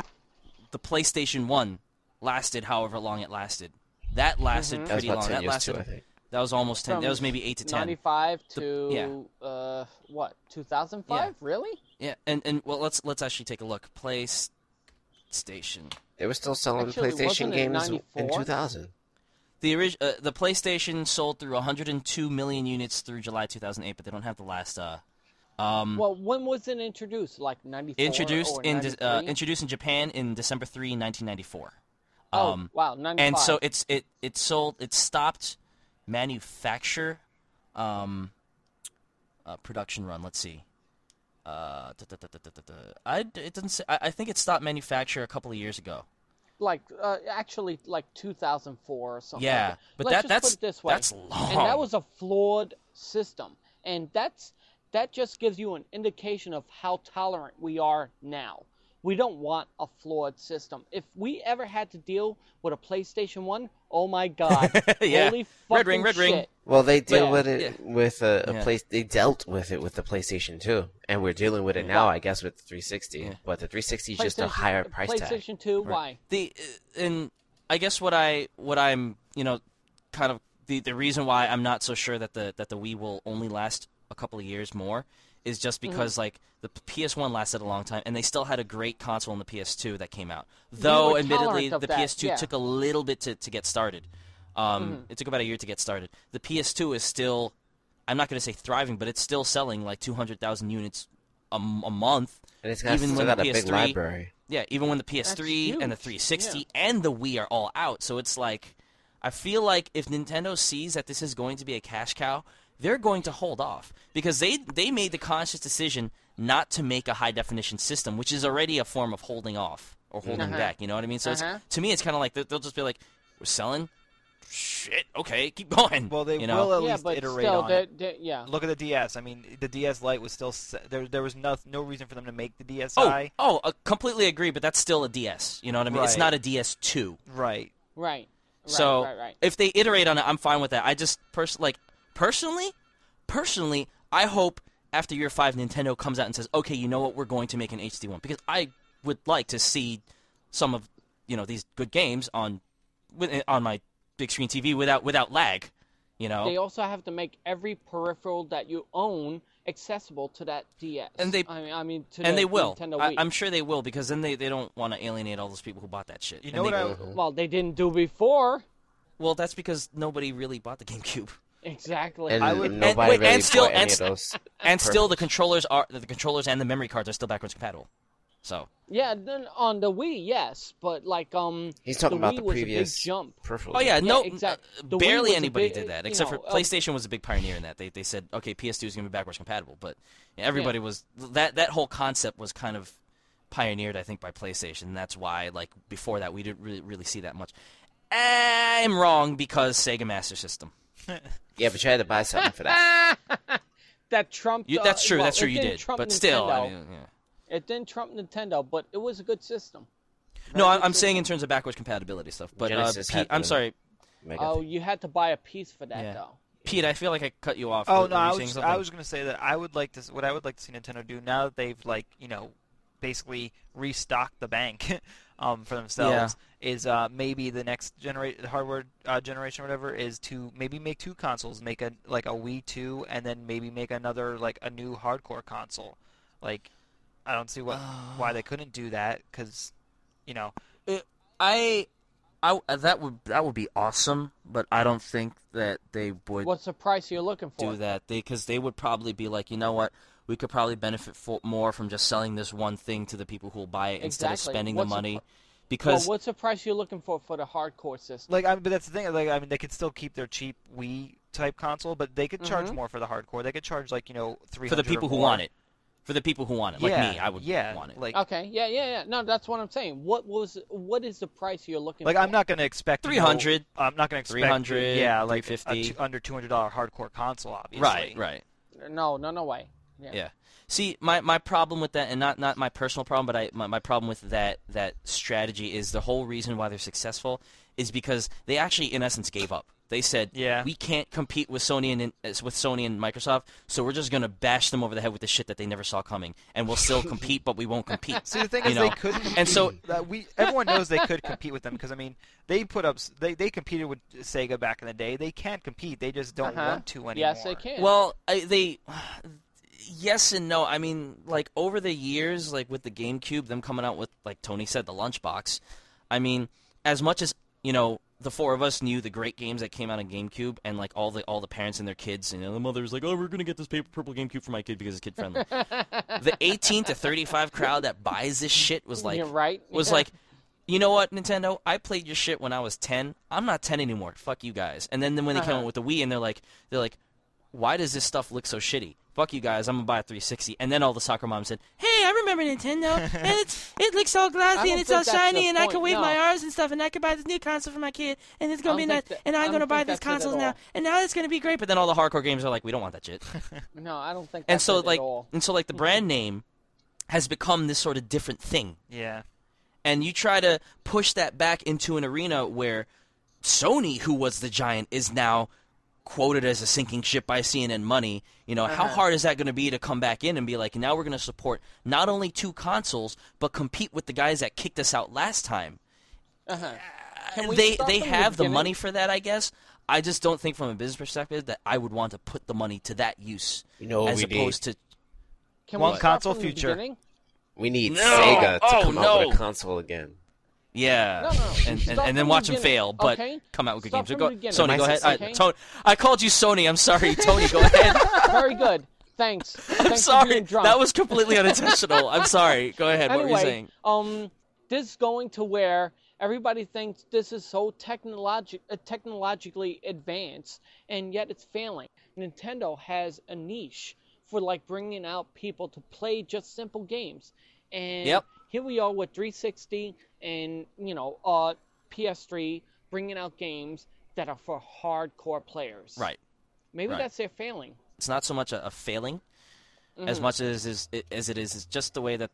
the PlayStation One lasted however long it lasted. That lasted Mhm. That was pretty about long. ten That years lasted. too, I think. That was almost ten. From that was maybe eight to ten. 95 The- to yeah. uh what 2005 really Yeah, and and well, let's let's actually take a look. PlayStation. They were still selling Actually, PlayStation wasn't games in 2000. The orig- uh, the PlayStation sold through 102 million units through July 2008, but they don't have the last. Uh, um, well when was it introduced? Like 94 introduced in de- uh, introduced in Japan in December 3, 1994. oh Um, wow 95 and so it's it it sold it stopped manufacture um uh, production run. Let's see. Uh da, da, da. I, it doesn't say I, I think it stopped manufacture a couple of years ago. Like uh, actually like 2004 or something Yeah, like that. but Let's that- that's- put it this way. that's and that was a flawed system. And that's that just gives you an indication of how tolerant we are now we don't want a flawed system if we ever had to deal with a playstation 1 oh my god <laughs> Yeah. holy Red ring, fucking red ring. shit. Well, they deal Yeah. with it Yeah. with a, a Yeah. place. They dealt with it with the PlayStation 2, and we're dealing with it now, I guess, with the 360. Yeah. But the 360 is just a higher price tag. PlayStation 2 why the uh, and I guess what I what I'm you know kind of the the reason why I'm not so sure that the that the Wii will only last a couple of years more is just Mm-hmm. because like the PS1 lasted a long time and they still had a great console in the PS2 that came out. Though admittedly the that, PS2 yeah. took a little bit to, to get started. Um, Mm-hmm. It took about a year to get started. The PS2 is still I'm not going to say thriving, but it's still selling like 200,000 units a month. And it's got, Even still when got the a big PS3 library. Yeah, even when the PS3 and the huge. 360 and the Wii are all out. So it's like, I feel like if Nintendo sees that this is going to be a cash cow, they're going to hold off because they they made the conscious decision not to make a high definition system, which is already a form of holding off or holding Uh-huh. back. You know what I mean? So Uh-huh. it's, to me, it's kind of like they- they'll just be like, "We're selling, shit, okay, keep going." Well, they you know? will at yeah least but iterate still on they- it. they- yeah Look at the DS. I mean, the DS Lite was still se- there. There was no no reason for them to make the Oh, DSi. oh, I completely agree, but that's still a DS. You know what I mean? It's not a DS2. Right. right right So right, right. if they iterate on it, I'm fine with that. I just personally like personally, personally, I hope after year five, Nintendo comes out and says, "Okay, you know what? We're going to make an HD one," because I would like to see some of you know these good games on eh, on my big screen TV without without lag. You know, They also have to make every peripheral that you own accessible to that DS. And they- I mean, I mean to and the they will. Nintendo I, Wii. I'm sure they will because then they, they don't want to alienate all those people who bought that shit. You And know they- what I? Well, they didn't do before. Well, that's because nobody really bought the <laughs> GameCube, Exactly. And I would- nobody and- wait, really and still- any and of those. and still the controllers are the controllers and the memory cards are still backwards compatible. So yeah, then on the Wii, yes, but like um, He's talking the about Wii the was previous jump. peripheral. Oh yeah, Yeah, no, exact- uh, barely anybody big- did that except know, for uh, PlayStation was a big pioneer in that. They they said okay, PS2 is going to be backwards compatible, but everybody was that that whole concept was kind of pioneered, I think, by PlayStation. That's why like before that we didn't really really see that much. I'm wrong because Sega Master System. <laughs> Yeah, but you had to buy something for that. <laughs> that trumped. You, uh, that's true. well, that's true. You didn't did, trump but still, I mean, yeah. it didn't trump Nintendo, but it was a good system. No, Very I'm, good I'm saying in terms of backwards compatibility stuff. But uh, Pete, I'm sorry, Oh, thing. you had to buy a piece for that Yeah. though. Pete. I feel like I cut you off. Oh no, I was? I was gonna say that I would like to what I would like to see Nintendo do now that they've like you know basically restock the bank <laughs> um, for themselves is uh, maybe the next generate hardware uh, generation or whatever is to maybe make two consoles, make a like a Wii two, and then maybe make another like a new hardcore console. Like I don't see what <sighs> why they couldn't do that because you know I, I that would that would be awesome, but I don't think that they would What's the price you're looking for? do that. They because they would probably be like, you know what, we could probably benefit fo- more from just selling this one thing to the people who will buy it instead of spending What's the the money. pr- well, Because what's the price you're looking for for the hardcore system? like I mean, but that's the thing. Like I mean, they could still keep their cheap Wii type console, but they could charge Mhm. more for the hardcore. They could charge like you know three for the people who want it, for the people who want it, like yeah, me, I would yeah, want it. Like Okay, yeah, yeah, yeah. No, that's what I'm saying. What was what is the price you're looking Like for? I'm not going to expect you know, 300, I'm not going to expect 300, Yeah, like a 350. two, under two hundred dollar hardcore console, obviously. right, right. No, no, no way. Yeah. See, my, my problem with that, and not, not my personal problem, but I my, my problem with that that strategy is the whole reason why they're successful is because they actually, in essence, gave up. They said, Yeah. we can't compete with Sony and uh, with Sony and Microsoft, so we're just gonna bash them over the head with the shit that they never saw coming, and we'll still compete, but we won't compete. <laughs> See, the thing You is, know? they couldn't. And so- that we everyone knows they could compete with them because I mean, they put up, they they competed with Sega back in the day. They can't compete. They just don't Uh-huh. want to anymore. Yes, they can. Well, I, they, yes and no. I mean, like over the years, like with the GameCube, them coming out with, like Tony said, the lunchbox. I mean, as much as you know, the four of us knew the great games that came out on GameCube, and like all the all the parents and their kids, and you know, the mother's like, "Oh, we're gonna get this paper purple GameCube for my kid because it's kid friendly." the <laughs> 18 to 35 crowd that buys this shit was like, You're right. was Yeah. like, you know what, Nintendo? I played your shit when I was 10. I'm not 10 anymore. Fuck you guys. And then, then when they came Uh-huh. out with the Wii, and they're like, they're like, why does this stuff look so shitty? Fuck you guys. I'm gonna buy a 360. And then all the soccer moms said, Hey, I remember Nintendo. <laughs> and it's it looks all I glassy and it's all shiny, the and I can point, wave my arms and stuff, and I can buy this new console for my kid, and it's gonna be nice. that- and I I'm gonna buy think these that's it at consoles now, and now it's gonna be great. But then all the hardcore games are like, we don't want that shit. <laughs> no, I don't think. and so it like, at all. and so like the brand name has become this sort of different thing Yeah. and you try to push that back into an arena where Sony, who was the giant, is now quoted as a sinking ship by CNN Money. You know, how Uh-huh. hard is that going to be to come back in and be like, now we're going to support not only two consoles, but compete with the guys that kicked us out last time? Uh-huh. They they the have the beginning? money for that, I guess. I just don't think, from a business perspective, that I would want to put the money to that use You know as we opposed to Can One we start console future. We need No! Sega to Oh, come out with a console again. Yeah, No, no, and, and, and then watch the them fail, but okay? come out with good Start games. So go. Sony, go ahead. I. Tony, I called you Sony. I'm sorry, <laughs> Tony. Go ahead. Very good. Thanks. <laughs> I'm Thanks For sorry. That was completely unintentional. I'm sorry. Go ahead. what were you anyway, saying? um, this is going to where everybody thinks this is so technologi- uh, technologically advanced, and yet it's failing. Nintendo has a niche for like bringing out people to play just simple games, and Yep. here we are with 360 and you know uh, PS3 bringing out games that are for hardcore players. Right. Maybe right. that's their failing. It's not so much a, a failing as Mm-hmm. much as is as it is is just the way that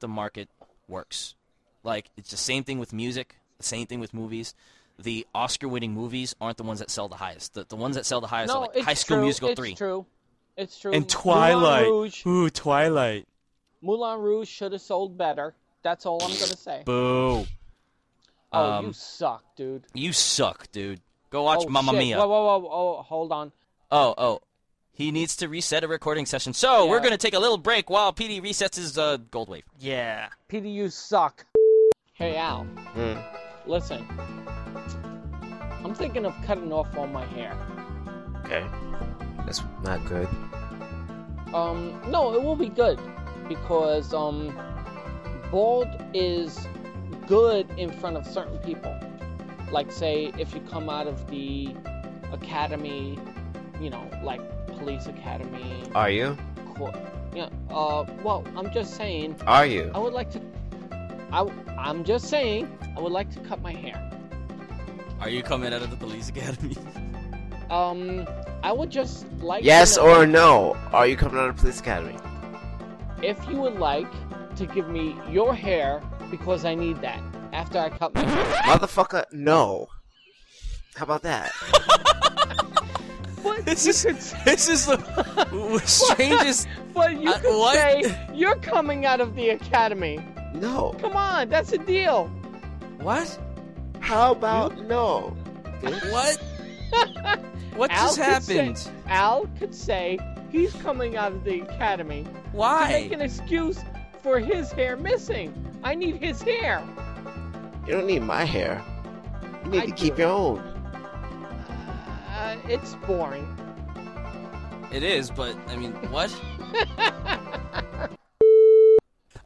the market works. Like it's the same thing with music, the same thing with movies. The Oscar-winning movies aren't the ones that sell the highest. The, the ones that sell the highest No, are like High School true. Musical it's three true. It's true. and Moulin Twilight. Rouge, Ooh, Twilight. Moulin Rouge should have sold better. That's all I'm gonna say. Boo. oh, you um, suck, dude. You suck, dude. Go watch oh, Mamma shit. Mia. Whoa, whoa, whoa, oh, hold on. Oh, oh. He needs to reset a recording session. So we're going to take a little break while PD resets his uh, GoldWave. Yeah. PD, you suck. Hey, Al. Hmm. Listen. I'm thinking of cutting off all my hair. Okay. That's not good. Um, no, it will be good because um, bald is good in front of certain people. Like, say, if you come out of the academy, you know, like police academy. Are you? Court. Yeah. Uh, well, I'm just saying. Are you? I would like to. I, I'm just saying. I would like to cut my hair. Are you coming out of the police academy? <laughs> Um, I would just like. to Yes know or no? Are you coming out of the police academy? If you would like to give me your hair because I need that after I cut my hair. Motherfucker, no. How about that? <laughs> But This you is- could, <laughs> this is the strangest. <laughs> but you Uh, could what? say you're coming out of the academy. No. Come on, that's a deal. What? How about no? What? What Al just could happened? Say, Al could say he's coming out of the academy Why? to make an excuse for his hair missing. I need his hair. You don't need my hair. You need I to keep do. your own. Uh, it's boring. It is, but I mean, <laughs> what?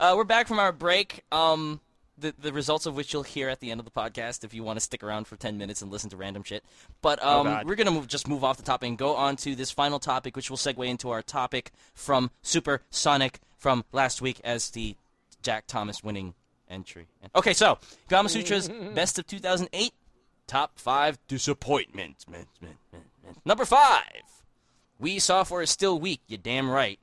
uh, we're back from our break. Um, the the results of which you'll hear at the end of the podcast if you want to stick around for ten minutes and listen to random shit. But um, God. we're gonna move, just move off the topic and go on to this final topic, which will segue into our topic from Supersonic from last week as the Jack Thomas winning entry. Okay, so Gamasutra's <laughs> best of 2008 top five disappointments. Number five. Wii software is still weak. You damn right.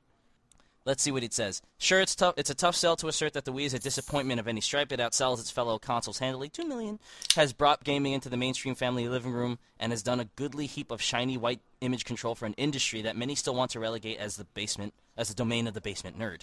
Let's see what it says. Sure, it's tough. It's a tough sell to assert that the Wii is a disappointment of any stripe. It outsells its fellow consoles handily. Two million has brought gaming into the mainstream family living room and has done a goodly heap of shiny white image control for an industry that many still want to relegate as the basement, as the domain of the basement nerd.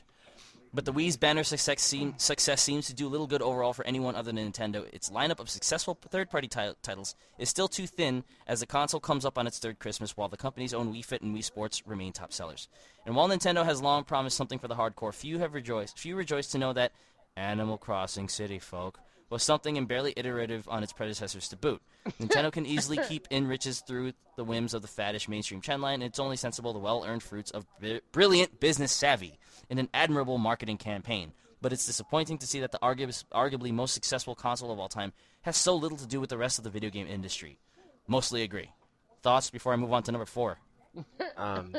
But the Wii's banner success, seem, success seems to do little good overall for anyone other than Nintendo. Its lineup of successful third-party ti- titles is still too thin as the console comes up on its third Christmas, while the company's own Wii Fit and Wii Sports remain top sellers. And while Nintendo has long promised something for the hardcore, few have rejoiced. Few rejoice to know that Animal Crossing City Folk was something and barely iterative on its predecessors to boot. <laughs> Nintendo can easily keep in riches through the whims of the faddish mainstream trendline, and it's only sensible the well-earned fruits of bri- brilliant business savvy in an admirable marketing campaign. But it's disappointing to see that the argu- arguably most successful console of all time has so little to do with the rest of the video game industry. Mostly agree. Thoughts before I move on to number four? <laughs> Um,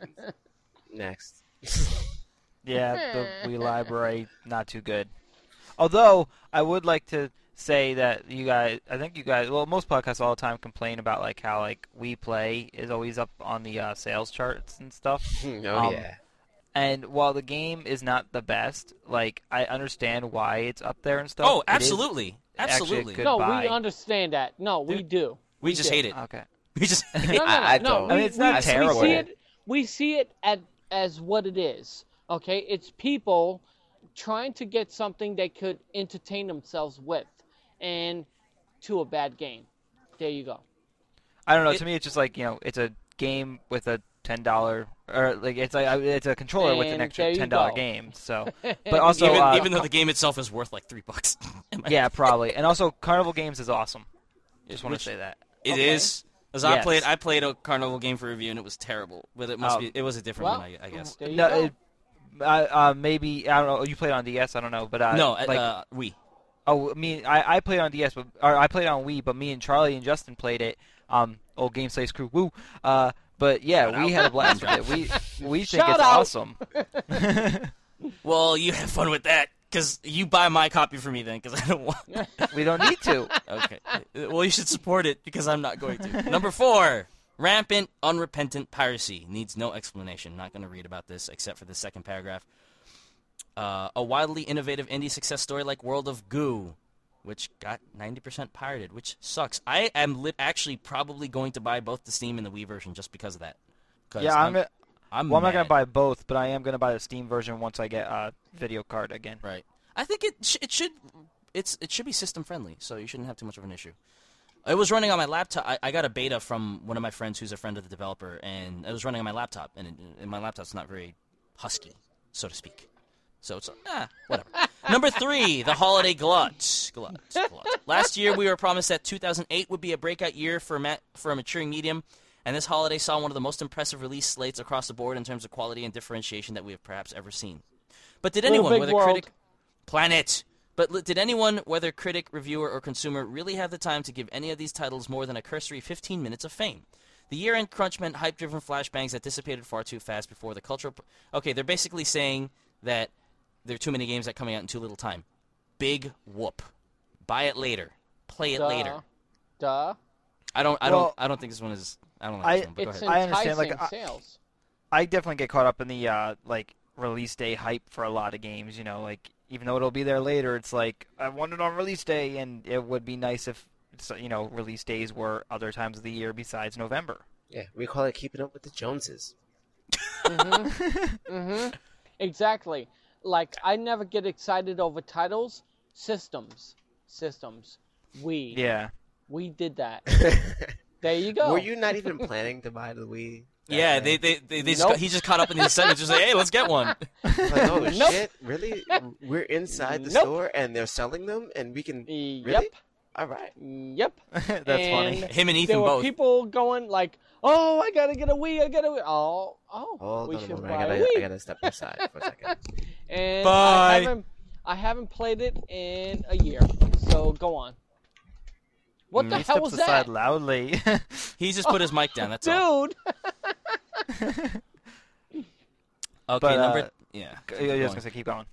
<laughs> next. Yeah, the Wii library not too good. Although I would like to say that you guys, I think you guys, well, most podcasts all the time complain about like how like Wii Play is always up on the uh, sales charts and stuff. <laughs> oh Um, yeah. And while the game is not the best, like I understand why it's up there and stuff. Oh, It is absolutely, a absolutely. good no, buy. we understand that. No, we Dude, do. we just do. hate it. Okay. <laughs> We just <laughs> No, no, no, I- I no. don't. We, I mean, it's we- not we terrible. see it. We see it at, as what it is. Okay, it's people trying to get something they could entertain themselves with, and to a bad game. There you go. I don't know. It- to me, it's just like you know, it's a game with a ten dollar or like it's a it's a controller with an extra ten dollar game. So, <laughs> but also even, uh, even though the game itself is worth like three bucks. <laughs> yeah, probably, and also Carnival Games is awesome. Just want to say that. It Okay. is. As I played, I played a carnival game for review and it was terrible. But it must Oh. be. It was a different Well, one, I, I guess. No, it, uh, uh, maybe I don't know. You played on DS, I don't know, but uh, no, like uh, we. oh, me, I, I played on DS, but or I played on Wii, but me and Charlie and Justin played it. Um, old Game Slays crew, woo. Uh, but yeah, Shout we out. had a blast with it. We <laughs> we think Shout it's out. awesome. <laughs> Well, you have fun with that because you buy my copy for me then because I don't want. we don't need to. <laughs> okay. Uh, Well, you should support it because I'm not going to. Number four. Rampant, unrepentant piracy needs no explanation. Not going to read about this except for the second paragraph. Uh, a wildly innovative indie success story like World of Goo, which got 90% pirated, which sucks. I am li- actually probably going to buy both the Steam and the Wii version just because of that. Yeah, I'm gonna. I'm Well, I'm not gonna buy both, but I am gonna buy the Steam version once I get a video card again. Right. I think it sh- it should it's it should be system friendly, so you shouldn't have too much of an issue. It was running on my laptop. I, I got a beta from one of my friends who's a friend of the developer, and it was running on my laptop, and, it, and my laptop's not very husky, so to speak. So it's ah whatever. <laughs> Number three, the holiday glut. Glut. Glut. Last year we were promised that 2008 would be a breakout year for ma- for a maturing medium, and this holiday saw one of the most impressive release slates across the board in terms of quality and differentiation that we have perhaps ever seen. But did anyone, whether world. critic, planet, but did anyone, whether critic, reviewer, or consumer, really have the time to give any of these titles more than a cursory 15 minutes of fame? The year-end crunch meant hype-driven flashbangs that dissipated far too fast before the cultural. P- okay, they're basically saying that there are too many games that coming out in too little time. Big whoop. Buy it later. Play it Duh. later. Duh. I don't. I Well, don't. I don't think this one is. I don't like I- this one. But go It's ahead. I understand, enticing like, I- sales. I definitely get caught up in the uh, like release day hype for a lot of games. You know, like even though it'll be there later, it's like I want it on release day, and it would be nice if you know release days were other times of the year besides November. Yeah, we call it keeping up with the Joneses. hmm <laughs> Exactly. Like I never get excited over titles. Systems. Systems. We. Yeah, We did that. <laughs> There you go. Were you not even planning to buy the Wii? That yeah, they, they, they, they just Nope. got, he just caught up in the sentence. Just like, hey, let's get one. <laughs> Like, oh <laughs> Nope. shit, really? We're inside the Nope. store and they're selling them, and we can. Yep. Really? All right. Yep. <laughs> that's And funny. Him and There Ethan were both. people going like, "Oh, I gotta get a Wii. I gotta. Wii. Oh, oh, Hold we on a should buy I gotta, a Wii." I gotta step aside for a second. And Bye. I haven't, I haven't played it in a year. So go on. What the he hell steps was aside that, loudly. <laughs> He just put his mic down. That's all. <laughs> dude? <laughs> Okay, But, uh, number yeah. I was going. gonna say keep going.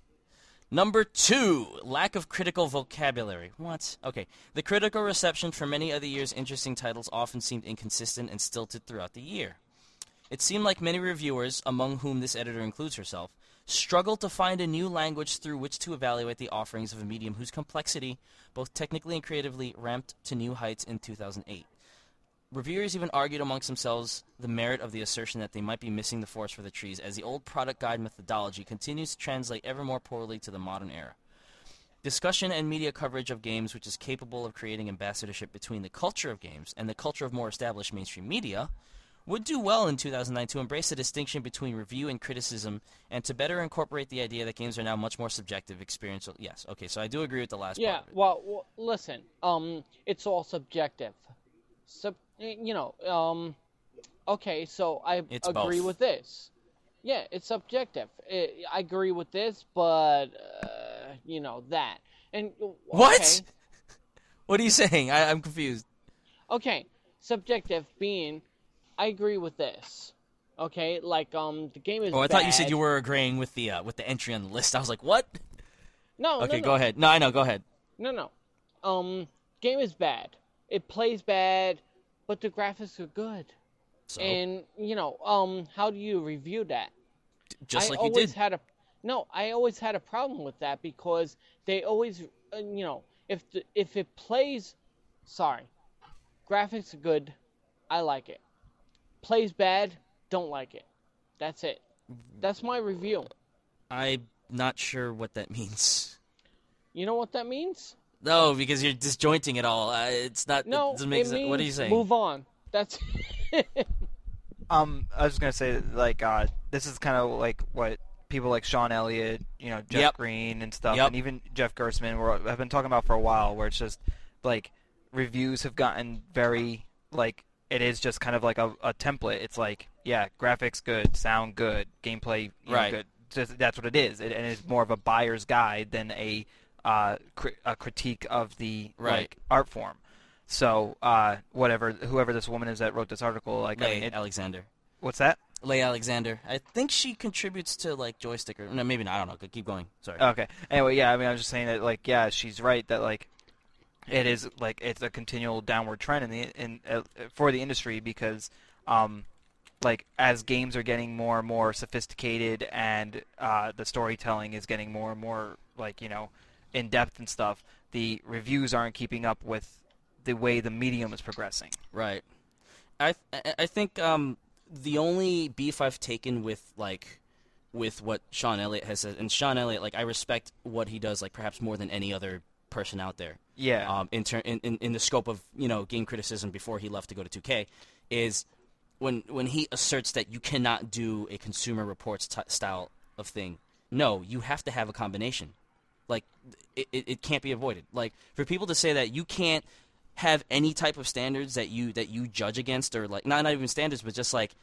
Number two, lack of critical vocabulary. What? Okay. The critical reception for many of the year's interesting titles often seemed inconsistent and stilted throughout the year. It seemed like many reviewers, among whom this editor includes herself, struggled to find a new language through which to evaluate the offerings of a medium whose complexity, both technically and creatively, ramped to new heights in 2008. Reviewers even argued amongst themselves the merit of the assertion that they might be missing the forest for the trees, as the old product guide methodology continues to translate ever more poorly to the modern era. Discussion and media coverage of games, which is capable of creating ambassadorship between the culture of games and the culture of more established mainstream media, would do well in 2009 to embrace the distinction between review and criticism and to better incorporate the idea that games are now much more subjective, experiential. Yes, okay, so I do agree with the last Yeah, well, well, listen, um, it's all subjective. Sub, you know, um, okay, so I It's agree both. with this. Yeah, it's subjective. I I agree with this, but uh, you know that. And What? okay, <laughs> What are you saying? I, I'm confused. okay, subjective being, I agree with this. Okay, like um, the game is. Oh, I thought you said you were agreeing with the uh, with the entry on the list. I was like, what? No, Okay, no, go no. ahead. No, I know. Go ahead. No, no. Um, game is bad. It plays bad, but the graphics are good. So, And you know, um, how do you review that? just I like you always did. had a no. I always had a problem with that because they always, uh, you know, if the, if it plays, sorry, graphics are good, I like it. Plays bad, don't like it. That's it. That's my review. I'm not sure what that means. You know what that means? No, because you're disjointing it all. Uh, it's not. No, it doesn't make it sense. means What are you saying? move on. That's <laughs> Um, I was just gonna say like uh, this is kind of like what people like Shawn Elliott, you know, Jeff Yep. Green and stuff, Yep. and even Jeff Gerstmann were, have been talking about for a while, where it's just like reviews have gotten very like it is just kind of like a, a template. It's like yeah, graphics good, sound good, gameplay you know, Right. good. Just, that's what it is, it, and it's more of a buyer's guide than a uh, cri- a critique of the Right. like art form. So uh, whatever, whoever this woman is that wrote this article, like I Lay mean, it, Alexander. what's that? Leigh Alexander. I think she contributes to like joystick or no, maybe not. I don't know. Keep going. Sorry. Okay. Anyway, yeah, I mean, I was just saying that, like, yeah, she's right that, like, it is like it's a continual downward trend in the in uh, for the industry because, um, like, as games are getting more and more sophisticated and uh, the storytelling is getting more and more like you know, in depth and stuff, the reviews aren't keeping up with the way the medium is progressing. Right. I I- I think um the only beef I've taken with like with what Shawn Elliott has said, and Shawn Elliott, like I respect what he does, like perhaps more than any other person out there. Yeah. Um, in, ter- in in in the scope of you know game criticism before he left to go to 2K, is when when he asserts that you cannot do a consumer reports t- style of thing. No, you have to have a combination. Like it, it, it can't be avoided. Like for people to say that you can't have any type of standards that you that you judge against or like not not even standards but just like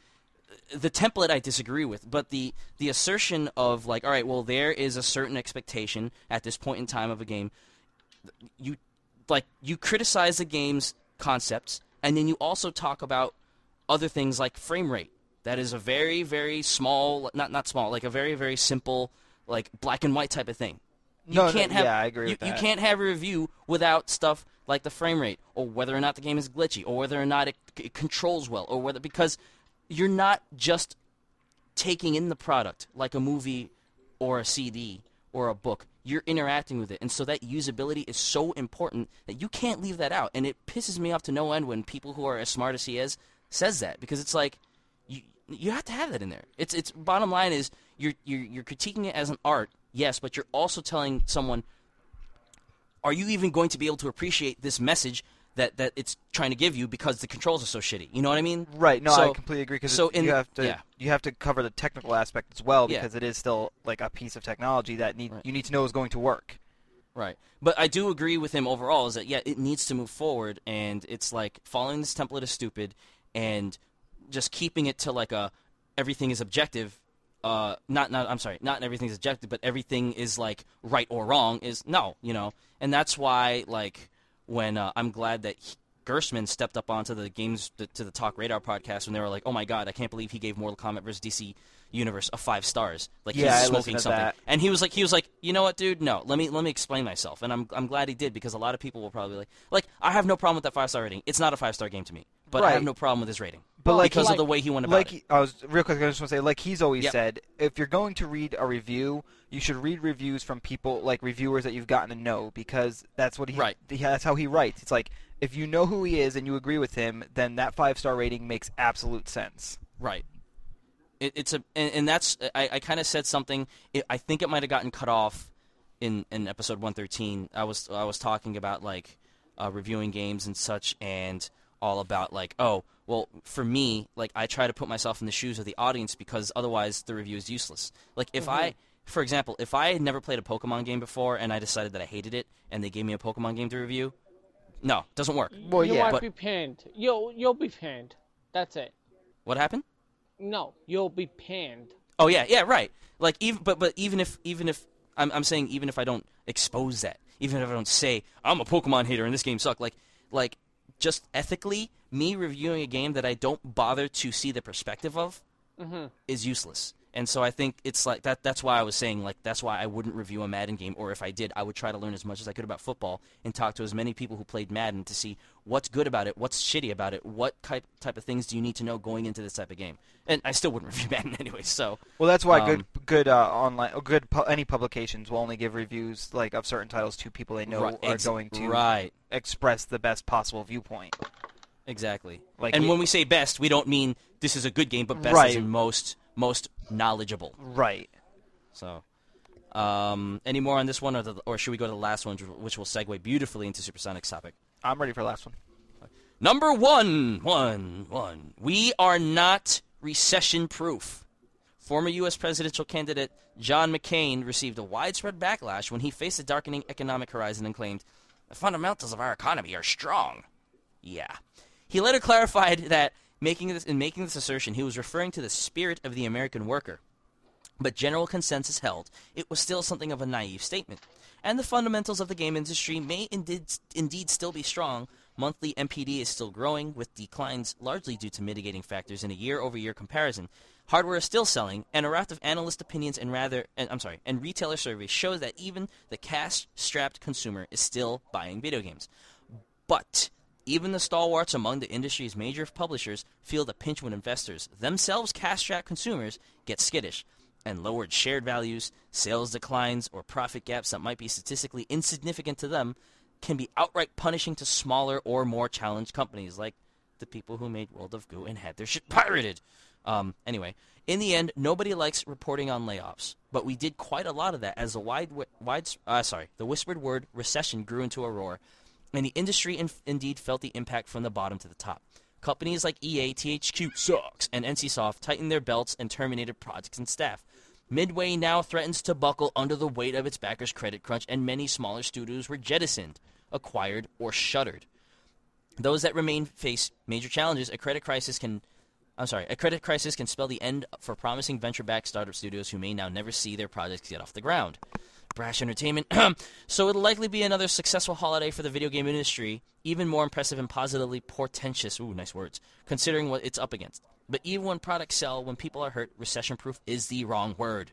the template I disagree with, but the the assertion of like, all right, well, there is a certain expectation at this point in time of a game. You like you criticize the game's concepts, and then you also talk about other things like frame rate. That is a very very small, not not small, like a very very simple, like black and white type of thing. You No, no, can't have, yeah, I agree you, with You can't have a review without stuff like the frame rate, or whether or not the game is glitchy, or whether or not it, it controls well, or whether because you're not just taking in the product like a movie or a CD or a book. You're interacting with it, and so that usability is so important that you can't leave that out. And it pisses me off to no end when people who are as smart as he is says that because it's like you you have to have that in there. It's it's bottom line is you're you're you're critiquing it as an art, yes, but you're also telling someone are you even going to be able to appreciate this message that, that it's trying to give you because the controls are so shitty? You know what I mean? Right. No, So- I completely agree because so in- you have to yeah. you have to cover the technical aspect as well Yeah. because it is still like a piece of technology that need Right. you need to know is going to work. Right. But I do agree with him overall is that yeah, it needs to move forward and it's like following this template is stupid and just keeping it to like a everything is objective uh not not I'm sorry, not everything's objective, but everything is like right or wrong is no, you know. And that's why like when uh, I'm glad that he, Gerstmann stepped up onto the games to the TalkRadar podcast when they were like, "Oh my god, I can't believe he gave Mortal Kombat vs DC Universe a five stars." Like Yeah, he's smoking something. that. And he was like, he was like, you know what, dude? No, let me let me explain myself. And I'm I'm glad he did because a lot of people will probably like, like I have no problem with that five star rating. It's not a five star game to me, but I have no problem with his rating. But like because he- of the way he went about like it. I was real quick. I just want to say, like he's always Yep. said, if you're going to read a review, you should read reviews from people like reviewers that you've gotten to know because that's what he. Right. That's how he writes. It's like if you know who he is and you agree with him, then that five star rating makes absolute sense. Right. It, it's a and, and that's I, I kind of said something. It, I think it might have gotten cut off in in episode one thirteen. I was I was talking about like uh, reviewing games and such, and all about like oh well for me like I try to put myself in the shoes of the audience because otherwise the review is useless. Like if I mm-hmm. for example if I had never played a Pokemon game before and I decided that I hated it and they gave me a Pokemon game to review, no, doesn't work. Well, you yeah, might but- be panned. You'll you'll be panned. That's it. What happened? No, you'll be panned. Oh yeah, yeah, right. Like even but but even if even if I'm I'm saying even if I don't expose that, even if I don't say I'm a Pokemon hater and this game sucked, like like just ethically, me reviewing a game that I don't bother to see the perspective of mm-hmm. is useless. And so I think it's like that. That's why I was saying like that's why I wouldn't review a Madden game, or if I did, I would try to learn as much as I could about football and talk to as many people who played Madden to see what's good about it, what's shitty about it, what type type of things do you need to know going into this type of game. And I still wouldn't <laughs> review Madden anyway. So Well, that's why Um, good good uh, online or good pu- any publications will only give reviews like of certain titles to people they know Right, are ex- going to right. express the best possible viewpoint. Exactly. Like and it- when we say best, we don't mean this is a good game, but best Right. is in most most knowledgeable. Right. So, um, any more on this one, or, the, or should we go to the last one, which will segue beautifully into Supersonic's topic? I'm ready for the last one. Number one, one, one. We are not recession proof. Former U.S. presidential candidate John McCain received a widespread backlash when he faced a darkening economic horizon and claimed, The fundamentals of our economy are strong. Yeah. He later clarified that making this, in making this assertion, he was referring to the spirit of the American worker. But general consensus held it was still something of a naive statement. And the fundamentals of the game industry may indeed, indeed still be strong. Monthly NPD is still growing, with declines largely due to mitigating factors in a year-over-year comparison. Hardware is still selling, and a raft of analyst opinions and rather, and, I'm sorry, and retailer surveys shows that even the cash-strapped consumer is still buying video games. But even the stalwarts among the industry's major publishers feel the pinch when investors, themselves cash-strapped consumers, get skittish, and lowered shared values, sales declines, or profit gaps that might be statistically insignificant to them can be outright punishing to smaller or more challenged companies like the people who made World of Goo and had their shit pirated. Um, anyway, in the end, nobody likes reporting on layoffs, but we did quite a lot of that as the wide, wide, uh, sorry, the whispered word recession grew into a roar, and the industry in- indeed felt the impact from the bottom to the top. Companies like EA, THQ sucks, and NCSoft tightened their belts and terminated projects and staff. Midway now threatens to buckle under the weight of its backers' credit crunch, and many smaller studios were jettisoned, acquired, or shuttered. Those that remain face major challenges. A credit crisis can, I'm sorry, a credit crisis can spell the end for promising venture-backed startup studios who may now never see their projects get off the ground. Brash Entertainment. <clears throat> so it'll likely be another successful holiday for the video game industry, even more impressive and positively portentous. Ooh, nice words. Considering what it's up against. But even when products sell, when people are hurt, recession-proof is the wrong word.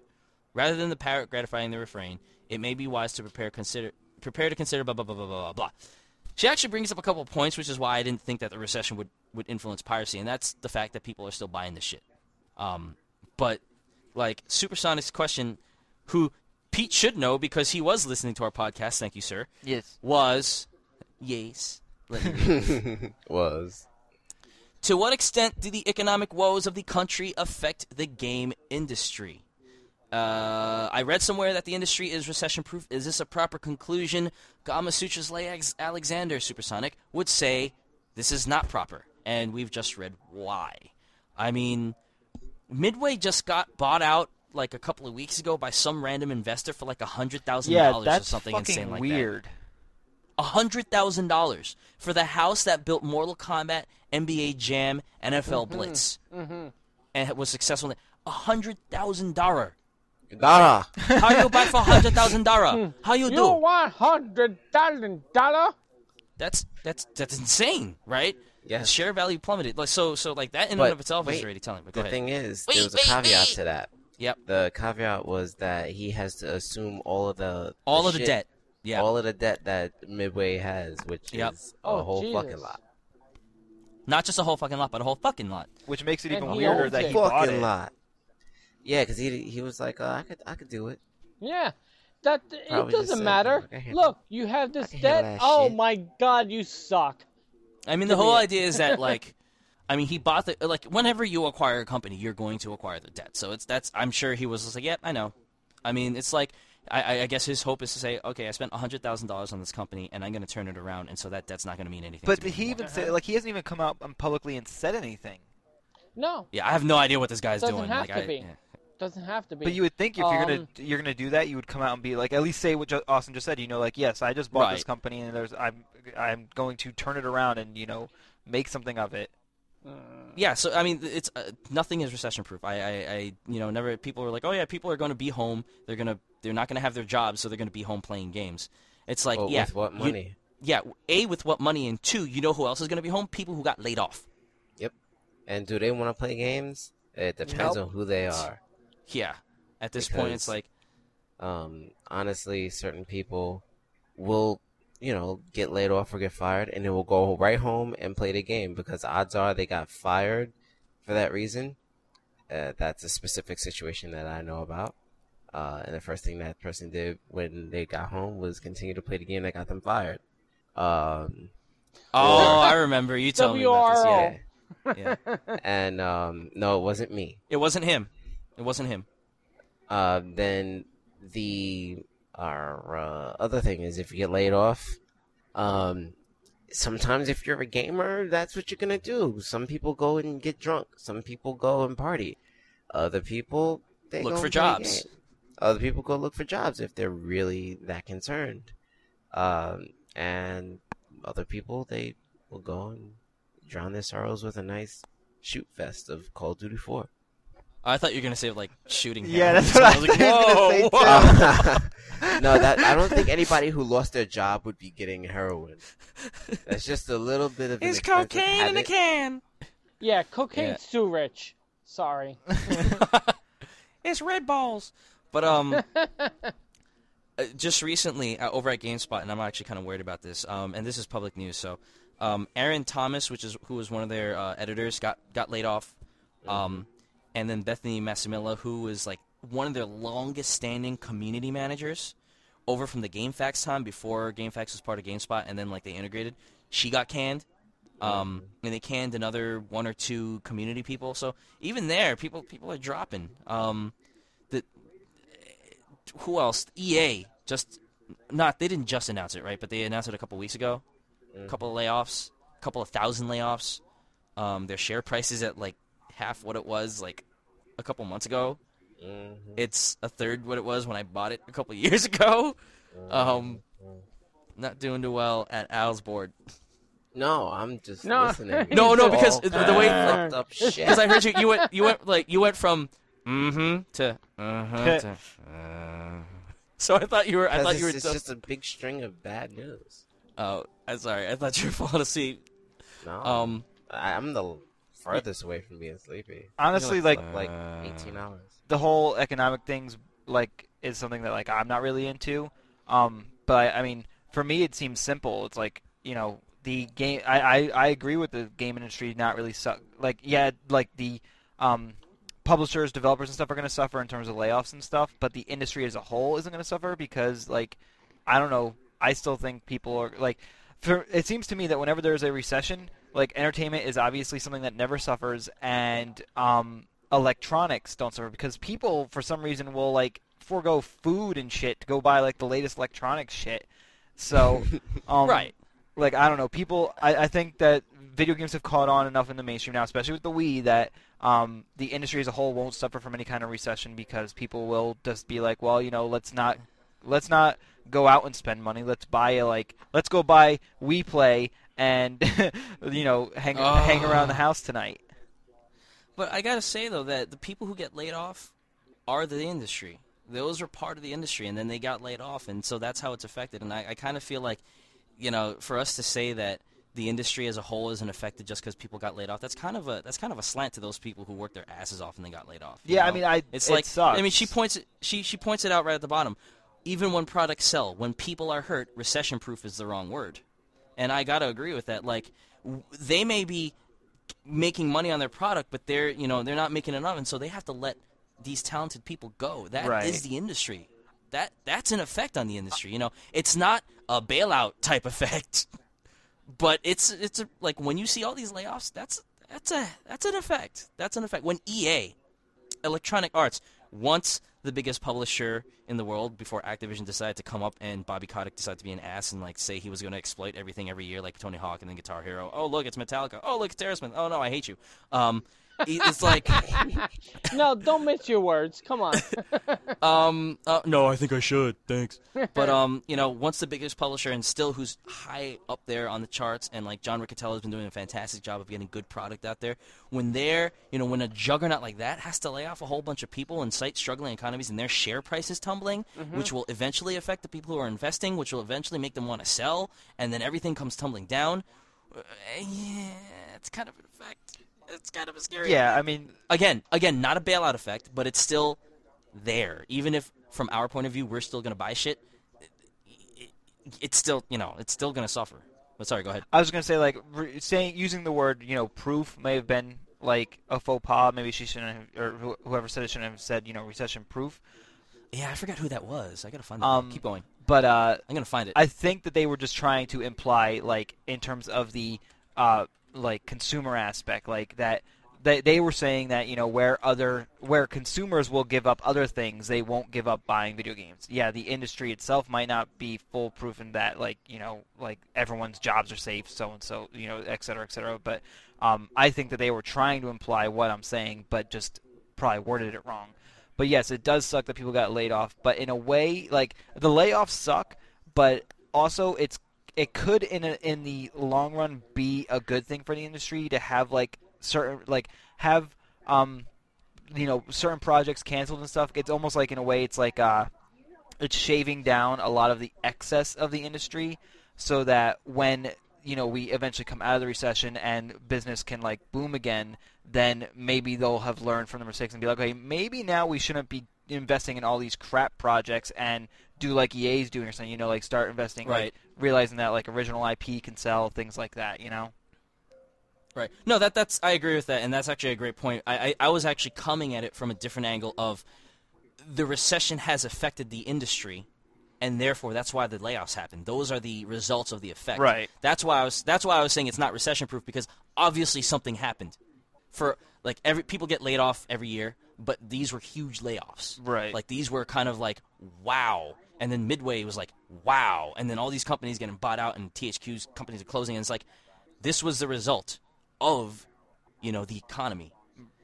Rather than the parrot gratifying the refrain, it may be wise to prepare consider prepare to consider blah blah blah blah blah blah. She actually brings up a couple of points, which is why I didn't think that the recession would, would influence piracy, and that's the fact that people are still buying this shit. Um, but like Supersonic's question, who Pete should know because he was listening to our podcast. Thank you, sir. Yes. Was yes. Let me read. <laughs> Was. To what extent do the economic woes of the country affect the game industry? Uh, I read somewhere that the industry is recession proof. Is this a proper conclusion? Gamasutra's Lex Alexander Supersonic would say this is not proper, and we've just read why. I mean, Midway just got bought out like a couple of weeks ago by some random investor for like a hundred thousand Yeah, dollars or something fucking insane like that weird. a hundred thousand dollars for the house that built Mortal Kombat, NBA Jam, NFL mm-hmm. Blitz, mm-hmm. and it was successful. A hundred thousand dollar. Dara. How you buy for <laughs> a hundred thousand dollar? How you You do? want hundred thousand dollar? That's that's that's insane, right? Yes. The share value plummeted. Like so, so like that in But and of itself is already telling. But go The ahead. thing is, Wait, there was a caveat wait. to that. Yep. The caveat was that he has to assume all of the All of the debt. Yeah. all of the debt that Midway has, which Yep. is a Oh, whole Jesus. fucking lot. Not just a whole fucking lot, but a whole fucking lot. which makes it And even he weirder that it. he bought Fucking it. lot. Yeah, because he he was like, uh, I could I could do it. Yeah. That it Probably just doesn't matter. "Look, I Look, you have this debt. Oh shit." my god, you suck. I mean, the whole idea is that like, <laughs> I mean, he bought the like. Whenever you acquire a company, you're going to acquire the debt. So it's that's. I'm sure he was just like, yeah, I know. I mean, it's like. I, I- I guess his hope is to say, okay, I spent hundred thousand dollars on this company, and I'm going to turn it around, and so that debt's not going to mean anything. But to me he anymore. even said like he hasn't even come out um, publicly and said anything. No, yeah, I have no idea what this guy's Doesn't doing. have like, to I, be. yeah. doesn't have to be. But you would think if you're gonna Um, you're gonna do that, you would come out and be like, at least say what Austin just said. You know, like, yes, I just bought this company, and there's I'm I'm going to turn it around and you know make something of it. Yeah, so I mean, it's uh, nothing is recession proof. I, I, I, you know, never. People are like, oh yeah, people are going to be home. They're gonna, they're not going to have their jobs, so they're going to be home playing games. It's like, Well, yeah, with what you- money? yeah, a with what money, and two, you know who else is going to be home? People who got laid off. Yep. And do they want to play games? It depends Nope. on who they are. Yeah, at this point, it's like, Um, honestly, certain people will, you know, get laid off or get fired, and they will go right home and play the game because odds are they got fired for that reason. Uh, that's a specific situation that I know about. Uh, and the first thing that person did when they got home was continue to play the game that got them fired. Um, oh, I remember you told me about this. Yeah, yeah. <laughs> and um, no, it wasn't me. It wasn't him. It wasn't him. Uh, then the our uh, other thing is if you get laid off, um, sometimes if you're a gamer, that's what you're gonna do. Some people go and get drunk. Some people go and party. Other people they Look for jobs. Other people go look for jobs if they're really that concerned. Um, and other people they will go and drown their sorrows with a nice shoot fest of Call of Duty 4. I thought you were going to say like shooting. Yeah, that's what I was was like, gonna whoa, say, too. <laughs> no, that I don't think anybody who lost their job would be getting heroin. That's just a little bit of an It's expensive cocaine in a can. Yeah, cocaine's Yeah. too rich. Sorry. <laughs> <laughs> It's red balls. But um, uh, just recently uh, over at GameSpot, and I'm actually kind of worried about this. Um, and this is public news. So, um, Aaron Thomas, which is who was one of their uh, editors, got got laid off. Um, and then Bethany Massimilla, who was like one of their longest standing community managers, over from the GameFAQs time before GameFAQs was part of GameSpot, and then like they integrated, she got canned. Um, and they canned another one or two community people. So even there, people people are dropping. Um, the who else? EA just not they didn't just announce it right, but they announced it a couple weeks ago. A couple of layoffs, a couple of thousand layoffs. Um, their share price is at like half what it was like a couple months ago. Mhm. It's a third what it was when I bought it a couple <laughs> years ago. Um, not doing too well at Al's board. No, I'm just No. listening. <laughs> No, no, because the- the way- fucked up shit. Because I heard you, you went, you went like you went from mm-hmm to uh-huh to. Uh. So I thought you were. I thought you were. it's just- just a big string of bad news. Oh, I'm sorry. I thought you were <laughs> falling asleep. No, Um, I, I'm the farthest away from being sleepy. Honestly, Like like like 18 hours. the whole economic things like is something that like I'm not really into. Um, but I mean, for me, it seems simple. It's like you know the game. I, I, I agree with the game industry not really suck. Like yeah, like the um, publishers, developers, and stuff are going to suffer in terms of layoffs and stuff. But the industry as a whole isn't going to suffer because like I don't know. I still think people are like. For, it seems to me that whenever there's a recession, like entertainment is obviously something that never suffers, and um, electronics don't suffer because people, for some reason, will like forego food and shit to go buy like the latest electronics shit. So, <laughs> um, right. like I don't know, people. I, I think that video games have caught on enough in the mainstream now, especially with the Wii, that um, the industry as a whole won't suffer from any kind of recession because people will just be like, well, you know, let's not, let's not go out and spend money. Let's buy a like, let's go buy Wii Play and <laughs> you know hang hang around the ah. house tonight. But I gotta say though that the people who get laid off are the industry. Those are part of the industry, and then they got laid off, and so that's how it's affected. And I, I kind of feel like, you know, for us to say that the industry as a whole isn't affected just because people got laid off, that's kind of a that's kind of a slant to those people who worked their asses off and they got laid off. Yeah, I mean, I- it's it like I mean, she points it she she points it out right at the bottom. Even when products sell, when people are hurt, recession proof is the wrong word. And I got to agree with that. Like, w- they may be making money on their product, but they're you know they're not making enough, and so they have to let these talented people go. That is Right. the industry. That that's an effect on the industry. You know, it's not a bailout type <laughs> effect, but it's it's a, like when you see all these layoffs, that's that's a that's an effect. That's an effect. When EA, Electronic Arts, once the biggest publisher in the world before Activision decided to come up and Bobby Kotick decided to be an ass and like say he was going to exploit everything every year like Tony Hawk and then Guitar Hero. Oh look, it's Metallica. Oh look, it's Aerosmith. Oh no, I hate you. Um, it's like <laughs> No, don't miss your words. Come on. <laughs> um uh, no, I think I should. Thanks. But <laughs> um, you know, once the biggest publisher and still who's high up there on the charts and like John Riccitiello has been doing a fantastic job of getting good product out there. When they're, you know, when a juggernaut like that has to lay off a whole bunch of people and cite struggling economies and their share price is tumbling, which will eventually affect the people who are investing, which will eventually make them want to sell, and then everything comes tumbling down. uh, Yeah, it's kind of. It's kind of a scary Yeah, I mean, again, again, not a bailout effect, but it's still there. Even if, from our point of view, we're still going to buy shit, it, it, it's still, you know, it's still going to suffer. But sorry, go ahead. I was gonna say like re- saying using the word you know proof may have been like a faux pas. Maybe she shouldn't have, or wh- whoever said it shouldn't have said you know recession proof. Yeah, I forgot who that was. I got to find that. Um, Keep going. But uh, I'm going to find it. I think that they were just trying to imply, like, in terms of the, uh, like consumer aspect, like that they they were saying that you know where other where consumers will give up other things, they won't give up buying video games. Yeah, the industry itself might not be foolproof in that, like you know, like everyone's jobs are safe, so and so, you know, et cetera, et cetera. But um, I think that they were trying to imply what I'm saying, but just probably worded it wrong. But yes, it does suck that people got laid off. But in a way, like the layoffs suck, but also it's it could in a, in the long run be a good thing for the industry to have like certain like have um you know certain projects canceled and stuff. It's almost like in a way it's like uh it's shaving down a lot of the excess of the industry so that when you know we eventually come out of the recession and business can like boom again then maybe they'll have learned from the mistakes and be like okay maybe now we shouldn't be investing in all these crap projects and do like EA's doing or something you know like start investing Right. like realizing that like original IP can sell things like that you know Right. No, that that's I agree with that, and that's actually a great point. I, I I was actually coming at it from a different angle of the recession has affected the industry, and therefore that's why the layoffs happened. Those are the results of the effect. Right. That's why I was that's why I was saying it's not recession proof because obviously something happened. For like every people get laid off every year, but these were huge layoffs. Right. Like these were kind of like wow, and then Midway was like wow, and then all these companies getting bought out and THQ's companies are closing, and it's like this was the result of you know the economy.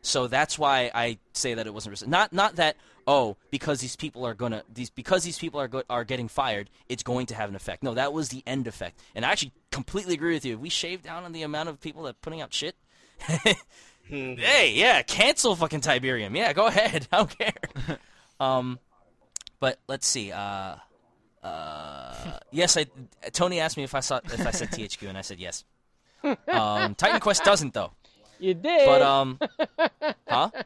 So that's why I say that it wasn't not not that oh because these people are gonna these because these people are go- are getting fired it's going to have an effect. No, that was the end effect. And I actually completely agree with you. If we shave down on the amount of people that putting out shit, <laughs> hey yeah, cancel fucking Tiberium. Yeah, go ahead. <laughs> I don't care. <laughs> um, but let's see. Uh, uh, yes, I Tony asked me if I saw if I said <laughs> THQ and I said yes. Um, Titan Quest doesn't though. You did. But um, huh? <laughs>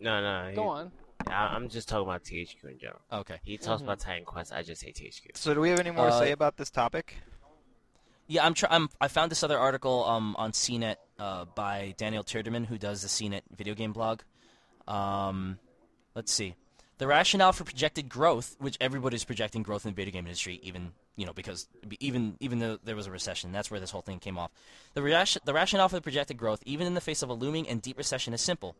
No, no. he- Go on. I, I'm just talking about THQ in general. Okay. He talks about Titan Quest. I just say THQ. so do we have any more to Uh, say about this topic Yeah, I'm. Try- I'm. I found this other article um on CNET uh by Daniel Terdiman who does the CNET video game blog. Um, let's see. The rationale for projected growth, which everybody's projecting growth in the video game industry, even you know because even even though there was a recession, that's where this whole thing came off. The, the rationale for the projected growth, even in the face of a looming and deep recession, is simple.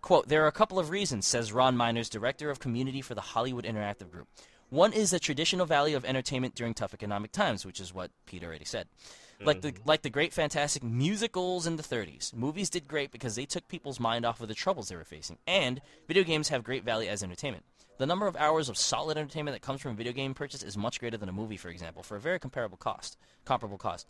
Quote, there are a couple of reasons, says Ron Miners, director of community for the Hollywood Interactive Group. One is the traditional value of entertainment during tough economic times, which is what Pete already said. Like the like the great fantastic musicals in the 30s. Movies did great because they took people's mind off of the troubles they were facing, and video games have great value as entertainment. The number of hours of solid entertainment that comes from a video game purchase is much greater than a movie, for example, for a very comparable cost. Comparable cost.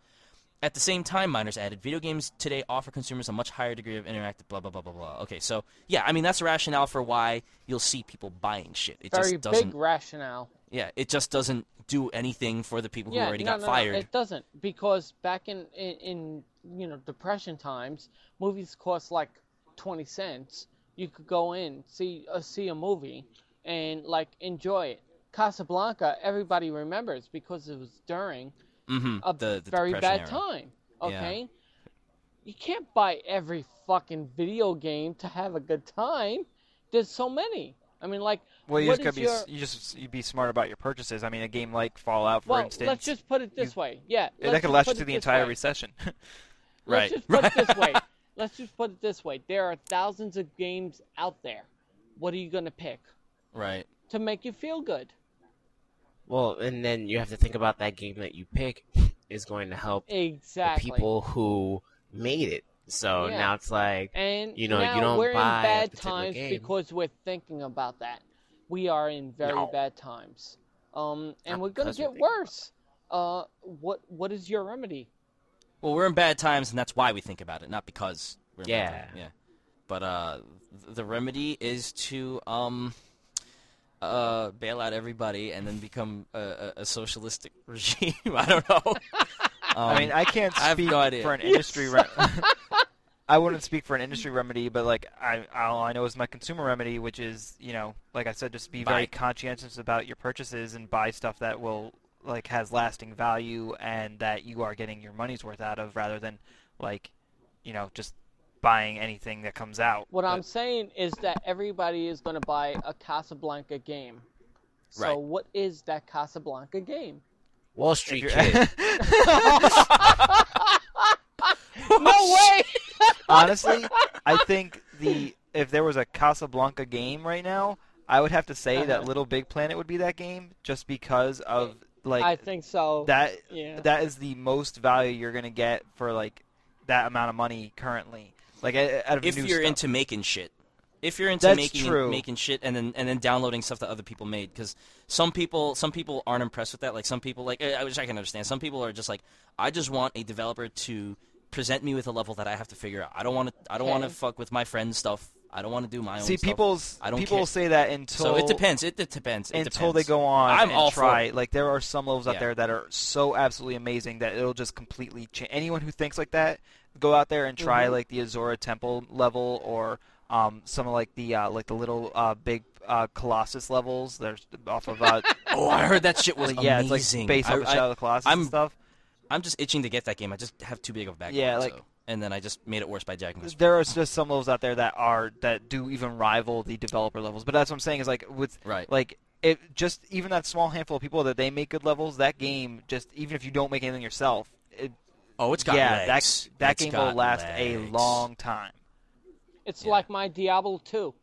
At the same time, miners added, video games today offer consumers a much higher degree of interactive blah blah blah blah blah. Okay, so yeah, I mean that's the rationale for why you'll see people buying shit. It Very just doesn't. big rationale. Yeah, it just doesn't do anything for the people who already no, got no, fired. No, it doesn't because back in, in in you know depression times, movies cost like twenty cents. You could go in see uh, see a movie and like enjoy it. Casablanca, everybody remembers because it was during mm-hmm. a the, the very bad era. time. Okay. you can't buy every fucking video game to have a good time. There's so many. I mean, like, Well, you what just gotta is be your... you just you be smart about your purchases. I mean, a game like Fallout, for well, instance, let's <laughs> just put it this way. Yeah, that could last you through the entire way. recession. Right. Let's just put it this way. Let's just put it this way. There are thousands of games out there. What are you gonna pick Right. to make you feel good? Well, and then you have to think about that game that you pick is going to help Exactly. the people who made it. So Yeah. now it's like, And you know, you now don't we're buy in bad particular times game. because we're thinking about that. We are in very No. bad times. Um, and Not we're gonna get worse. Uh, what what is your remedy? Well, we're in bad times, and that's why we think about it, not because we're in Yeah. bad times. Yeah. But uh, th- the remedy is to um, uh, bail out everybody and then become a, a, socialistic <laughs> regime. I don't know. Um, <laughs> I mean, I can't I speak no for an industry. Re- <laughs> I wouldn't speak for an industry remedy, but like I, all I know is my consumer remedy, which is you know, like I said, just be very conscientious about your purchases and buy stuff that will like has lasting value and that you are getting your money's worth out of, rather than like, you know, just buying anything that comes out. What I'm saying is that everybody is gonna buy a Casablanca game. So Right. what is that Casablanca game? Wall Street you're- Kid. <laughs> <laughs> no way! Honestly, I think the if there was a Casablanca game right now, I would have to say that Uh-huh. Little Big Planet would be that game, just because of like I think so. that yeah. that is the most value you're gonna get for like that amount of money currently. Like out of if new you're stuff. into making shit. If you're into That's making true. making shit and then and then downloading stuff that other people made, because some people some people aren't impressed with that. Like some people, like I which I can understand. Some people are just like, I just want a developer to present me with a level that I have to figure out. I don't want to. I don't want to fuck with my friend's stuff. I don't want to do my own. see stuff. people's I don't people care. say that until So it depends. It, it depends. It until depends. they go on I'm and all for try. it. Like there are some levels out there that are so absolutely amazing that it'll just completely change. Anyone who thinks like that, go out there and try Mhm. like the Azora Temple level or um, some of like the uh, like the little uh, big uh, Colossus levels. There's off of uh, <laughs> Oh, I heard that shit was like, yeah, it's like based off of Shadow of the Colossus I'm- and stuff. I'm just itching to get that game. I just have too big of a backlog. Yeah, like- so- and then I just made it worse by jacking. There are just some levels out there that are that do even rival the developer levels. But that's what I'm saying is like with Right. like it just even that small handful of people that they make good levels. That game just even if you don't make anything yourself, it, Oh, it's got yeah, legs. that that It's game will got last a long time. It's Yeah. like my Diablo 2.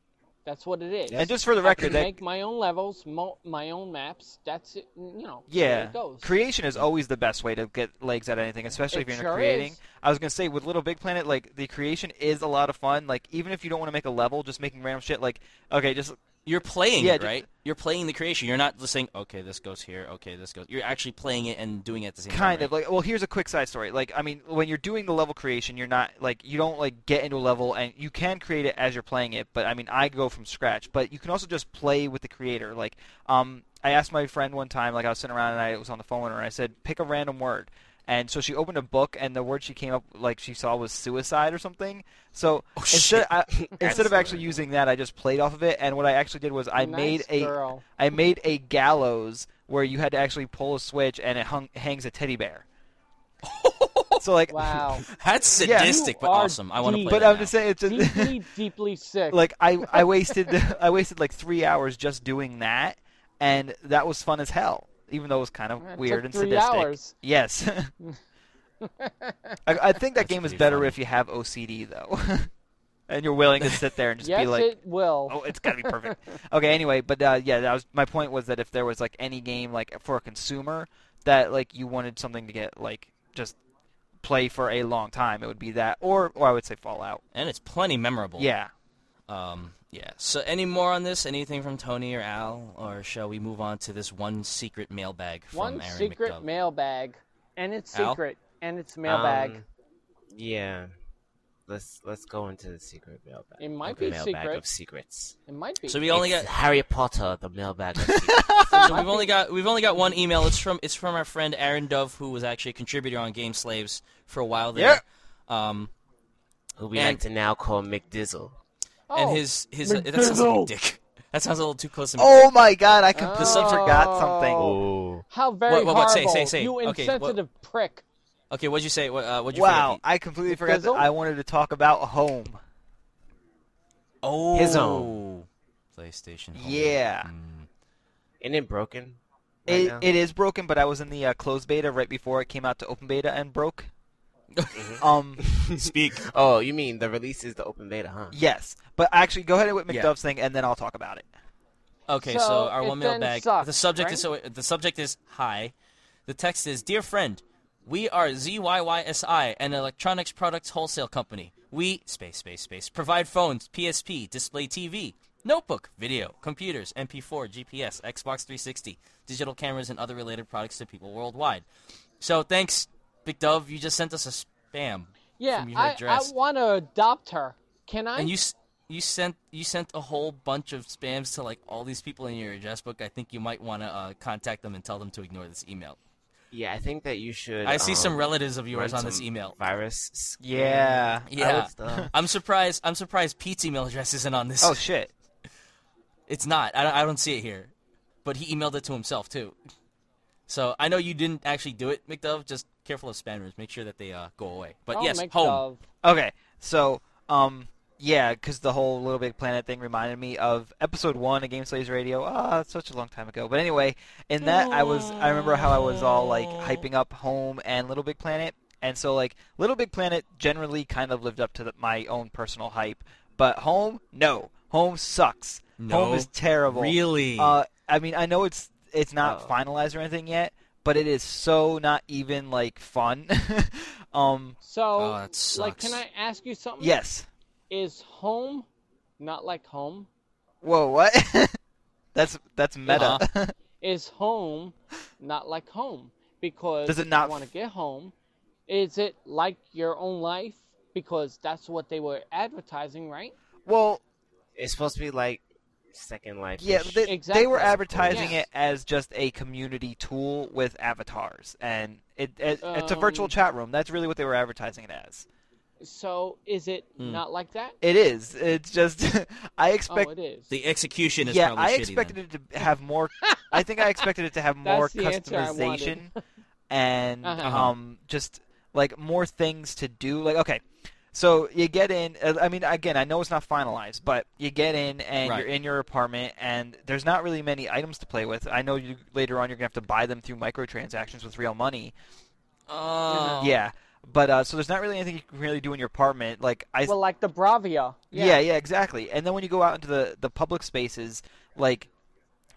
That's what it is. And just for the I record, can that make my own levels, mo- my own maps. That's it. You know. yeah, it goes. creation is always the best way to get legs at anything, especially It if you're sure creating. is. I was gonna say with Little Big Planet, like the creation is a lot of fun. Like even if you don't want to make a level, just making random shit. Like okay, just You're playing Yeah, it, right? You're playing the creation. You're not just saying, "Okay, this goes here. Okay, this goes." You're actually playing it and doing it at the same time. kind right? of like well here's a quick side story like i mean when you're doing the level creation you're not like you don't like get into a level and you can create it as you're playing it but i mean i go from scratch but you can also just play with the creator like um i asked my friend one time like i was sitting around and i was on the phone and i said pick a random word and so she opened a book and the word she came up like she saw was suicide or something so Oh, instead shit. I, <laughs> instead of actually using that i just played off of it and what i actually did was i nice made a girl. I made a gallows where you had to actually pull a switch and it hung, hangs a teddy bear. <laughs> so like, Wow. <laughs> That's sadistic, You but are awesome. I want to deep. play but that I'm now. just saying it's just, deeply, deeply sick. like I I wasted I wasted like three hours just doing that, and that was fun as hell. Even though it was kind of It weird took and three sadistic. hours. Yes. <laughs> I, I think that That's game is better funny. if you have OCD though, <laughs> and you're willing to sit there and just yes, be like, it will. Oh, it's gotta be perfect. okay, anyway, but uh, yeah, that was my point was that if there was like any game like for a consumer that like you wanted something to get like just play for a long time, it would be that, or or I would say Fallout. and it's plenty memorable. Yeah. Um. Yeah. So, any more on this? Anything from Tony or Al, or shall we move on to this one secret mailbag from One Aaron secret McDove? mailbag, and it's Al? secret, and it's mailbag. Um, yeah. Let's let's go into the secret mailbag. It might The be mailbag secret. of secrets. it might be. so we only It's got Harry Potter, the mailbag of secrets. <laughs> so we've only got we've only got one email. It's from it's from our friend Aaron Dove, who was actually a contributor on Game Slaves for a while there. Um, who we And- like to now call McDizzle. Oh, and his his uh, that sounds like McDizzle. dick. <laughs> That sounds a little too close to me. Oh my God! I completely Oh. forgot something. Oh. how very What- what- what? Say- horrible! say- say. You Okay, what- insensitive prick! Okay, what'd you say? What, uh, what'd you Wow, forget? I completely forgot that I wanted to talk about home. Oh, His own. PlayStation. Home. Yeah. Mm. Isn't it broken? Right It, now? it is broken, but I was in the uh, closed beta right before it came out to open beta and broke. Mm-hmm. <laughs> Um, Speak. Oh, you mean the release is the open beta, huh? yes, but actually, go ahead with Yeah. McDuff's thing, and then I'll talk about it. Okay, so, So our it one then mailbag. sucks, the subject right? is so the subject is hi. The text is dear friend, we are ZYYSI, an electronics products wholesale company. We space space space provide phones, PSP, display TV, notebook, video, computers, MP4, GPS, Xbox 360, digital cameras, and other related products to people worldwide. So thanks, Big Dove. You just sent us a spam. Yeah, from your I, I want to adopt her. Can I? And you you sent you sent a whole bunch of spams to like all these people in your address book. I think you might want to uh, contact them and tell them to ignore this email. Yeah, I think that you should. I see um, some relatives of yours on this email. Virus. scan Yeah. Yeah. <laughs> I'm surprised. I'm surprised Pete's email address isn't on this. Oh shit! <laughs> it's not. I, don't- I don't see it here, but he emailed it to himself too. So I know you didn't actually do it, McDove. Just careful of spammers. Make sure that they uh, go away. But oh, yes, make home. Okay, so um, yeah, because the whole Little Big Planet thing reminded me of episode one of Game Slaves Radio. Ah, it's such a long time ago. But anyway, in that I was I remember how I was all like hyping up Home and Little Big Planet, and so like Little Big Planet generally kind of lived up to the, my own personal hype, but Home, no, Home sucks. No, Home is terrible. Really? Uh, I mean, I know it's it's not Oh. finalized or anything yet, but it is so not even like fun. <laughs> um, So, Oh, that like, can. I ask you something? yes. Is home not like home? Whoa, what? <laughs> that's that's meta. Uh-huh. <laughs> Is home not like home? Because Does it not want to get home? Is it like your own life? Because that's what they were advertising, right? well, It's supposed to be like Second Life. yeah, they, they were advertising Yes. it as just a community tool with avatars, and it, it it's a virtual Um, chat room. That's really what they were advertising it as. So, is it Hmm. not like that? It is. It's just <laughs> I expect. oh, it is. the execution is yeah, probably I shitty expected then. it to have more. I think I expected it to have <laughs> more That's the answer I wanted. customization and Uh-huh. um just like more things to do. Like okay, so you get in. uh, I mean, again, I know it's not finalized, but you get in and Right. you're in your apartment, and there's not really many items to play with. I know you later on you're gonna have to buy them through microtransactions with real money. Oh. Yeah, but uh, so there's not really anything you can really do in your apartment. Like I well, like the Bravia. yeah. yeah, exactly. And then when you go out into the the public spaces, like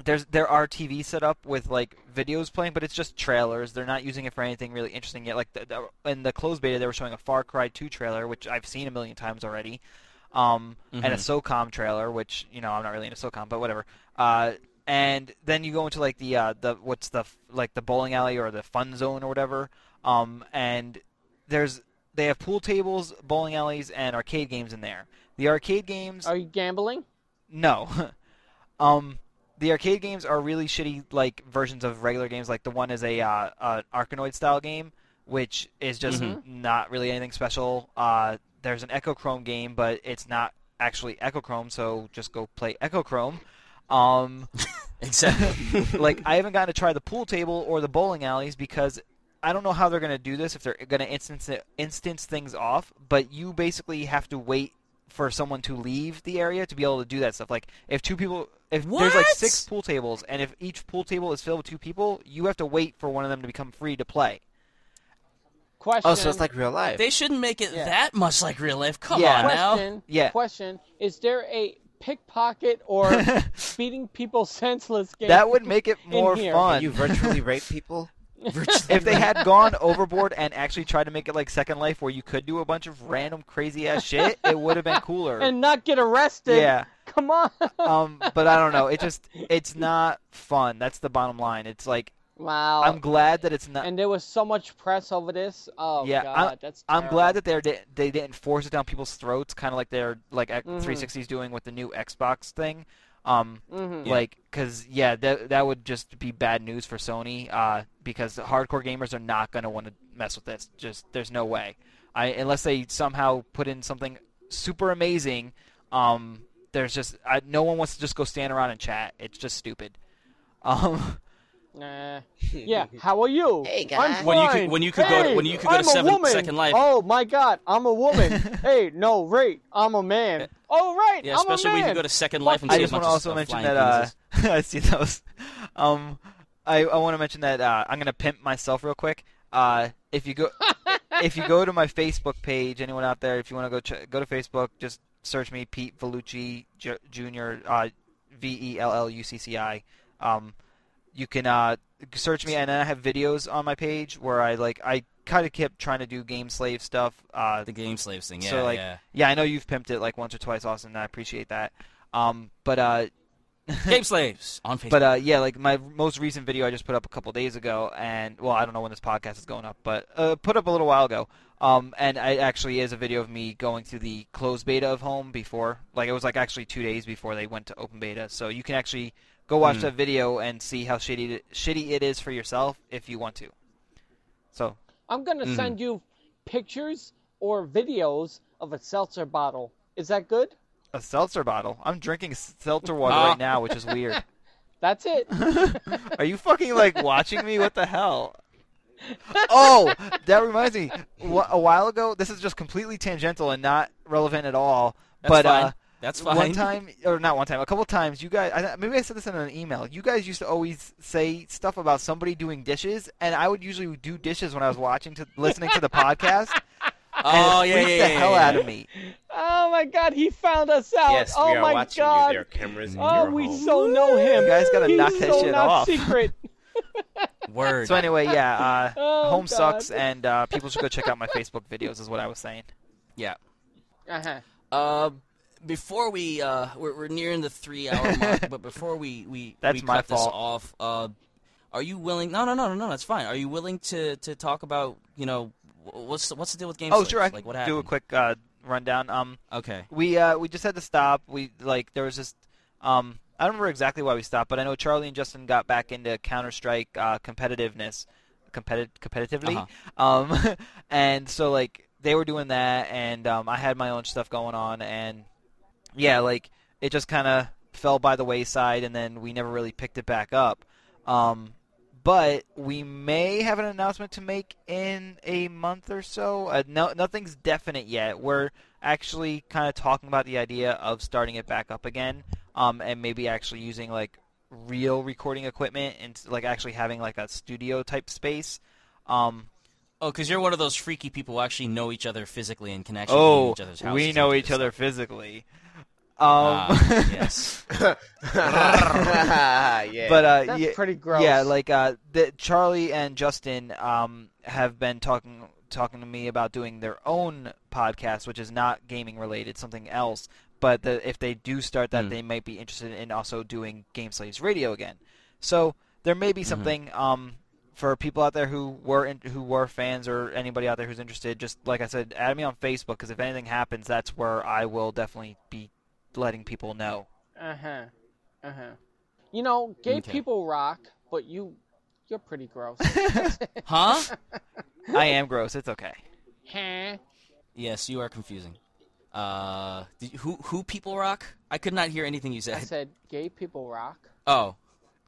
there's there are TV set up with like videos playing, but it's just trailers. They're not using it for anything really interesting yet. Like the, the, in the closed beta, they were showing a Far Cry 2 trailer, which I've seen a million times already, um, and a SOCOM trailer, which you know I'm not really into SOCOM, but whatever. Uh, and then you go into like the uh, the what's the like the bowling alley or the fun zone or whatever, um, and there's they have pool tables, bowling alleys, and arcade games in there. The arcade games, Are you gambling? no. <laughs> um, the arcade games are really shitty, like versions of regular games. Like the one is a uh, uh, Arkanoid style game, which is just not really anything special. Uh, there's an Echochrome game, but it's not actually Echochrome, so just go play Echochrome. Um, <laughs> Exactly. <laughs> like I haven't gotten to try the pool table or the bowling alleys because I don't know how they're going to do this if they're going to instance instance things off. But you basically have to wait for someone to leave the area to be able to do that stuff. Like if two people, if there's like six pool tables, and if each pool table is filled with two people, you have to wait for one of them to become free to play. Question. Oh, so it's like real life. they shouldn't make it Yeah. that much like real life. Come Yeah. on now. question. Yeah. Question: Is there a pickpocket or <laughs> beating people senseless game? That would make it more fun. Can you virtually rape people? <laughs> if they had gone overboard and actually tried to make it like Second Life, where you could do a bunch of random crazy ass shit, it would have been cooler. <laughs> and not get arrested. yeah. Come on. um, but I don't know. It just it's not fun. That's the bottom line. It's like wow. I'm glad that it's not. and there was so much press over this. Oh yeah, God, I'm, that's. I'm glad that they're di- they didn't force it down people's throats, kind of like they're like Mhm. 360's doing with the new Xbox thing. Um, Mhm. like because yeah, that that would just be bad news for Sony. Uh, because hardcore gamers are not gonna want to mess with this. Just there's no way. I unless they somehow put in something super amazing. Um, there's just I, no one wants to just go stand around and chat. It's just stupid. <laughs> Um. Nah. Yeah. <laughs> How are you? Hey, I'm guy. fine. When you could- when you could go to- when you could go to I'm a Seven- woman. Second Life. Oh my God, I'm a woman. <laughs> hey, no, right, I'm a man. Oh right, Yeah, I'm especially a when man. you go to Second Life and Fuck see I a just want to also mention that uh. <laughs> I see those. Um, I, I want to mention that uh, I'm gonna pimp myself real quick. Uh, if you go if you go to my Facebook page, anyone out there, if you want to go ch- go to Facebook, just search me Pete Vellucci J- Jr. Uh, V E L L U C C I. Um, you can uh, search me, and then I have videos on my page where I like I kind of kept trying to do game slave stuff. Uh, the game slaves thing. Yeah, so like yeah. yeah, I know you've pimped it like once or twice, Austin. And I appreciate that. Um, but uh, <laughs> Game slaves on Facebook. but uh, yeah, like my most recent video I just put up a couple days ago, and well, I don't know when this podcast is going up, but uh, put up a little while ago. Um, and it actually is a video of me going through the closed beta of Home before, like it was like actually two days before they went to open beta. So you can actually go watch Mm. that video and see how shitty shitty it is for yourself if you want to. So I'm gonna Mhm. send you pictures or videos of a seltzer bottle. Is that good? a seltzer bottle. I'm drinking seltzer water Ah. right now, which is weird. <laughs> <laughs> That's it. Are you fucking like <laughs> watching me? What the hell? Oh, that reminds me. A while ago, this is just completely tangential and not relevant at all. That's but fine. uh, That's fine. one time, or not one time, a couple times, you guys. I, maybe I said this in an email. You guys used to always say stuff about somebody doing dishes, and I would usually do dishes when I was watching to listening to the podcast. <laughs> oh and it yeah, yeah, the yeah, hell yeah. out of me. Oh my God, he found us out. Yes, oh we are my watching God. you. There are cameras in Oh, your we home. so know him. You guys gotta knock that so shit not off. secret. <laughs> Word. So anyway, yeah, uh, <laughs> Oh, home God. sucks, and uh, people should go check out my Facebook videos. Is what I was saying. yeah. Uh-huh. Uh, before we uh, we're, we're nearing the three hour <laughs> mark, but before we we That's we my cut this off, uh, are you willing? No, no, no, no, no. That's fine. Are you willing to to talk about you know what's the, what's the deal with games? Oh, sure. I like can what do a quick uh, rundown. Um, Okay. we uh, we just had to stop. We like there was just um, I don't remember exactly why we stopped, but I know Charlie and Justin got back into Counter Strike uh, competitiveness, competi- competitively. Um, <laughs> and so like they were doing that, and um, I had my own stuff going on, and yeah, like it just kind of fell by the wayside, and then we never really picked it back up. Um, but we may have an announcement to make in a month or so. Uh, no, nothing's definite yet. We're actually kind of talking about the idea of starting it back up again, um, and maybe actually using like real recording equipment and like actually having like a studio type space. Um, Oh, because you're one of those freaky people who actually know each other physically and can actually oh, each other's houses. we know each other physically. Um, Ah, yes. <laughs> <laughs> yeah. but uh, That's yeah, pretty gross. Yeah, like uh, the, Charlie and Justin um, have been talking talking to me about doing their own podcast, which is not gaming related, something else. But the, if they do start that, Hmm. they might be interested in also doing Game Slaves Radio again. So there may be something um, for people out there who were in, who were fans or anybody out there who's interested. Just like I said, add me on Facebook because if anything happens, that's where I will definitely be letting people know. Uh-huh. Uh-huh. You know, gay Okay. people rock, but you you're pretty gross. <laughs> Huh? I am gross. It's okay. huh? yes, you are confusing. Uh, did, who who people rock? I could not hear anything you said. I said. said gay people rock. Oh,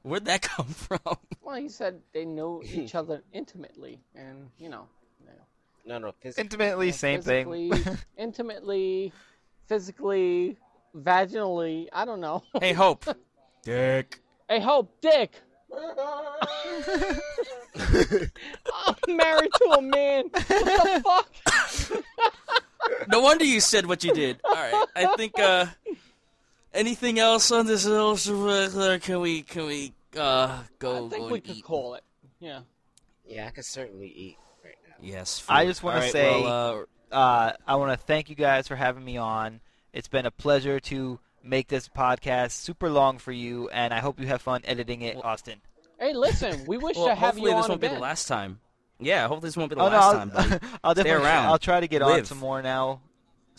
where'd that <laughs> come from? Well, he said they know each <laughs> other intimately, and you know, you know, no, no. Phys- Intimately, same thing. intimately, physically, vaginally. I don't know. hey, Hope. <laughs> Dick. hey, Hope, Dick. <laughs> I'm married to a man. What the fuck? No wonder you said what you did. All right, I think. Uh, anything else on this little regular? Can we can we uh go I think go we could eat? call it. Yeah. yeah, I could certainly eat right now. Yes. I just wanna say- well, uh, uh, I want to thank you guys for having me on. It's been a pleasure to make this podcast super long for you, and I hope you have fun editing it, Austin. Hey, listen, we <laughs> wish well, to have hopefully you this on won't be the last time. Yeah, hopefully this won't be the oh no, last I'll, time. Buddy. <laughs> I'll definitely around. I'll try to get on some more now.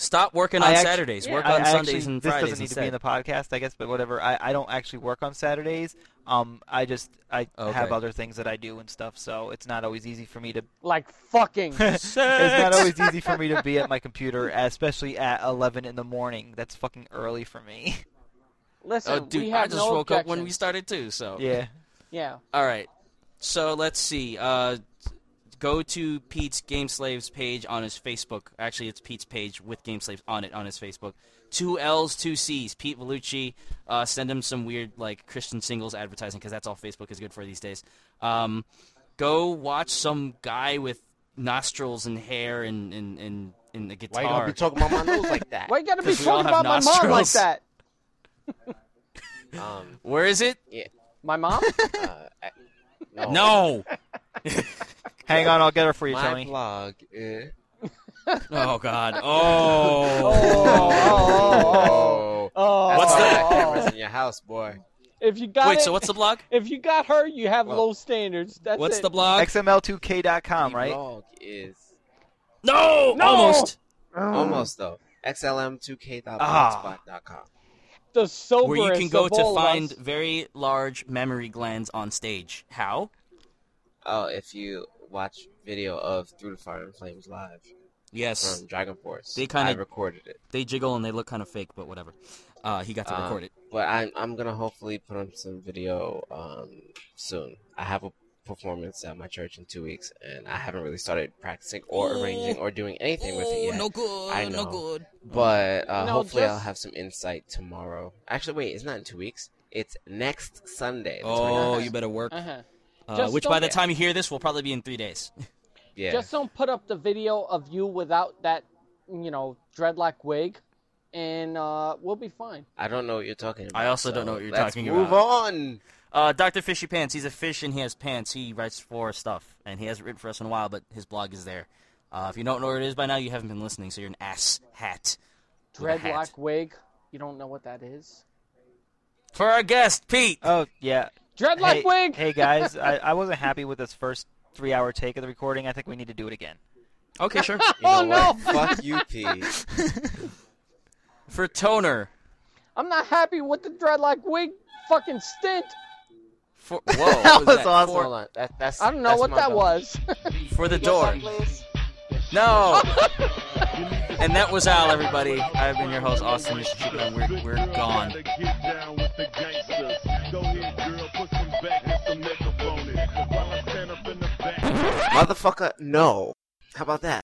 Stop working on I Saturdays. yeah, Work I, on I Sundays actually, and this Fridays doesn't need instead. to be in the podcast, I guess, but whatever. I, I don't actually work on Saturdays. Um, I just I Okay. have other things that I do and stuff, so it's not always easy for me to. Like fucking. <laughs> it's not always easy for me to be at my computer, especially at 11 in the morning. That's fucking early for me. Listen, oh, dude, we have I just no woke up when we started too. So yeah. Yeah. all right. So let's see. Uh, go to Pete's Game Slaves page on his Facebook. Actually, it's Pete's page with Game Slaves on it on his Facebook. Two L's, two C's. Pete Vellucci. Uh, send him some weird like Christian singles advertising because that's all Facebook is good for these days. Um, go watch some guy with nostrils and hair and and and, and a Why you gotta be talking about my nose like that? <laughs> Why you gotta be 'Cause we all talking have about my mom like that? <laughs> Um, Where is it? My mom? uh, I- no. No. <laughs> Hang on, I'll get her for you, My Tony. blog. eh. <laughs> oh God. Oh, <laughs> Oh. oh, oh, That's What's why that? Cameras in your house, boy. If you got Wait. it, So what's the blog? if you got her, you have Well, low standards. That's What's it. the blog? XML2K.com, The right? blog is No. No! Almost. almost though. XLM2K.blogspot.com. the soberest Where you can go of to all of find us. very large memory glands on stage. How? Oh, if you watch video of Through the Fire and Flames live Yes. from Dragon Force, They kinda- recorded it. They jiggle and they look kind of fake, but whatever. Uh, he got to Um, record it. But I'm I'm gonna hopefully put on some video um soon. I have a performance at my church in two weeks, and I haven't really started practicing or Oh. arranging or doing anything with it yet. no good. I No good. But uh, No, hopefully I'll have some insight tomorrow. Actually, wait, it's not in two weeks. It's next Sunday. Oh, 29th. you better work. Uh-huh. Uh, which by the time you hear this will probably be in three days. <laughs> yeah. Just don't put up the video of you without that, you know, dreadlock wig, and uh, we'll be fine. I don't know what you're talking about. I also don't know what you're let's talking move about. Move on. Uh, Dr. Fishy Pants. He's a fish and he has pants. He writes for stuff, and he hasn't written for us in a while, but his blog is there. Uh, if you don't know where it is by now, you haven't been listening, so you're an ass hat. with a hat. Dreadlock wig. You don't know what that is? For our guest, Pete. Oh, yeah. Dreadlock hey, wig. hey guys, I, I wasn't happy with this first three-hour take of the recording. I think we need to do it again. Okay, sure. <laughs> You Oh, know no. Fuck you, Pete. <laughs> for Toner. I'm not happy with the dreadlock wig fucking stint. For whoa, what was that? awesome. For, Hold on. That, that's, I don't know that's what that dog. was. <laughs> for the door. No. and that was Al, everybody. I've been your host, Austin. Mr. And we're, we're gone. Motherfucker, no. How about that?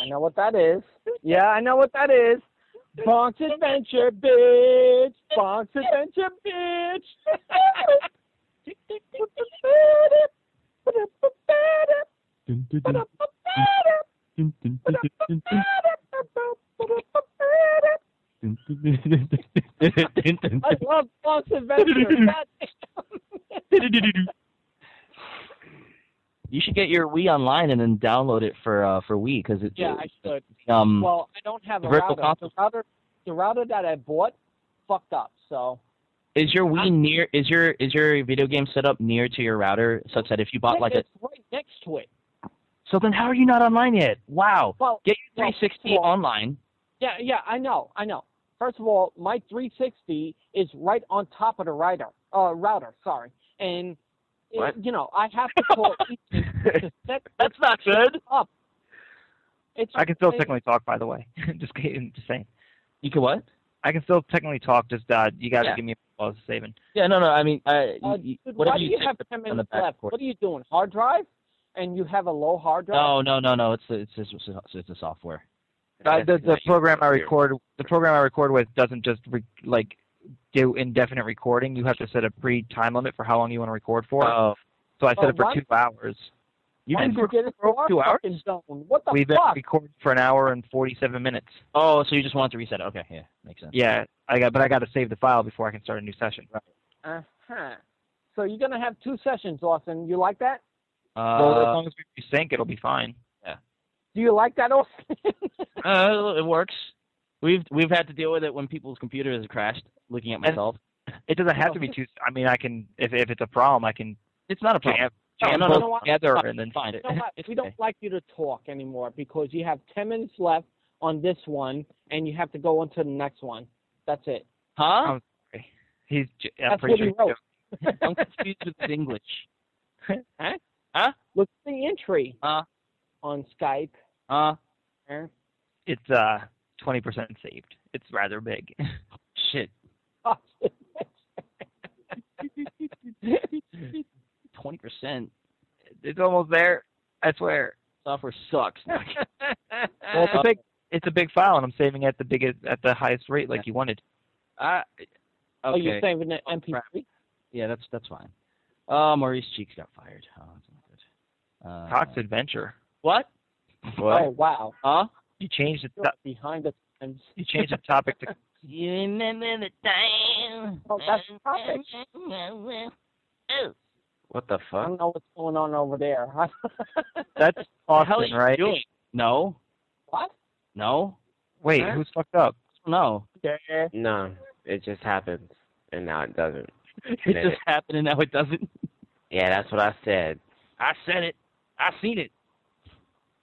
I know what that is. Yeah, I know what that is. Bonk's Adventure, bitch. Bonk's Adventure, bitch. <laughs> <laughs> <laughs> I love Bonk's Adventure. You should get your Wii online and then download it for uh, for Wii because it's Yeah, I should. um Well, I don't have a router. The router, the router that I bought, fucked up. So is your Wii near is your is your video game set up near to your router such that if you bought like a it's right next to it. so then how are you not online yet? Wow. Well, Get your 360 well, online. Yeah, yeah, I know, I know. First of all, my 360 is right on top of the router. Uh, router, sorry, and it- you know I have to call Ethan to set That's not good. <laughs> up. It's I can still it- technically talk, by the way. <laughs> just kidding, just saying. You can what? I can still technically talk. Just uh, you got to Yeah. give me a pause saving. Yeah, no, no. I mean, I, Uh, you, dude, whatever why do you take have the- 10 on the minutes left? port. What are you doing? Hard drive? And you have a low hard drive? No, no, no, no. It's a, it's just, it's a software. Uh, the the program I record the program I record with doesn't just re- like do indefinite recording. You have to set a pre time limit for how long you want to record for. Oh, so I set oh, it for what? two hours. you can did you get it for for two hours. fucking zone? What the We've been recording for an hour and forty seven minutes. Oh, so you just want to reset it? Okay, yeah, makes sense. Yeah, I got but I got to save the file before I can start a new session. Uh-huh. So you're gonna have two sessions, Austin. You like that? Uh, well, as long as we sync, it'll be fine. Do you like that, Austin? <laughs> uh, it works. We've we've had to deal with it when people's computers have crashed. Looking at And- myself, It doesn't have to be too. I mean, I can if if it's a problem, I can it's not a problem. jam, No, jam no, no, no, together fine, and then fine. You know we don't okay. like you to talk anymore because you have 10 minutes left on this one, and you have to go on to the next one. That's it. Huh? he's. j- I'm That's pretty what sure he he's wrote. I'm confused with his English. <laughs> Huh? Huh? Look at the entry Uh, on Skype. uh, it's uh 20% saved. It's rather big. <laughs> Shit. <laughs> Twenty percent. It's almost there. I swear. Software sucks. <laughs> Well, it's a big it's a big file, and I'm saving at the biggest at the highest rate like you wanted. I, Oh, you're okay. saving the MP3? Yeah, that's that's fine. Uh, Maurice Cheeks got fired. Oh, that's not good. Uh, Cox Adventure. What? Oh, wow. Huh? You changed the You're to- behind the times. you changed the topic to <laughs> You remember the time? Oh, that's perfect. What the fuck? I fuck? don't know what's going on over there. <laughs> that's The hell are Austin, you right? doing? No, what? no, Wait, Huh? who's fucked up? no. Yeah. No, it just happens, and now it doesn't. <laughs> It just it. happened and now it doesn't. Yeah, that's what I said. I said it. I seen it.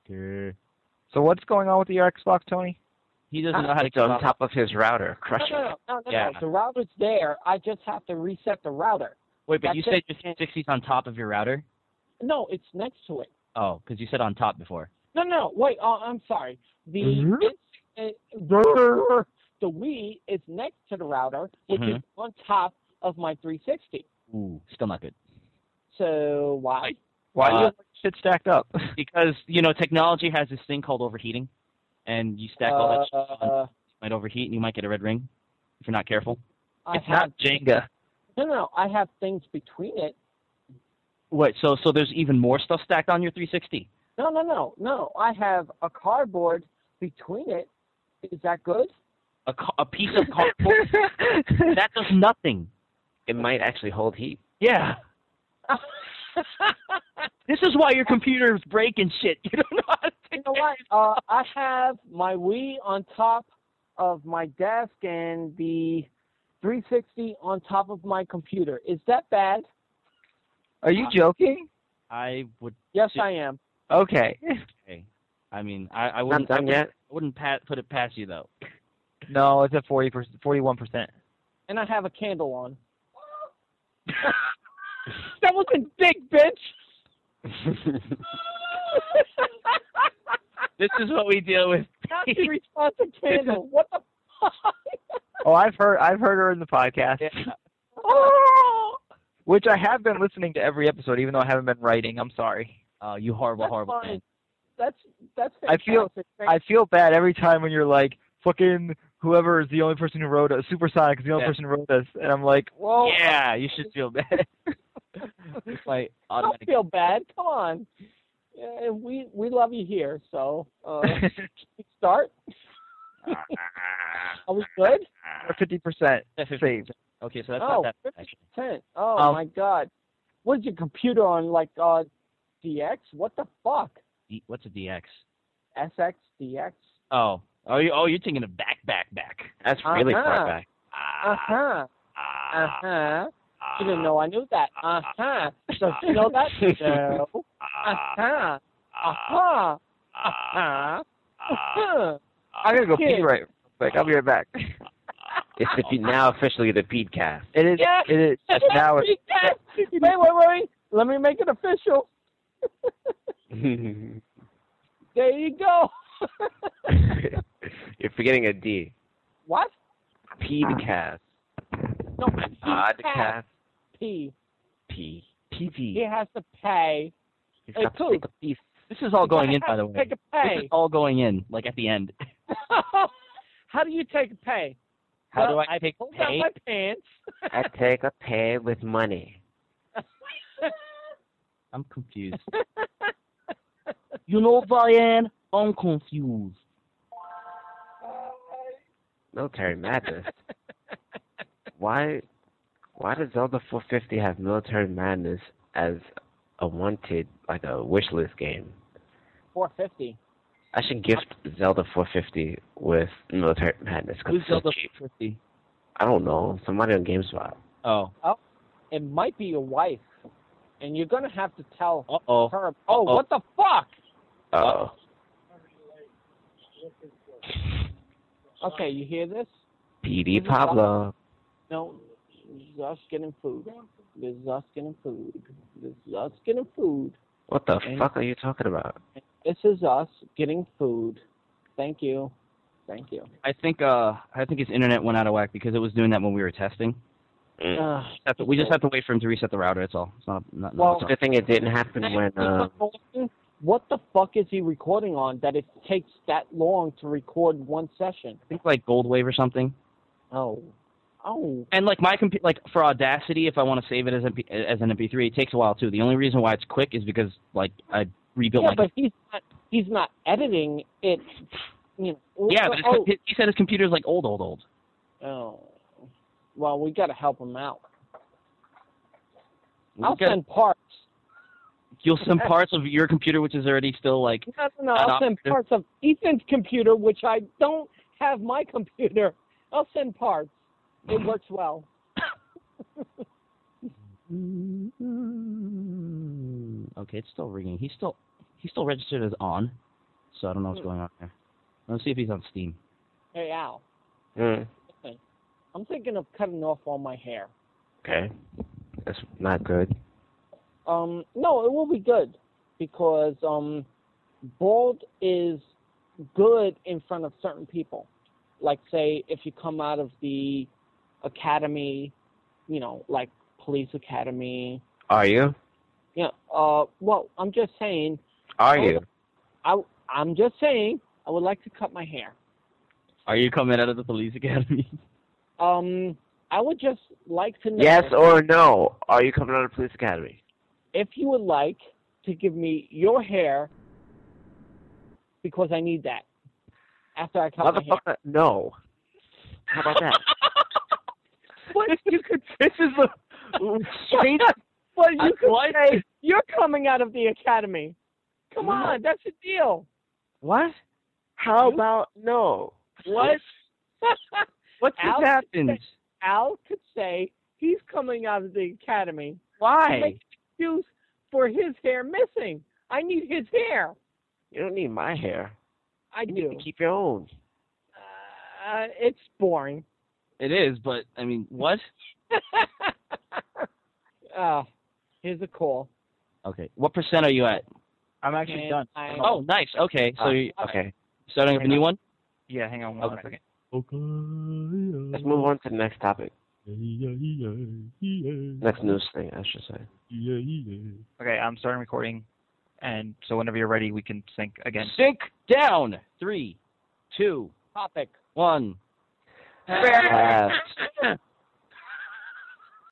So what's going on with your Xbox, Tony? He doesn't know how to get on top of his router. Crush No, it. no, no, no, Yeah. no. The router's there. I just have to reset the router. Wait, but you said your 60's on top of your router? No, it's next to it. Oh, because you said on top before. No, no, wait. Oh, I'm sorry. The Mhm. it's, uh, the Wii is next to the router, which is Mhm. on top of my 360. Ooh, still not good. So why? Why do you Uh, shit stacked up? <laughs> Because you know technology has this thing called overheating, and you stack all that shit on, Uh, it might overheat, and you might get a red ring if you're not careful. I it's have not Jenga. no, no. I have things between it. Wait, so so there's even more stuff stacked on your 360? No, no, no, no. I have a cardboard between it. Is that good? A, ca- a piece of cardboard <laughs> that does nothing. It might actually hold heat. Yeah. <laughs> <laughs> This is why your computer is breaking shit. <laughs> You don't know how to you take know what? Uh, I have my Wii on top of my desk and the 360 on top of my computer. Is that bad? Are you joking? I would. Yes, I am. Okay. <laughs> Okay. I mean, I, I Not wouldn't. I done wouldn't, yet. I wouldn't pat, put it past you though. No, it's at 40 percent, 41 percent. And I have a candle on. <laughs> that wasn't big, bitch. <laughs> This is what we deal with. Not the response to candle. <laughs> What the fuck? Oh, I've heard I've heard her in the podcast, oh, which I have been listening to every episode, even though I haven't been writing. I'm sorry. Oh, you horrible, That's horrible fine. man. that's that's I feel- fantastic. I feel bad every time when you're like, fucking whoever is the only person who wrote us, Supersonic is the only Yeah. person who wrote this, and I'm like, well, Yeah, you should feel bad. <laughs> it's like I <laughs> don't feel bad. Come on. Yeah, we we love you here. So uh, <laughs> start. Are we good? fifty percent saved. Okay, so that's Oh, not that. 50%. Oh Um, my God. What's your computer on? Like uh, DX? What the fuck? D- what's a DX? SX DX? Oh, oh, you, oh, you're thinking of back, back, back. That's really Uh-huh. far back. Uh huh. Uh huh. You didn't know I knew that. Uh huh. So you know that? No. Uh huh. Uh huh. Uh huh. Uh-huh. I'm gonna go pee Kid. right quick. I'll be right back. It's the, now officially the Pedcast. It is. Yeah. It is. It's now. It, Yes. <laughs> Wait, wait, wait. Let me make it official. <laughs> There you go. <laughs> You're forgetting a D. what? Pedcast. Ah. No, Podcast. P. P. He TV. has to pay. He's got to take a piece. This is all going in, by the way. Take a This pay. is all going in, like at the end. <laughs> How do you take a pay? How do Well, I take pull down pay? my pants. I take a pay with money. <laughs> I'm confused. you know, Brian, I'm confused. Military madness. <laughs> Why? Why does Zelda 450 have military madness as a wanted, like a wish list game? 450. I should gift Zelda 450 with military madness. 'cause Who's it's so Zelda cheap. 50? I don't know. Somebody on GameSpot. Oh. It might be your wife, and you're gonna have to tell Uh oh. her. Oh, Uh-oh. what the fuck? Oh. Okay, you hear this? PD Pablo. No, this is us getting food. This is us getting food. This is us getting food. What the And- fuck are you talking about? This is us getting food. Thank you. Thank you. I think uh I think his internet went out of whack because it was doing that when we were testing. Mm. Uh, we just have to wait for him to reset the router. That's all. It's not. not, Well- not Good thing it didn't happen when. Uh, what the fuck is he recording on that it takes that long to record one session? I think like GoldWave or something. Oh. Oh. And like my compu- like for Audacity, if I want to save it as an MP- as an MP3, it takes a while too. The only reason why it's quick is because like I rebuilt Yeah, my. but he's not he's not editing it you know. yeah, but his, oh, he said his computer's like old, old, old. oh. Well, we got to help him out. We I'll gotta- send parts. You'll send parts of your computer, which is already still like. No, no, no. I'll send operative. parts of Ethan's computer, which I don't have my computer. <laughs> I'll send parts. It works well. <coughs> Okay, it's still ringing. He's still he's still registered as on, so I don't know what's going on there. Let's see if he's on Steam. Hey, Al. mm, I'm thinking of cutting off all my hair. okay, that's not good. Um, no, it will be good because um, bald is good in front of certain people. Like, say, if you come out of the academy, you know, like police academy. Are you? Yeah. uh, well, I'm just saying. Are Oh. you? I, I'm just saying. I would like to cut my hair. Are you coming out of the police academy? <laughs> Um, I would just like to know Yes or no? Are you coming out of the police academy? If you would like to give me your hair because I need that after I cut my hair. No. How about that? <laughs> But <laughs> you could, this is the straight. <laughs> but you could What? say you're coming out of the academy. Come No. on, that's a deal. what? How You- about no? What? What just happened? Al could say he's coming out of the academy. Why? Make excuse for his hair missing. I need his hair. You don't need my hair. I You need to keep your own. Uh, it's boring. It is, but I mean, what? <laughs> uh, here's a call. Okay, what percent are you at? I'm actually And done. I- Oh, nice. Okay, so Ah, you okay. starting with a new one. Yeah, hang on one Okay. second. Let's move on to the next topic. Next news thing, I should say. Okay, I'm starting recording, and so whenever you're ready, we can sync again. Sync down. Three, two, Topic. one. Fast.